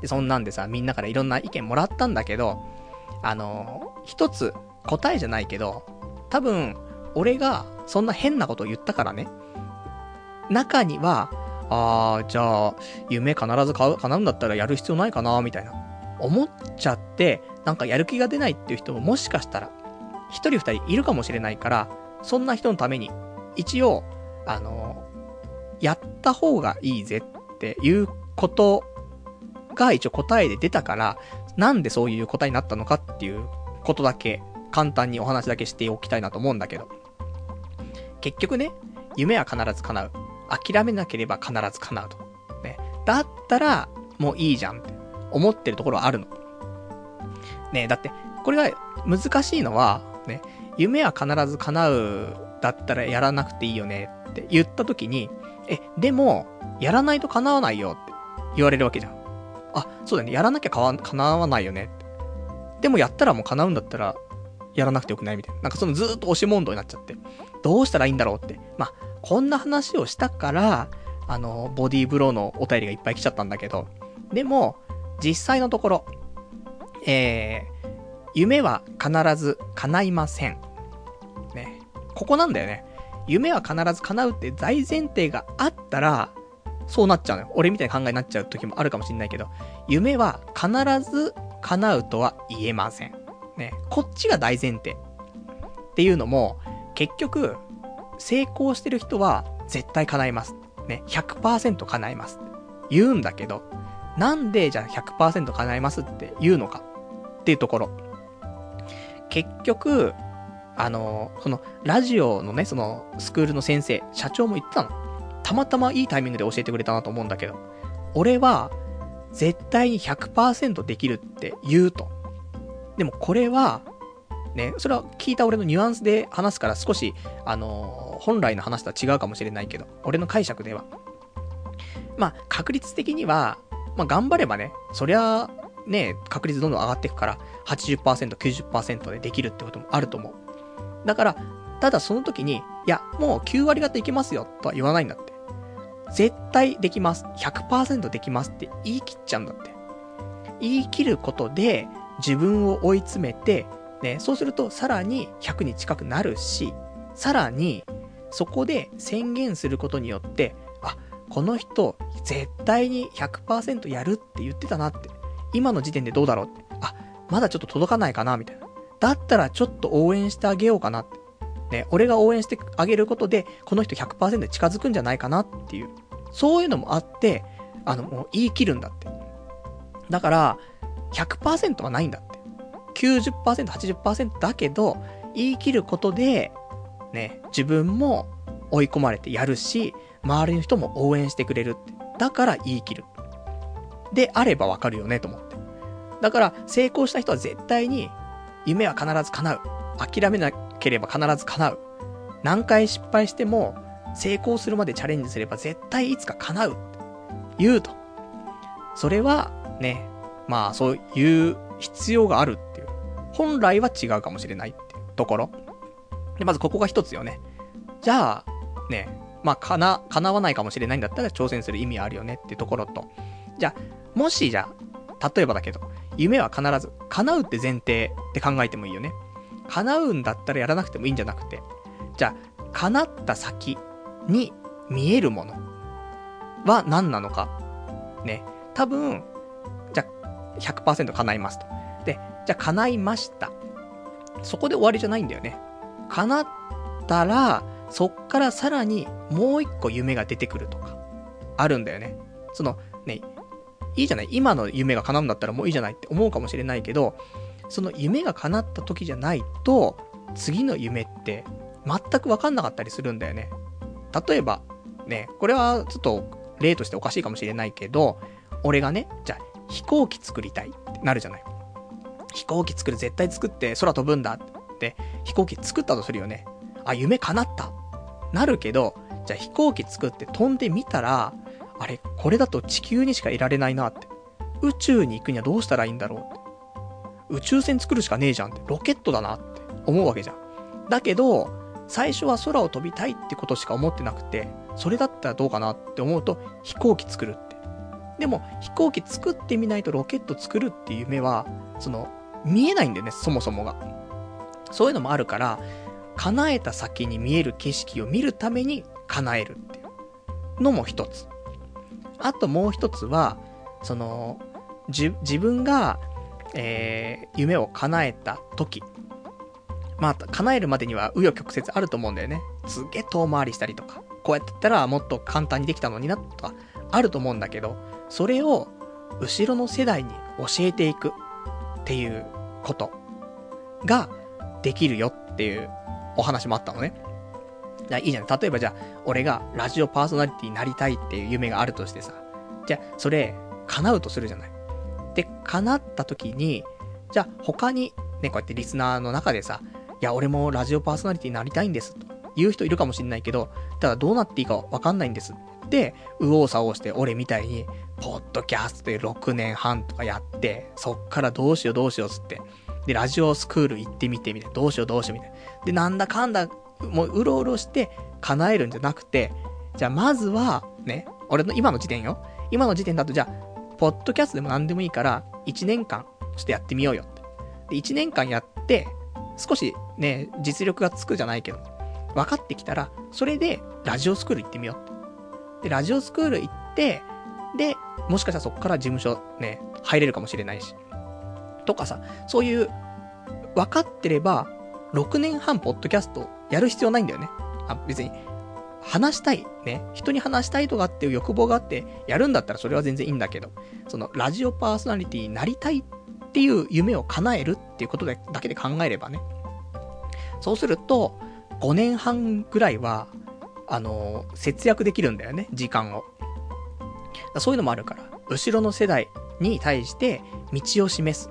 で、そんなんでさ、みんなからいろんな意見もらったんだけど、あの、一つ答えじゃないけど、多分、俺がそんな変なことを言ったからね。中には、あー、じゃあ、夢必ず叶うんだったらやる必要ないかな、みたいな。思っちゃって、なんかやる気が出ないっていう人ももしかしたら、一人二人いるかもしれないから、そんな人のために、一応、あの、やった方がいいぜっていうことが一応答えで出たから、なんでそういう答えになったのかっていうことだけ、簡単にお話だけしておきたいなと思うんだけど。結局ね、夢は必ず叶う。諦めなければ必ず叶うと。ね。だったら、もういいじゃんって思ってるところはあるの。ねだって、これが難しいのは、ね、夢は必ず叶うだったらやらなくていいよねって言った時に、え、でも、やらないと叶わないよって言われるわけじゃん。あ、そうだね、やらなきゃ叶わないよねって。でもやったらもう叶うんだったら、やらなくてよくないみたいな。なんかそのずーっと押し問答になっちゃって。どうしたらいいんだろうって。まあ、こんな話をしたから、あの、ボディーブローのお便りがいっぱい来ちゃったんだけど、でも、実際のところ、えー、夢は必ず叶いません。ね。ここなんだよね。夢は必ず叶うって大前提があったら、そうなっちゃうのよ。俺みたいな考えになっちゃう時もあるかもしんないけど、夢は必ず叶うとは言えません。ね。こっちが大前提。っていうのも、結局、成功してる人は絶対叶います。ね、100%叶います。言うんだけど、なんでじゃあ100%叶いますって言うのかっていうところ。結局、あの、その、ラジオのね、その、スクールの先生、社長も言ってたの。たまたまいいタイミングで教えてくれたなと思うんだけど、俺は、絶対に100%できるって言うと。でもこれは、ね、それは聞いた俺のニュアンスで話すから少し、あのー、本来の話とは違うかもしれないけど、俺の解釈では。まあ、確率的には、まあ、頑張ればね、そりゃ、ね、確率どんどん上がっていくから、80%、90%でできるってこともあると思う。だから、ただその時に、いや、もう9割方いけますよ、とは言わないんだって。絶対できます。100%できますって言い切っちゃうんだって。言い切ることで、自分を追い詰めて、ね、そうするとさらに100に近くなるし、さらに、そこで宣言することによって、あ、この人、絶対に100%やるって言ってたなって。今の時点でどうだろうって。あ、まだちょっと届かないかなみたいな。だったらちょっと応援してあげようかなって。ね、俺が応援してあげることで、この人100%近づくんじゃないかなっていう。そういうのもあって、あの、もう言い切るんだって。だから、100%はないんだって。90%、80%だけど、言い切ることで、ね、自分も追い込まれてやるし、周りの人も応援してくれるって。だから言い切る。であればわかるよね、と思って。だから、成功した人は絶対に、夢は必ず叶う。諦めなければ必ず叶う。何回失敗しても、成功するまでチャレンジすれば絶対いつか叶う。言うと。それは、ね、まあ、そういう必要があるっていう。本来は違うかもしれないっていうところ。で、まずここが一つよね。じゃあ、ね、まあ、かな、叶わないかもしれないんだったら挑戦する意味あるよねっていうところと。じゃあ、もしじゃあ、例えばだけど、夢は必ず、叶うって前提って考えてもいいよね。叶うんだったらやらなくてもいいんじゃなくて、じゃあ、叶った先に見えるものは何なのか？ね。多分、じゃあ、100%叶いますと。で、じゃあ叶いました。そこで終わりじゃないんだよね。叶ったら、そっからさらにもう一個夢が出てくるとか、あるんだよね。その、いいじゃない？今の夢が叶うんだったらもういいじゃないって思うかもしれないけど、その夢が叶った時じゃないと、次の夢って全くわかんなかったりするんだよね。例えば、ね、これはちょっと例としておかしいかもしれないけど、俺がね、じゃあ飛行機作りたいってなるじゃない？飛行機作る、絶対作って空飛ぶんだって、飛行機作ったとするよね。あ、夢叶ったなるけど、じゃあ飛行機作って飛んでみたら、あれ、これだと地球にしかいられないなって。宇宙に行くにはどうしたらいいんだろうって宇宙船作るしかねえじゃんって。ロケットだなって思うわけじゃん。だけど、最初は空を飛びたいってことしか思ってなくて、それだったらどうかなって思うと、飛行機作るって。でも、飛行機作ってみないとロケット作るっていう夢は、その、見えないんだよね、そもそもが。そういうのもあるから、叶えた先に見える景色を見るために叶えるっていうのも一つ。あともう一つは、その、じ、自分が、えー、夢を叶えた時。まあ、叶えるまでには紆余曲折あると思うんだよね。すげえ遠回りしたりとか、こうやってやったらもっと簡単にできたのにな、とか、あると思うんだけど、それを、後ろの世代に教えていくっていうことができるよっていうお話もあったのね。いいじゃん。例えばじゃあ、俺がラジオパーソナリティになりたいっていう夢があるとしてさ。じゃあ、それ、叶うとするじゃない。で、叶った時に、じゃあ他に、ね、こうやってリスナーの中でさ、いや、俺もラジオパーソナリティになりたいんです、と言う人いるかもしんないけど、ただどうなっていいかわかんないんです。で、右往左往して俺みたいに、ポッドキャストで6年半とかやって、そっからどうしようどうしようつって、で、ラジオスクール行ってみてみたいな、どうしようどうしようみたいな。で、なんだかんだ、もううろうろして叶えるんじゃなくて、じゃあまずは、ね、俺の今の時点よ。今の時点だとじゃあ、ポッドキャストでも何でもいいから、1年間、ちょっとやってみようよって。で、1年間やって、少しね、実力がつくじゃないけど、分かってきたら、それで、ラジオスクール行ってみようって。で、ラジオスクール行って、で、もしかしたらそこから事務所ね、入れるかもしれないし。とかさ、そういう、分かってれば、6年半ポッドキャストやる必要ないんだよね。あ、別に、話したい、ね、人に話したいとかっていう欲望があって、やるんだったらそれは全然いいんだけど、その、ラジオパーソナリティになりたいっていう夢を叶えるっていうことでだけで考えればね。そうすると、5年半ぐらいは、あの、節約できるんだよね、時間を。そういうのもあるから、後ろの世代に対して道を示す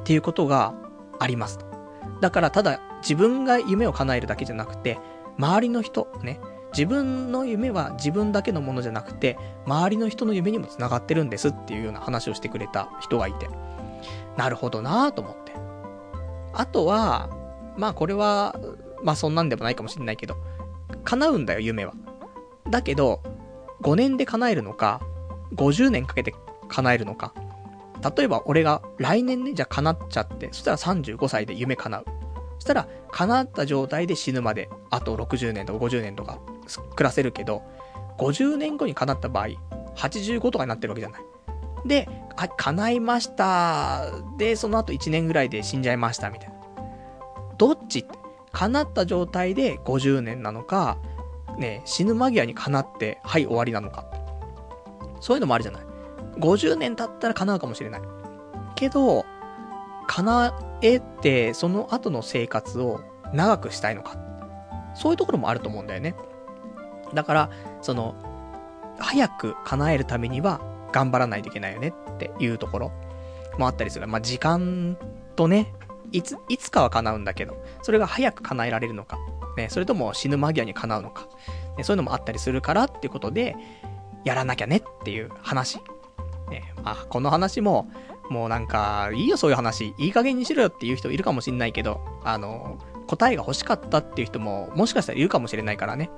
っていうことがありますと。だからただ自分が夢を叶えるだけじゃなくて、周りの人、ね、自分の夢は自分だけのものじゃなくて、周りの人の夢にも繋がってるんですっていうような話をしてくれた人がいて、なるほどなぁと思って。あとは、まあこれは、まあそんなんでもないかもしれないけど、叶うんだよ、夢は。だけど、5年で叶えるのか、50年かけて叶えるのか。例えば俺が来年ね、じゃあ叶っちゃって、そしたら35歳で夢叶う。そしたら、叶った状態で死ぬまで、あと60年とか50年とか暮らせるけど、50年後に叶った場合、85とかになってるわけじゃない。で、あ、叶いました。で、その後1年ぐらいで死んじゃいました、みたいな。どっちって、叶った状態で50年なのか、ね、死ぬ間際に叶って、はい、終わりなのか。そういうのもあるじゃない。50年経ったら叶うかもしれない。けど、叶えて、その後の生活を長くしたいのか。そういうところもあると思うんだよね。だから、その、早く叶えるためには頑張らないといけないよねっていうところもあったりする。まあ、時間とね、いつ、いつかは叶うんだけど、それが早く叶えられるのか。ね、それとも死ぬ間際に叶うのか。ね、そういうのもあったりするからっていうことで、やらなきゃねっていう話。ね、まあ、この話も、もうなんか、いいよそういう話、いい加減にしろよっていう人いるかもしんないけど、あの、答えが欲しかったっていう人も、もしかしたらいるかもしれないからね。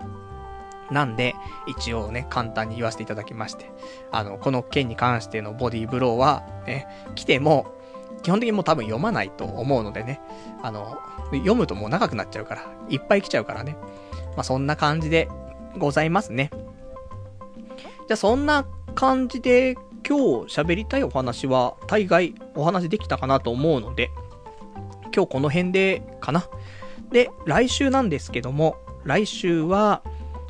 なんで、一応ね、簡単に言わせていただきまして、あの、この件に関してのボディーブローは、ね、来ても、基本的にもう多分読まないと思うのでね、あの、読むともう長くなっちゃうから、いっぱい来ちゃうからね。まあ、そんな感じでございますね。じゃあそんな感じで今日喋りたいお話は大概お話できたかなと思うので、今日この辺でかな。で、来週なんですけども、来週は、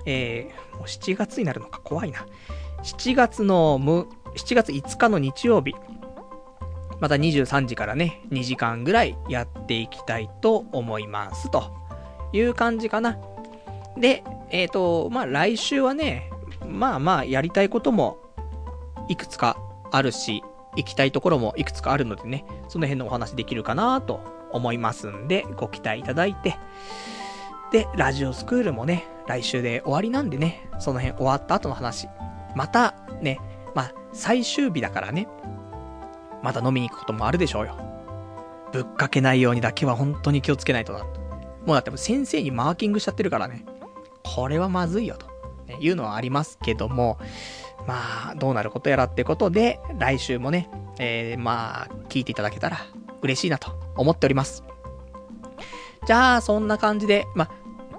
えー、もう7月になるのか怖いな。7月のむ、7月5日の日曜日、また23時からね、2時間ぐらいやっていきたいと思います。という感じかな。で、えっ、ー、と、まあ来週はね、まあまあやりたいこともいくつかあるし、行きたいところもいくつかあるのでね、その辺のお話できるかなと思いますんで、ご期待いただいて、で、ラジオスクールもね、来週で終わりなんでね、その辺終わった後の話、またね、まあ、最終日だからね、また飲みに行くこともあるでしょうよ。ぶっかけないようにだけは本当に気をつけないとな。もうだってもう先生にマーキングしちゃってるからね。これはまずいよと、ね、いうのはありますけども、まあ、どうなることやらってことで、来週もね、えー、まあ、聞いていただけたら嬉しいなと思っております。じゃあ、そんな感じで、まあ、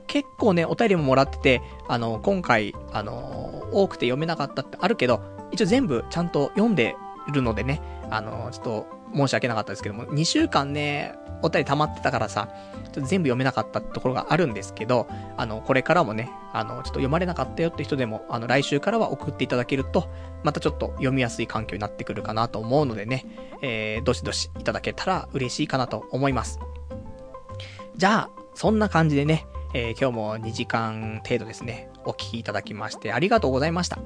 結構ね、お便りももらってて、あの、今回、あの、多くて読めなかったってあるけど、一応全部ちゃんと読んでるのでね、あの、ちょっと申し訳なかったですけども、2週間ね、お便り溜まってたからさ、ちょっと全部読めなかったところがあるんですけど、あの、これからもね、あの、ちょっと読まれなかったよって人でも、あの、来週からは送っていただけると、またちょっと読みやすい環境になってくるかなと思うのでね、えー、どしどしいただけたら嬉しいかなと思います。じゃあ、そんな感じでね、えー、今日も2時間程度ですね、お聴きいただきましてありがとうございました。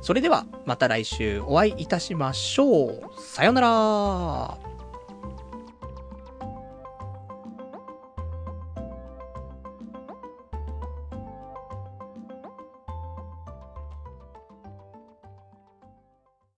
それでは、また来週お会いいたしましょう。さよなら